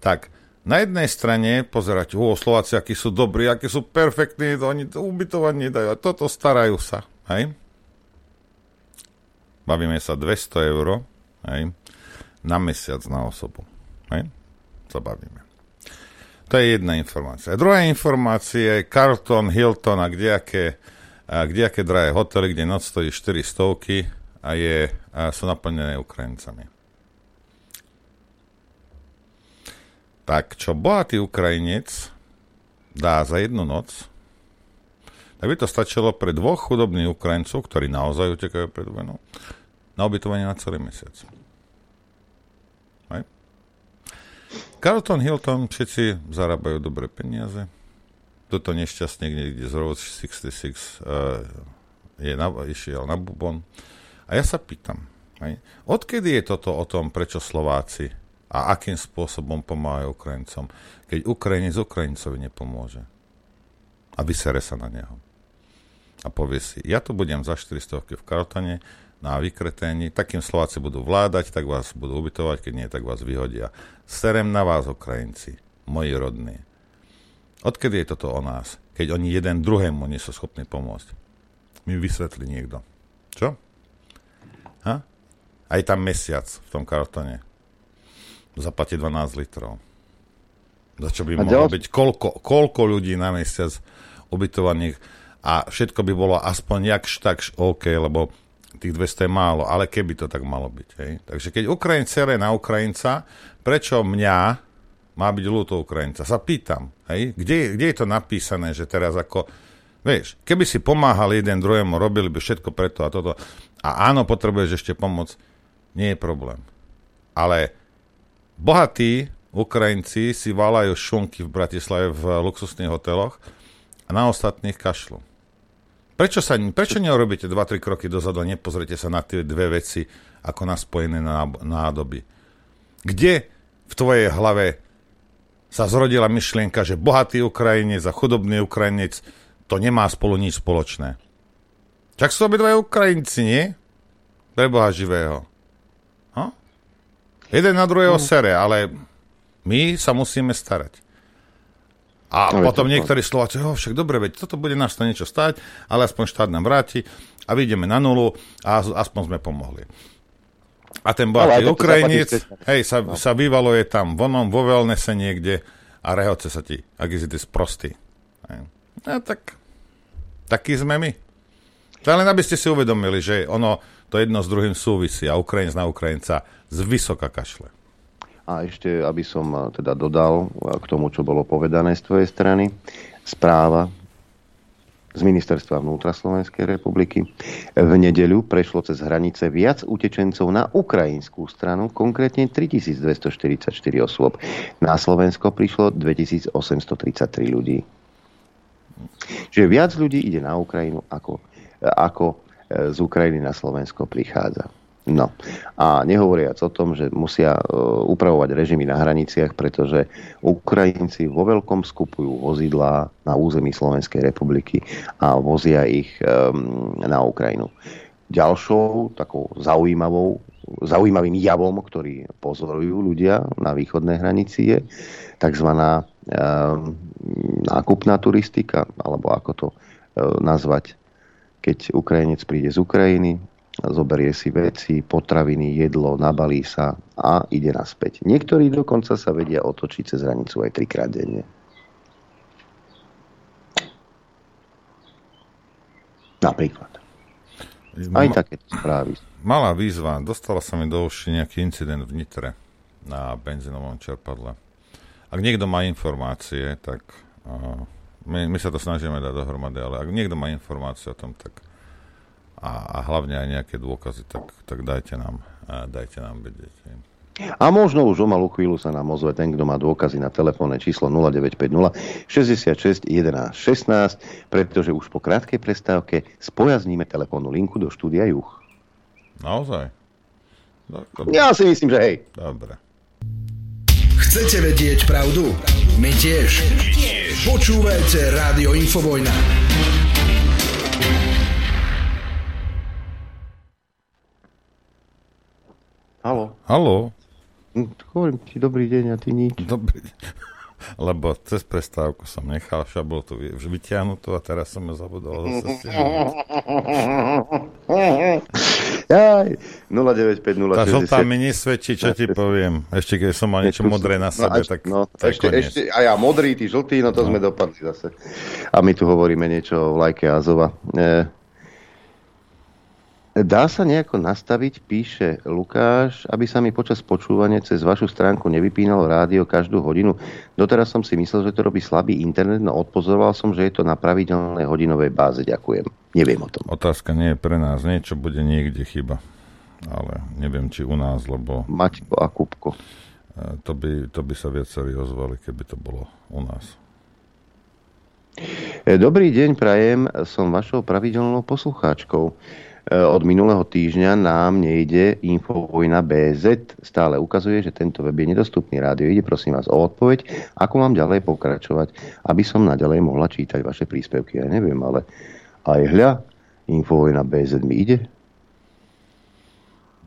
Tak, na jednej strane pozerať, o, Slováci, akí sú dobrí, akí sú perfektní, to oni to ubytovať nedajú. A toto starajú sa. Hej? Bavíme sa 200 eur hej? na mesiac na osobu. Hej? To bavíme. To je jedna informácia. Druhá informácia je Carlton, Hilton a kdejaké, a kdejaké drahé hotely, kde noc stojí 400 a, je, a sú naplnené Ukrajincami. Tak čo bohatý Ukrajinec dá za jednu noc, tak by to stačilo pre dvoch chudobných Ukrajincov, ktorí naozaj utekajú pred vojnou, na ubytovanie na celý mesiac. Carlton Hilton všetci zarábajú dobré peniaze. Toto nešťastník niekde z Road 66 uh, je na, išiel na bubon. A ja sa pýtam, hej, odkedy je toto o tom, prečo Slováci a akým spôsobom pomáhajú Ukrajincom, keď Ukrajinec Ukrajincovi nepomôže a vysere sa na neho. A povie si, ja tu budem za 400 v Karotane, na vykretení, takým Slováci budú vládať, tak vás budú ubytovať, keď nie, tak vás vyhodia. Serem na vás, Ukrajinci, moji rodní. Odkedy je toto o nás, keď oni jeden druhému nie sú schopní pomôcť? Mi vysvetlí niekto. Čo? Ha? Aj tam mesiac v tom kartone. Zaplatí 12 litrov. Za čo by mohlo byť koľko, koľko ľudí na mesiac ubytovaných a všetko by bolo aspoň jakž takž OK, lebo tých 200 je málo, ale keby to tak malo byť. Hej. Takže keď Ukrajin cere na Ukrajinca, prečo mňa má byť ľúto Ukrajinca? Sa pýtam, hej, kde, kde je to napísané, že teraz ako, vieš, keby si pomáhal jeden druhému, robili by všetko preto a toto, a áno, potrebuješ ešte pomoc, nie je problém. Ale bohatí Ukrajinci si valajú šunky v Bratislave v luxusných hoteloch a na ostatných kašľu. Prečo, sa, prečo neurobíte 2-3 kroky dozadu a nepozrite sa na tie dve veci ako na spojené nádoby? Kde v tvojej hlave sa zrodila myšlienka, že bohatý Ukrajinec a chudobný Ukrajinec to nemá spolu nič spoločné? Čak sú obidva Ukrajinci, nie? Pre Boha živého. Ha? Jeden na druhého mm. sere, ale my sa musíme starať. A no, potom niektorí Slováci, oh, však dobre, veď toto bude nás to niečo stať, ale aspoň štát nám vráti a vyjdeme na nulu a aspoň sme pomohli. A ten bohatý no, Ukrajinec, hej, sa, no. sa vyvaluje tam vonom, vo wellnesse niekde a rehoce sa ti, ak si ty sprostý. No tak, taký sme my. To len aby ste si uvedomili, že ono to jedno s druhým súvisí a Ukrajinec na Ukrajinca z vysoka kašle. A ešte, aby som eh, teda dodal eh, k tomu, čo bolo povedané z tvojej strany, správa z Ministerstva vnútra Slovenskej republiky. V nedeľu prešlo cez hranice viac utečencov na ukrajinskú stranu, konkrétne 3244 osôb. Na Slovensko prišlo 2833 ľudí. Čiže viac ľudí ide na Ukrajinu, ako, ako z Ukrajiny na Slovensko prichádza. No a nehovoriac o tom, že musia e, upravovať režimy na hraniciach, pretože Ukrajinci vo veľkom skupujú vozidlá na území Slovenskej republiky a vozia ich na Ukrajinu. Ďalšou takou zaujímavou, zaujímavým javom, ktorý pozorujú ľudia na východnej hranici je tzv. nákupná turistika, alebo ako to e, nazvať, keď Ukrajinec príde z Ukrajiny, zoberie si veci, potraviny, jedlo, nabalí sa a ide naspäť. Niektorí dokonca sa vedia otočiť cez hranicu aj trikrát denne. Napríklad. Aj také správy. Malá výzva. Dostala sa mi do uši nejaký incident v Nitre na benzínovom čerpadle. Ak niekto má informácie, tak uh, my, my sa to snažíme dať dohromady, ale ak niekto má informácie o tom, tak a, a hlavne aj nejaké dôkazy, tak, tak dajte, nám, dajte nám vedieť. A možno už o malú chvíľu sa nám ozve ten, kto má dôkazy na telefónne číslo 0950 66 11 16, pretože už po krátkej prestávke spojazníme telefónnu linku do štúdia Juch. Naozaj? No, ja si myslím, že hej. Dobre. Chcete vedieť pravdu? My tiež. tiež. Počúvajte Rádio Infovojna. Halo. Halo. Hm, Hovorím ti dobrý deň a ty nič. Dobrý deň. Lebo cez prestávku som nechal šablotu už vyťahnutú a teraz som ju zabudol zase Jaj, 095060. Tá žltá mi nesvedčí, čo ti poviem. Ešte keď som mal niečo modré na sebe, no, tak no, je ešte, koniec. ešte, a ja modrý, ty žltý, no to no. sme dopadli zase. A my tu hovoríme niečo o vlajke Azova. E, Dá sa nejako nastaviť, píše Lukáš, aby sa mi počas počúvania cez vašu stránku nevypínalo rádio každú hodinu. Doteraz som si myslel, že to robí slabý internet, no odpozoroval som, že je to na pravidelnej hodinovej báze. Ďakujem. Neviem o tom. Otázka nie je pre nás. Niečo bude niekde chyba. Ale neviem, či u nás, lebo... Maťko a Kupko. To by, to by sa viacerí ozvali, keby to bolo u nás. Dobrý deň, prajem. Som vašou pravidelnou poslucháčkou. Od minulého týždňa nám nejde Infovojna BZ. Stále ukazuje, že tento web je nedostupný. Rádio ide prosím vás o odpoveď, ako mám ďalej pokračovať, aby som naďalej mohla čítať vaše príspevky. Ja neviem, ale aj hľa, Infovojna BZ mi ide.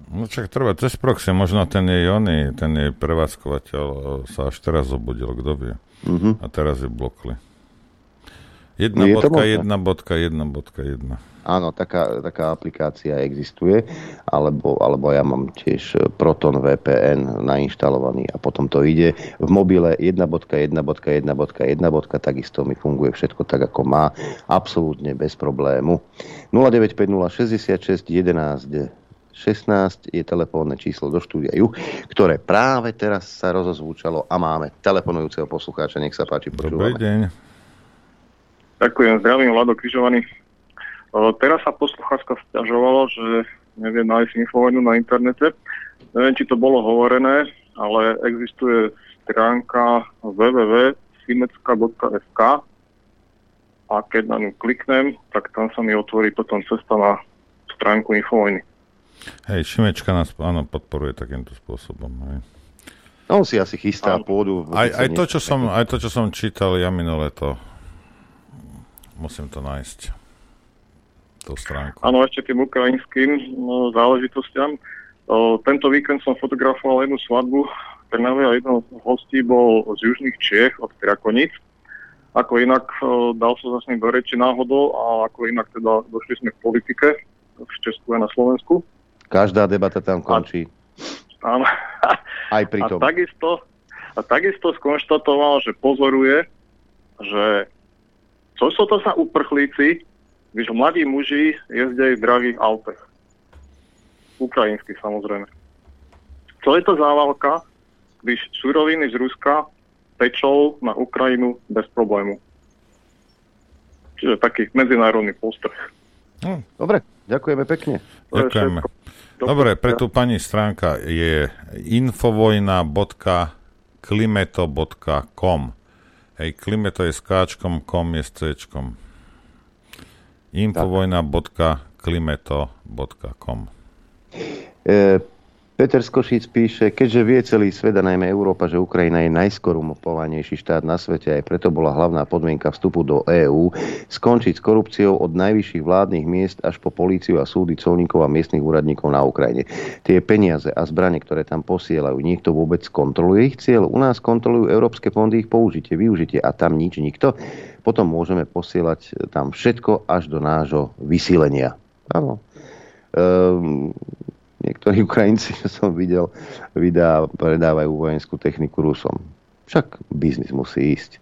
No čak trvá cez proxy, možno ten je oný, ten je prevádzkovateľ, sa až teraz obudil, kto vie. Mhm. A teraz je blokli. Je to možné? 1.1.1.1. Áno, taká, taká aplikácia existuje, alebo, alebo ja mám tiež Proton VPN nainštalovaný a potom to ide v mobile 1.1.1.1. takisto mi funguje všetko tak, ako má, absolútne bez problému. 0950 66 11 16 je telefónne číslo do štúdia Juh, ktoré práve teraz sa rozozvúčalo a máme telefonujúceho poslucháča. Nech sa páči, počúvame. Dobrý deň. Ďakujem, zdravím, Vlado Križovaný. Teraz sa poslucháčka stiažovalo, že nevie nájsť infovojnu na internete. Neviem, či to bolo hovorené, ale existuje stránka www.simecka.sk a keď na ňu kliknem, tak tam sa mi otvorí potom cesta na stránku Infovojny. Hej, Šimečka nás áno, podporuje takýmto spôsobom. Hej. On si asi chystá áno. pôdu. Aj, aj, to, čo som, aj to, čo som čítal ja minule, to musím to nájsť. Tú stránku. Áno, ešte tým ukrajinským no, záležitostiam. O, tento víkend som fotografoval jednu svadbu v Trnave a jeden z hostí bol z južných Čiech, od Krakonic. Ako inak o, dal sa sa ním do reči náhodou a ako inak teda došli sme k politike v Česku a na Slovensku. Každá debata tam končí. A, áno. Aj pri tom. A takisto, a takisto skonštatoval, že pozoruje, že čo sú to za uprchlíci, když mladí muži jezdia v drahých autech. Ukrajinských samozrejme. Co je to závalka, když suroviny z Ruska tečou na Ukrajinu bez problému? Čiže taký medzinárodný postrh. Hm, dobre, ďakujeme pekne. Ďakujeme. Dobre, pre tú pani stránka je infovojna.klimeto.com Hej, klimeto je s káčkom, kom je s cčkom. infovojna.klimeto.com E, Peter Skošic píše, keďže vie celý svet a najmä Európa, že Ukrajina je najskorumopovanejší štát na svete, aj preto bola hlavná podmienka vstupu do EÚ skončiť s korupciou od najvyšších vládnych miest až po políciu a súdy, colníkov a miestnych úradníkov na Ukrajine. Tie peniaze a zbranie, ktoré tam posielajú, niekto vôbec kontroluje ich cieľ? U nás kontrolujú európske fondy ich použitie, využitie a tam nič nikto. Potom môžeme posielať tam všetko až do nášho vysílenia. Áno. Ehm, niektorí Ukrajinci, čo som videl, videá predávajú vojenskú techniku Rusom. Však biznis musí ísť.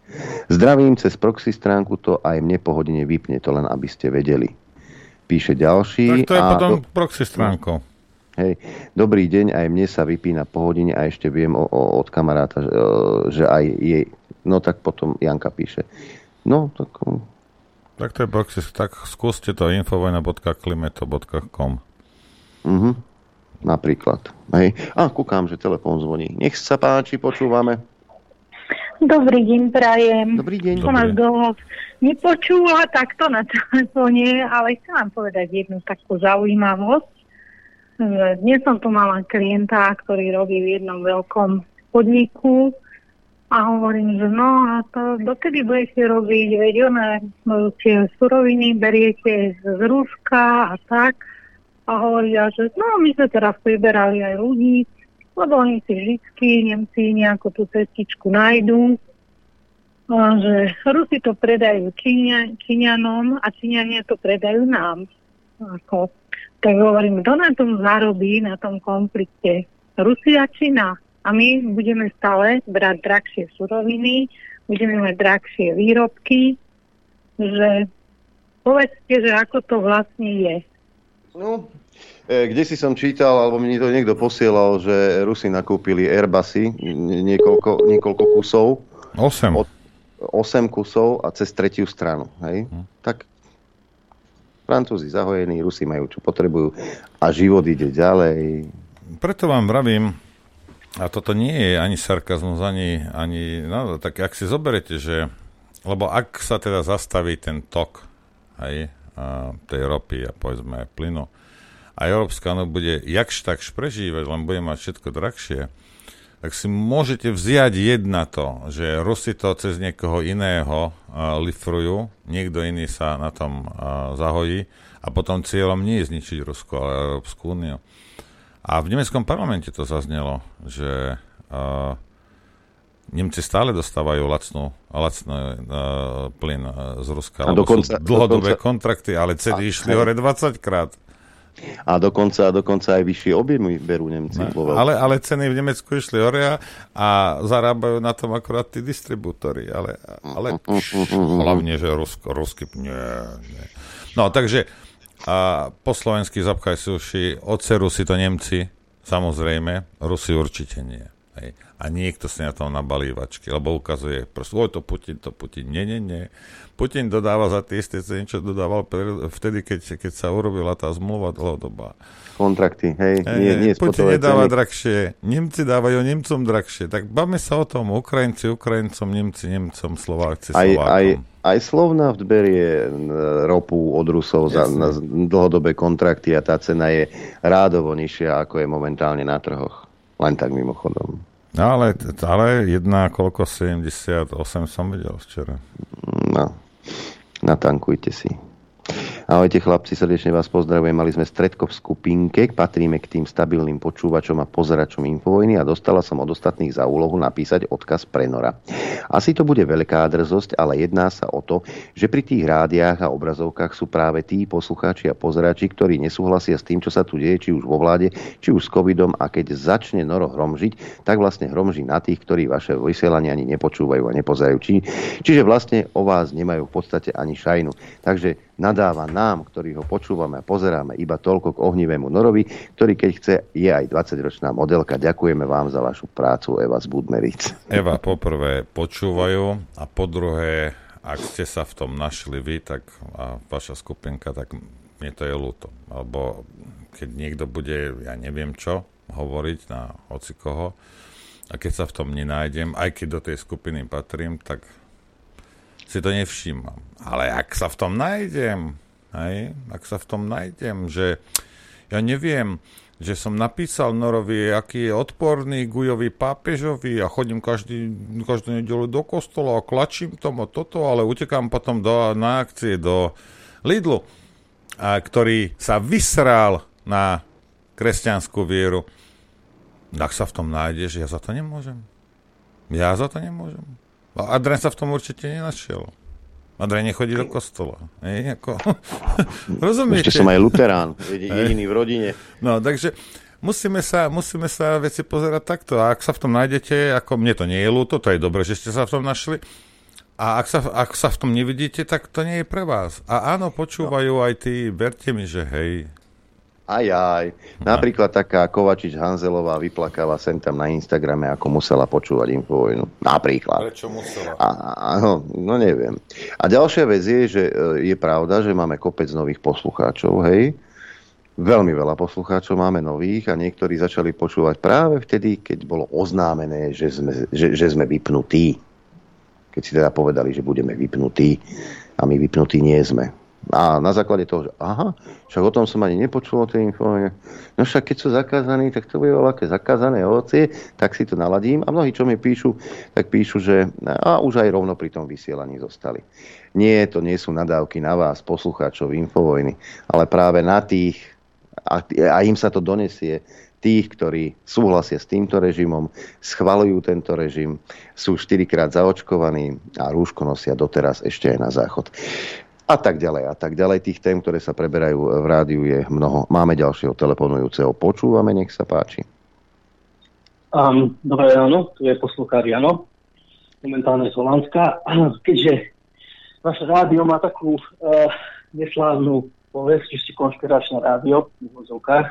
Zdravím cez proxy stránku, to aj mne po hodine vypne, to len aby ste vedeli. Píše ďalší. Tak to je a potom do... proxy stránkou. Hej, dobrý deň, aj mne sa vypína po hodine a ešte viem o, o, od kamaráta, že, že aj jej, no tak potom Janka píše. No, tak... Tak to je proxy, tak skúste to infovojna.klimeto.com Mhm. Napríklad. Hej. A kúkam, že telefón zvoní. Nech sa páči, počúvame. Dobrý deň, prajem. Dobrý deň. Som vás dlho nepočula takto na telefóne, ale chcem vám povedať jednu takú zaujímavosť. Dnes som tu mala klienta, ktorý robí v jednom veľkom podniku A hovorím, že no a to dokedy budete robiť, veď ona, no, tie suroviny beriete z Ruska a tak. A hovoria, že no my sme teraz priberali aj ľudí, lebo oni si vždy, Nemci nejakú tú cestičku nájdú. A že Rusi to predajú Číňa, Číňanom a Číňania to predajú nám. Ako, tak hovorím, kto na tom zarobí, na tom konflikte? Rusia, Čína. A my budeme stále brať drahšie suroviny, budeme mať drahšie výrobky, že povedzte, že ako to vlastne je. No, kde si som čítal, alebo mi to niekto posielal, že Rusi nakúpili Airbusy, niekoľko, niekoľko kusov. 8. 8 kusov a cez tretiu stranu. Hej? Hm. Tak Francúzi zahojení, Rusi majú čo potrebujú a život ide ďalej. Preto vám vravím, a toto nie je ani sarkazmus, ani, ani no, tak ak si zoberete, že, lebo ak sa teda zastaví ten tok, hej, a tej ropy a povedzme plynu, a Európska no bude jakž takž prežívať, len bude mať všetko drahšie, tak si môžete vziať jedna to, že Rusi to cez niekoho iného uh, lifrujú, niekto iný sa na tom uh, zahojí a potom cieľom nie je zničiť Rusko, ale Európsku úniu. A v nemeckom parlamente to zaznelo, že uh, Nemci stále dostávajú lacnú, lacný uh, plyn z Ruska. A dokonca, sú dlhodobé dokonca, kontrakty, ale ceny išli hore 20 krát. A dokonca, dokonca aj vyššie objemy berú Nemci. No, ale, ale ceny v Nemecku išli hore a zarábajú na tom akurát tí distribútory. Ale, ale hlavne, že Rusko, Rusky... Nie, nie. No, takže a po slovensky zapchaj suši, odserú si to Nemci, samozrejme, Rusi určite nie. Hej. A niekto si na tom na balívačky, lebo ukazuje, proste, oj, to Putin, to Putin, nie, nie, nie. Putin dodáva za tie isté ceny, čo dodával vtedy, keď, keď sa urobila tá zmluva dlhodobá. Kontrakty, hej, hej nie, nie Putin nedáva ceny. drahšie, Nemci dávajú Nemcom drahšie, tak bavme sa o tom, Ukrajinci Ukrajincom, Nemci Nemcom, Slováci Slovákom. Aj, aj, aj Slovnaft berie ropu od Rusov za na dlhodobé kontrakty a tá cena je rádovo nižšia, ako je momentálne na trhoch. Len tak mimochodom. No ale, ale jedna koľko? 78 som videl včera. No, natankujte si. Ahojte chlapci, srdečne vás pozdravujem. Mali sme stredko v skupinke, patríme k tým stabilným počúvačom a pozeračom Infovojny a dostala som od ostatných za úlohu napísať odkaz pre Nora. Asi to bude veľká drzosť, ale jedná sa o to, že pri tých rádiách a obrazovkách sú práve tí poslucháči a pozerači, ktorí nesúhlasia s tým, čo sa tu deje, či už vo vláde, či už s covidom a keď začne Noro hromžiť, tak vlastne hromží na tých, ktorí vaše vysielanie ani nepočúvajú a nepozerajú. Či, čiže vlastne o vás nemajú v podstate ani šajnu. Takže nadáva nám, ktorí ho počúvame a pozeráme iba toľko k ohnivému Norovi, ktorý keď chce, je aj 20-ročná modelka. Ďakujeme vám za vašu prácu, Eva z Budmeric. Eva, poprvé počúvajú a po druhé, ak ste sa v tom našli vy, tak a vaša skupinka, tak mne to je ľúto. Alebo keď niekto bude, ja neviem čo, hovoriť na hoci koho, a keď sa v tom nenájdem, aj keď do tej skupiny patrím, tak si to nevšímam. Ale ak sa v tom nájdem, hej, ak sa v tom nájdem, že ja neviem, že som napísal Norovi, aký je odporný Gujovi pápežovi a chodím každý, každú nedelu do kostola a klačím tomu toto, ale utekám potom do, na akcie do Lidlu, a, ktorý sa vysral na kresťanskú vieru. Tak sa v tom nájdeš, ja za to nemôžem. Ja za to nemôžem. A Adrian sa v tom určite nenašiel. Adrian nechodí do kostola. Ej, ako... Rozumiete? Ešte som aj luterán, jediný v rodine. No, takže musíme sa, musíme sa veci pozerať takto. A ak sa v tom nájdete, ako mne to nie je ľúto, to je dobré, že ste sa v tom našli. A ak sa, ak sa v tom nevidíte, tak to nie je pre vás. A áno, počúvajú no. aj tí, verte mi, že hej, aj, aj. Napríklad taká Kovačič Hanzelová vyplakáva sem tam na Instagrame, ako musela počúvať Infovojnu. Napríklad. Prečo musela? Áno, no neviem. A ďalšia vec je, že e, je pravda, že máme kopec nových poslucháčov, hej. Veľmi veľa poslucháčov máme nových a niektorí začali počúvať práve vtedy, keď bolo oznámené, že sme, že, že sme vypnutí. Keď si teda povedali, že budeme vypnutí a my vypnutí nie sme. A na základe toho, že aha, však o tom som ani nepočul o tej info. No však keď sú zakázaní, tak to bude veľké zakázané ovocie, tak si to naladím. A mnohí, čo mi píšu, tak píšu, že a už aj rovno pri tom vysielaní zostali. Nie, to nie sú nadávky na vás, poslucháčov Infovojny, ale práve na tých, a, a im sa to donesie, tých, ktorí súhlasia s týmto režimom, schvalujú tento režim, sú štyrikrát zaočkovaní a rúško nosia doteraz ešte aj na záchod. A tak ďalej, a tak ďalej. Tých tém, ktoré sa preberajú v rádiu, je mnoho. Máme ďalšieho telefonujúceho. Počúvame, nech sa páči. Um, dobré ráno, tu je poslúkár Jano, momentálne z Holandska. Keďže vaše rádio má takú uh, neslávnu povesť, že si konšpiračné rádio v vozovkách,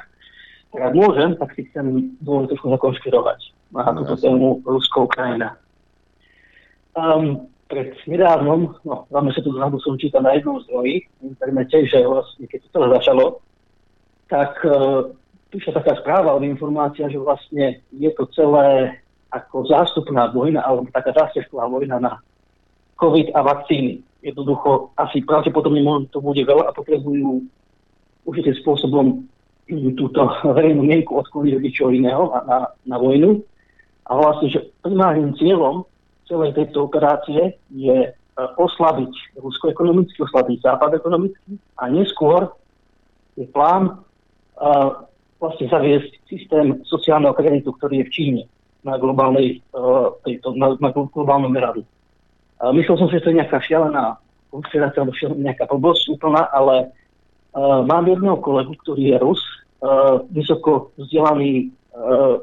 tak ak môžem, tak si chcem dovoliť trošku zakonšpirovať na no, túto tému Rusko-Ukrajina. Um, pred nedávnom, no máme sa tu zradu som čítal na jednom zdroji v internete, že vlastne keď to začalo, tak uh, píše taká správa alebo informácia, že vlastne je to celé ako zástupná vojna, alebo taká zástupná vojna na COVID a vakcíny. Jednoducho asi pravdepodobne to bude veľa a potrebujú určitým spôsobom túto verejnú mienku odkúliť od ničoho iného na, na, na vojnu. A vlastne, že primárnym cieľom celej tejto operácie je e, oslabiť Rusko ekonomicky, oslabiť Západ ekonomicky a neskôr je plán uh, vlastne zaviesť systém sociálneho kreditu, ktorý je v Číne na globálnej, uh, tejto, na, na globálnom meradu. Uh, myslel som si, že to je nejaká šialená konšpirácia alebo nejaká blbosť úplná, ale uh, mám jedného kolegu, ktorý je Rus, uh, vysoko vzdelaný uh,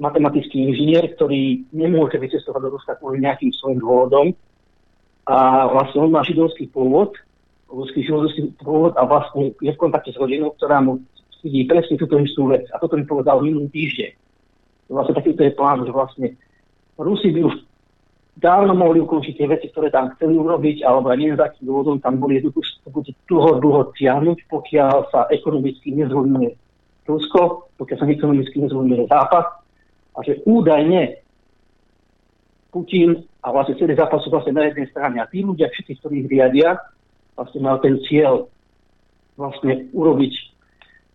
matematický inžinier, ktorý nemôže vycestovať do Ruska kvôli nejakým svojim dôvodom. A vlastne on má židovský pôvod, ruský židovský pôvod a vlastne je v kontakte s rodinou, ktorá mu vidí presne túto istú vec. A toto mi povedal minulý týždeň. Vlastne takýto je plán, že vlastne Rusi by už dávno mohli ukončiť tie veci, ktoré tam chceli urobiť, alebo aj neviem, za akým dôvodom tam boli jednoducho dlho, dlho tiahnuť, pokiaľ sa ekonomicky nezrujnuje Rusko, pokiaľ sa ekonomicky nezrujnuje Západ a že údajne Putin a vlastne celý zápas sú vlastne na jednej strane a tí ľudia, všetci, ktorí ich riadia, vlastne mal ten cieľ vlastne urobiť e,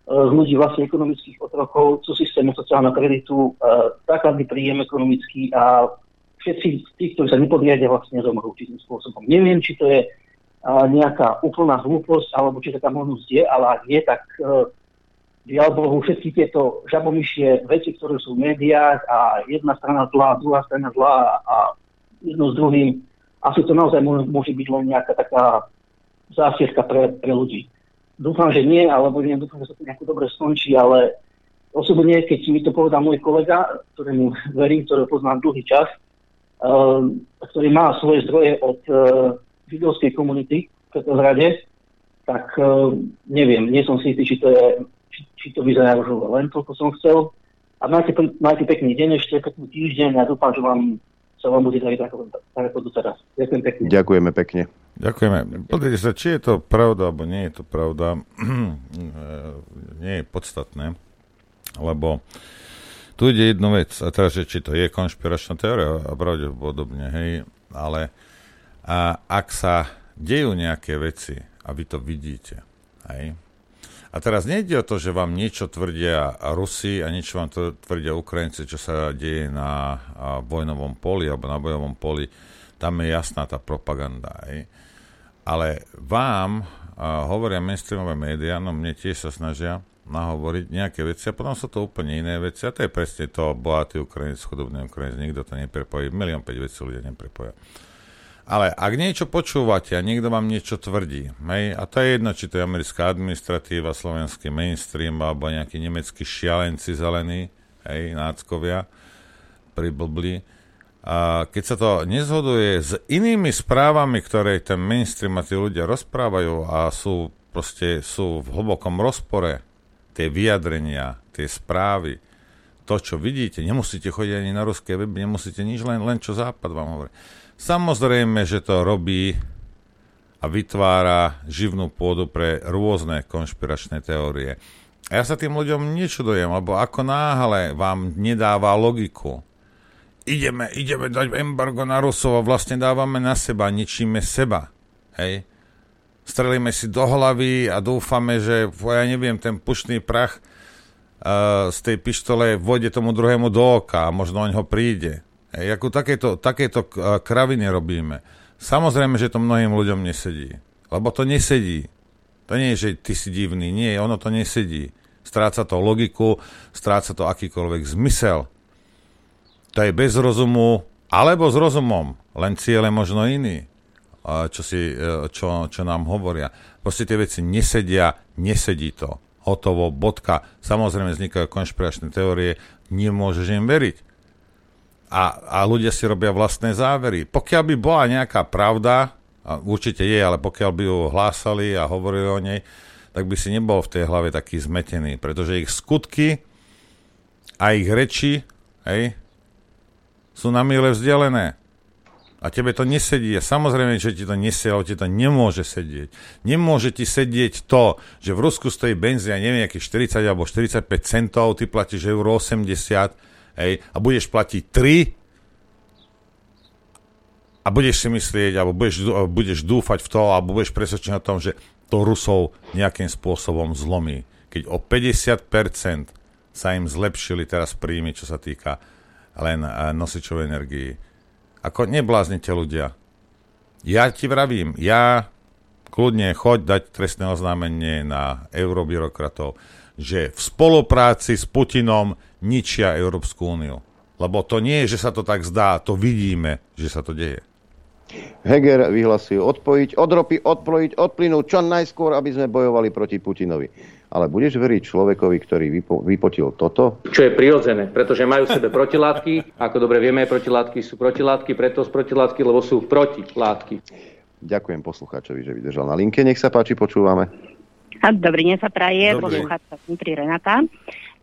z ľudí vlastne ekonomických otrokov, sú systému sociálneho kreditu, základný príjem ekonomický a všetci tí, ktorí sa nepodriadia, vlastne zomrú určitým spôsobom. Neviem, či to je uh, nejaká úplná hlúposť, alebo či taká možnosť je, ale ak je, tak žiaľ Bohu, všetky tieto žabomyšie veci, ktoré sú v médiách a jedna strana zlá, druhá strana zlá a jedno s druhým, asi to naozaj môže byť len nejaká taká zásietka pre, pre ľudí. Dúfam, že nie, alebo nie, dúfam, že sa to nejako dobre skončí, ale osobne, keď mi to povedal môj kolega, ktorému verím, ktorého poznám dlhý čas, uh, ktorý má svoje zdroje od uh, židovskej komunity v rade, tak uh, neviem, nie som si istý, či to je či, to vyzerá už len toľko som chcel. A majte, majte pekný deň ešte, pekný týždeň a dúfam, že vám sa vám bude dariť ako, ako doteraz. Ďakujem pekne. Ďakujeme pekne. Ďakujeme. Pozrite sa, či je to pravda, alebo nie je to pravda, nie je podstatné, lebo tu ide jednu vec, a teraz, že či to je konšpiračná teória, a pravdepodobne, hej, ale a ak sa dejú nejaké veci a vy to vidíte, hej, a teraz nejde o to, že vám niečo tvrdia Rusi a niečo vám to tvrdia Ukrajinci, čo sa deje na vojnovom poli alebo na bojovom poli. Tam je jasná tá propaganda. Aj. Ale vám hovoria mainstreamové médiá, no mne tiež sa snažia nahovoriť nejaké veci a potom sú to úplne iné veci a to je presne to bohatý Ukrajinec, chudobný Ukrajinec, nikto to neprepojí, milión 5 vecí ľudia neprepoja. Ale ak niečo počúvate a niekto vám niečo tvrdí, hej, a to je jedno, či to je americká administratíva, slovenský mainstream, alebo nejakí nemeckí šialenci zelení, hej, náckovia, priblbli, a keď sa to nezhoduje s inými správami, ktoré ten mainstream a tí ľudia rozprávajú a sú proste sú v hlbokom rozpore, tie vyjadrenia, tie správy, to, čo vidíte, nemusíte chodiť ani na ruské weby, nemusíte nič, len, len čo Západ vám hovorí Samozrejme, že to robí a vytvára živnú pôdu pre rôzne konšpiračné teórie. A ja sa tým ľuďom nečudujem, lebo ako náhle vám nedáva logiku, ideme, ideme dať embargo na Rusov a vlastne dávame na seba, ničíme seba. Hej? strelíme si do hlavy a dúfame, že, ja neviem, ten pušný prach uh, z tej pištole vôjde tomu druhému do oka a možno oň ho príde. Ej, ako takéto, takéto kraviny robíme. Samozrejme, že to mnohým ľuďom nesedí. Lebo to nesedí. To nie je, že ty si divný. Nie, ono to nesedí. Stráca to logiku, stráca to akýkoľvek zmysel. To je bez rozumu, alebo s rozumom, len ciele možno iný, čo, si, e, čo, čo nám hovoria. Proste tie veci nesedia, nesedí to. Hotovo, bodka. Samozrejme vznikajú konšpiračné teórie, nemôžeš im veriť. A, a ľudia si robia vlastné závery. Pokiaľ by bola nejaká pravda, a určite je, ale pokiaľ by ju hlásali a hovorili o nej, tak by si nebol v tej hlave taký zmetený, pretože ich skutky a ich reči hej, sú na mile vzdialené. A tebe to nesedí. A samozrejme, že ti to nesie, ale ti to nemôže sedieť. Nemôže ti sedieť to, že v Rusku stojí benzín, ja neviem, nejakých 40 alebo 45 centov, ty platíš euro 80 hej, a budeš platiť 3 a budeš si myslieť, alebo budeš, budeš dúfať v to, alebo budeš presvedčený o tom, že to Rusov nejakým spôsobom zlomí. Keď o 50% sa im zlepšili teraz príjmy, čo sa týka len eh, nosičov energii. Ako nebláznite ľudia. Ja ti vravím, ja kľudne choď dať trestné oznámenie na eurobyrokratov, že v spolupráci s Putinom ničia Európsku úniu. Lebo to nie je, že sa to tak zdá, to vidíme, že sa to deje. Heger vyhlasil odpojiť od ropy, odpojiť od plynu čo najskôr, aby sme bojovali proti Putinovi. Ale budeš veriť človekovi, ktorý vypo, vypotil toto? Čo je prirodzené, pretože majú v sebe protilátky. Ako dobre vieme, protilátky sú protilátky, preto sú protilátky, lebo sú protilátky. Ďakujem poslucháčovi, že vydržal na linke. Nech sa páči, počúvame. Dobrý deň sa praje, poslucháčka pri Renata.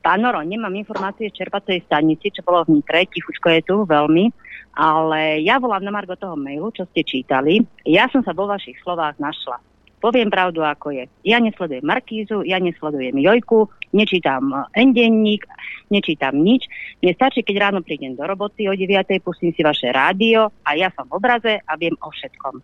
Pán Noro, nemám informácie z čerpacej stanici, čo bolo v Nitre, tichučko je tu veľmi. Ale ja volám na Margo toho mailu, čo ste čítali. Ja som sa vo vašich slovách našla. Poviem pravdu, ako je. Ja nesledujem Markízu, ja nesledujem Jojku, nečítam endenník, nečítam nič. Mne stačí, keď ráno prídem do roboty o 9. pustím si vaše rádio a ja som v obraze a viem o všetkom.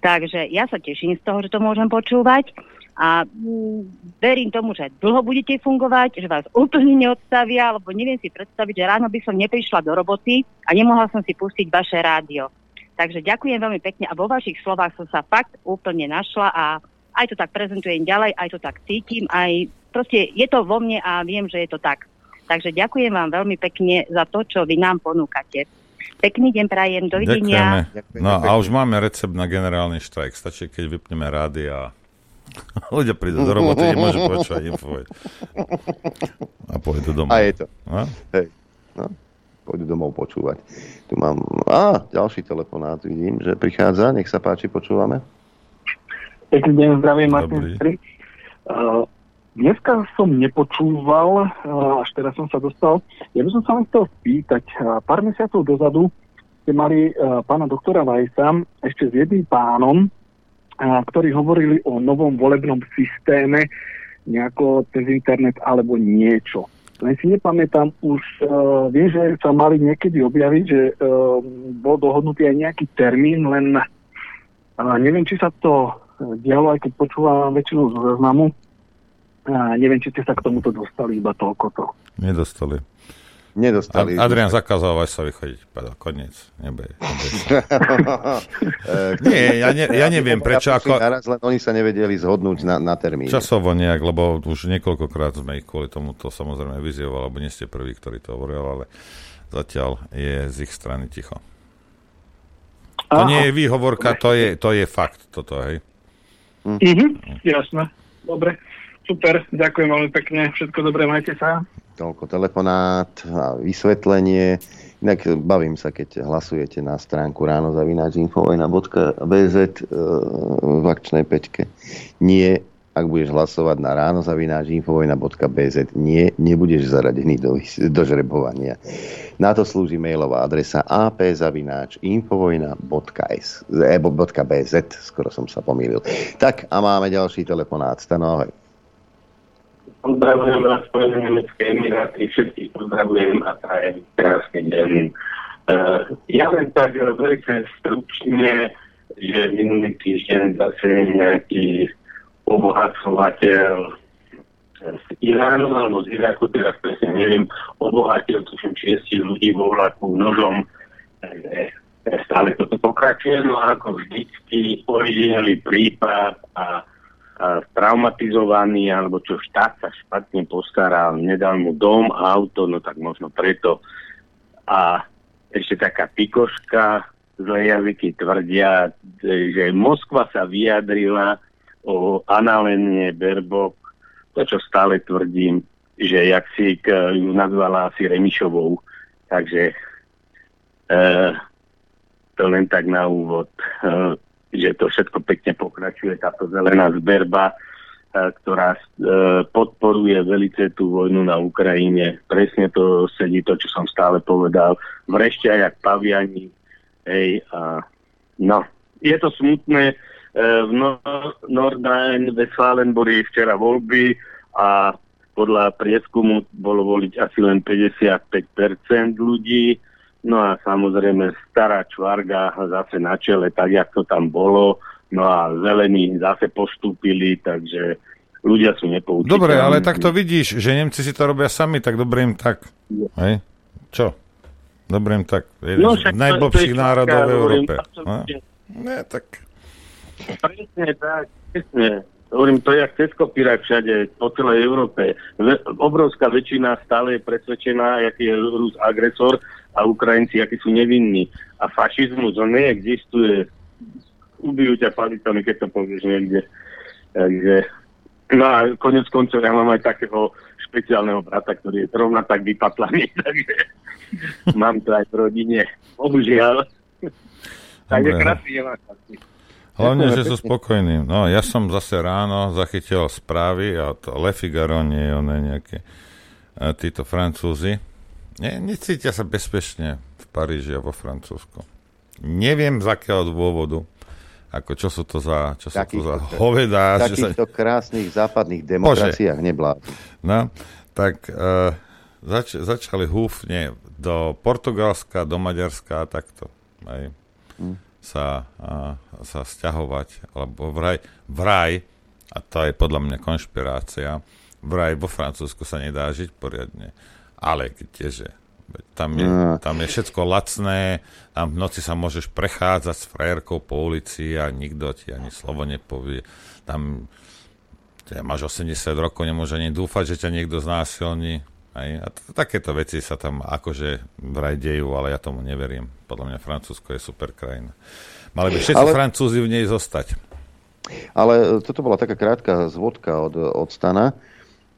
Takže ja sa teším z toho, že to môžem počúvať a mm, verím tomu, že dlho budete fungovať, že vás úplne neodstavia, lebo neviem si predstaviť, že ráno by som neprišla do roboty a nemohla som si pustiť vaše rádio. Takže ďakujem veľmi pekne a vo vašich slovách som sa fakt úplne našla a aj to tak prezentujem ďalej, aj to tak cítim, aj proste je to vo mne a viem, že je to tak. Takže ďakujem vám veľmi pekne za to, čo vy nám ponúkate. Pekný deň prajem, dovidenia. Ďakujeme. No a už máme recept na generálny štrajk. Stačí, keď vypneme rády a Ľudia prídu do roboty, nemôžu počúvať info. A pôjdu domov. A je to. A? Hej. No, pôjdu domov počúvať. Tu mám... Á, ďalší telefonát vidím, že prichádza. Nech sa páči, počúvame. Pekný deň, zdravím, Martin. Uh, dneska som nepočúval, uh, až teraz som sa dostal. Ja by som sa len chcel spýtať. Uh, pár mesiacov dozadu ste mali pána doktora Vajsa ešte s jedným pánom, ktorí hovorili o novom volebnom systéme, nejako cez internet alebo niečo. Len si nepamätám, už uh, viem, že sa mali niekedy objaviť, že uh, bol dohodnutý aj nejaký termín, len uh, neviem, či sa to dialo, aj keď počúvam väčšinu z záznamu. Uh, neviem, či ste sa k tomuto dostali, iba toľko to. Nedostali nedostali. Adrian zakázal sa vychodiť. Padal, koniec. Nebej, nebej Nie, ja, ne, ja neviem prečo. Ako... Naraz, len oni sa nevedeli zhodnúť na, na termín. Časovo nejak, lebo už niekoľkokrát sme ich kvôli to samozrejme vyzývali, lebo nie ste prví, ktorí to hovorili, ale zatiaľ je z ich strany ticho. To Aha. nie je výhovorka, to je, to je fakt, toto, hej. Mhm, jasné. Dobre, super, ďakujem veľmi pekne, všetko dobré, majte sa. Toľko telefonát a vysvetlenie. Inak bavím sa, keď hlasujete na stránku ráno zavináčinfovojna.bz e, v akčnej peťke. Nie, ak budeš hlasovať na ráno zavináčinfovojna.bz, nie, nebudeš zaradený do, do žrebovania. Na to slúži mailová adresa apzavináčinfovojna.bz skoro som sa pomýlil. Tak a máme ďalší telefonát. Stano, ahoj. Pozdravujem vás Spojené Nemecké Emiráty, všetkých pozdravujem a prajem krásny deň. Uh, ja len tak veľmi stručne, že minulý týždeň zase nejaký obohacovateľ z Iránu alebo z Iraku, teraz presne neviem, obohatil tuším šiesti ľudí vo vlaku nožom. Stále toto pokračuje, no ako vždycky originálny prípad a traumatizovaný, alebo čo štát sa špatne postaral, nedal mu dom, auto, no tak možno preto. A ešte taká pikoška, zlé jazyky tvrdia, že Moskva sa vyjadrila o analénie Berbok, to, čo stále tvrdím, že jak si ju nazvala asi Remišovou. Takže e, to len tak na úvod, e, že to všetko pekne pokračuje, táto zelená zberba, e, ktorá e, podporuje velice tú vojnu na Ukrajine. Presne to sedí to, čo som stále povedal. Vrešťa jak paviani, Hej, a no, je to smutné. E, v no- Nordrhein-Westfalen boli včera voľby a podľa prieskumu bolo voliť asi len 55% ľudí. No a samozrejme stará čvarga zase na čele, tak jak to tam bolo. No a zelení zase postúpili, takže ľudia sú nepoučiteľní. Dobre, ale tak to vidíš, že Nemci si to robia sami, tak dobre im tak. Hej? Čo? Dobrým tak. Jeden no, z najblbších národov v Európe. No? Ne, tak... Presne tak, presne. Hovorím, to je jak cez všade, po celej Európe. Obrovská väčšina stále je presvedčená, aký je Rus agresor a Ukrajinci, akí sú nevinní. A fašizmus, on neexistuje. Ubijú ťa palitami, keď to povieš niekde. Takže, no a konec koncov ja mám aj takého špeciálneho brata, ktorý je rovna tak vypatlaný, takže Mám to aj v rodine. Bohužiaľ. Takže krásny Hlavne, že sú spokojní. No, ja som zase ráno zachytil správy a to Le Figaro nie je one nejaké a títo Francúzi. Ne, necítia sa bezpečne v Paríži a vo Francúzsku. Neviem z akého dôvodu, ako čo sú to za, čo sú to za hovedá. V takýchto sa... krásnych západných demokraciách neblázni. No, tak uh, zač- začali húfne do Portugalska, do Maďarska a takto. Aj, mm. sa, a, sa stiahovať, alebo vraj, vraj, a to je podľa mňa konšpirácia, vraj vo Francúzsku sa nedá žiť poriadne. Ale kdeže, tam je, mm. tam je všetko lacné, tam v noci sa môžeš prechádzať s frajerkou po ulici a nikto ti ani slovo nepovie. Tam ja máš 80 rokov, nemôže ani dúfať, že ťa niekto znásilní aj, a t- takéto veci sa tam akože vraj dejú, ale ja tomu neverím. Podľa mňa Francúzsko je super krajina. Mali by všetci ale... Francúzi v nej zostať. Ale toto bola taká krátka zvodka od, od Stana.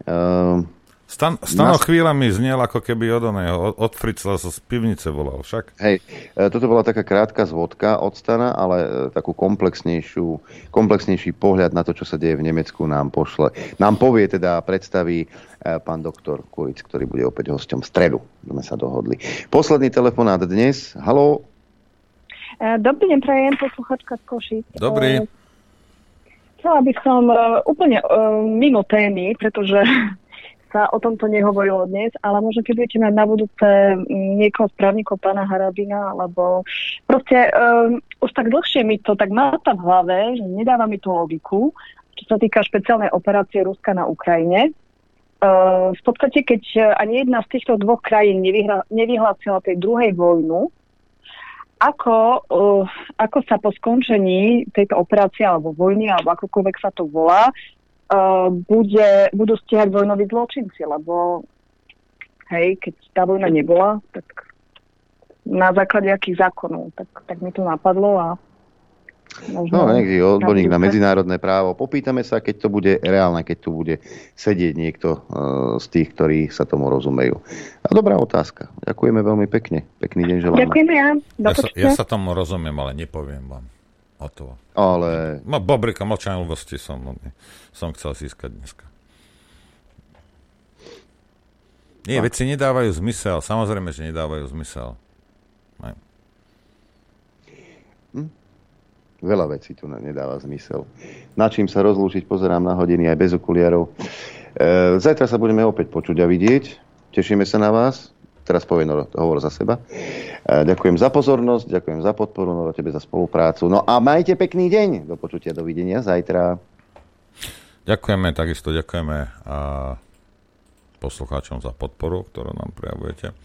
Ehm, Stan, Stano Nas... chvíľami znel, ako keby od oného, od, od Fritzla z pivnice volal však. Hej, e, toto bola taká krátka zvodka od Stana, ale e, takú komplexnejšiu, komplexnejší pohľad na to, čo sa deje v Nemecku nám pošle. Nám povie teda, predstaví e, pán doktor Kuric, ktorý bude opäť hosťom v stredu. Sme sa dohodli. Posledný telefonát dnes. Haló? Dobrý deň, prajem, posluchačka z Košic. Dobrý. Chcela by som úplne mimo témy, pretože sa o tomto nehovorilo dnes, ale možno keď budete mať na budúce mm, niekoho z právnikov pána Harabina, alebo proste um, už tak dlhšie mi to tak máta v hlave, že nedáva mi to logiku, čo sa týka špeciálnej operácie Ruska na Ukrajine. Uh, v podstate, keď ani jedna z týchto dvoch krajín nevyhlásila tej druhej vojnu, ako, uh, ako sa po skončení tejto operácie alebo vojny, alebo akokoľvek sa to volá, uh, bude, budú stiehať vojnoví zločinci, lebo hej, keď tá vojna nebola, tak na základe akých zákonov, tak, tak mi to napadlo a Možno no, niekde odborník na medzinárodné právo. Popýtame sa, keď to bude reálne, keď tu bude sedieť niekto uh, z tých, ktorí sa tomu rozumejú. A dobrá otázka. Ďakujeme veľmi pekne. Pekný deň želám. Ďakujeme ja. Ja sa, ja sa tomu rozumiem, ale nepoviem vám. Hotovo. Ale... No, Bobrika mlčanlivosti som, no, som chcel získať dneska. Nie, veci nedávajú zmysel. Samozrejme, že nedávajú zmysel. Aj. Hm? Veľa vecí tu nedáva zmysel. Na čím sa rozlúčiť, pozerám na hodiny aj bez okuliarov. E, zajtra sa budeme opäť počuť a vidieť. Tešíme sa na vás. Teraz povie Noro, hovor za seba. E, ďakujem za pozornosť, ďakujem za podporu, Noro, tebe za spoluprácu. No a majte pekný deň. Do počutia, dovidenia zajtra. Ďakujeme, takisto ďakujeme a poslucháčom za podporu, ktorú nám prejavujete.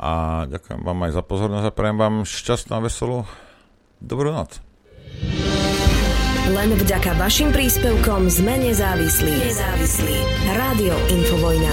A ďakujem vám aj za pozornosť a prajem vám šťastnú a veselú dobrú noc. Len vďaka vašim príspevkom sme nezávislí. Nezávislí. Rádio Infovojna.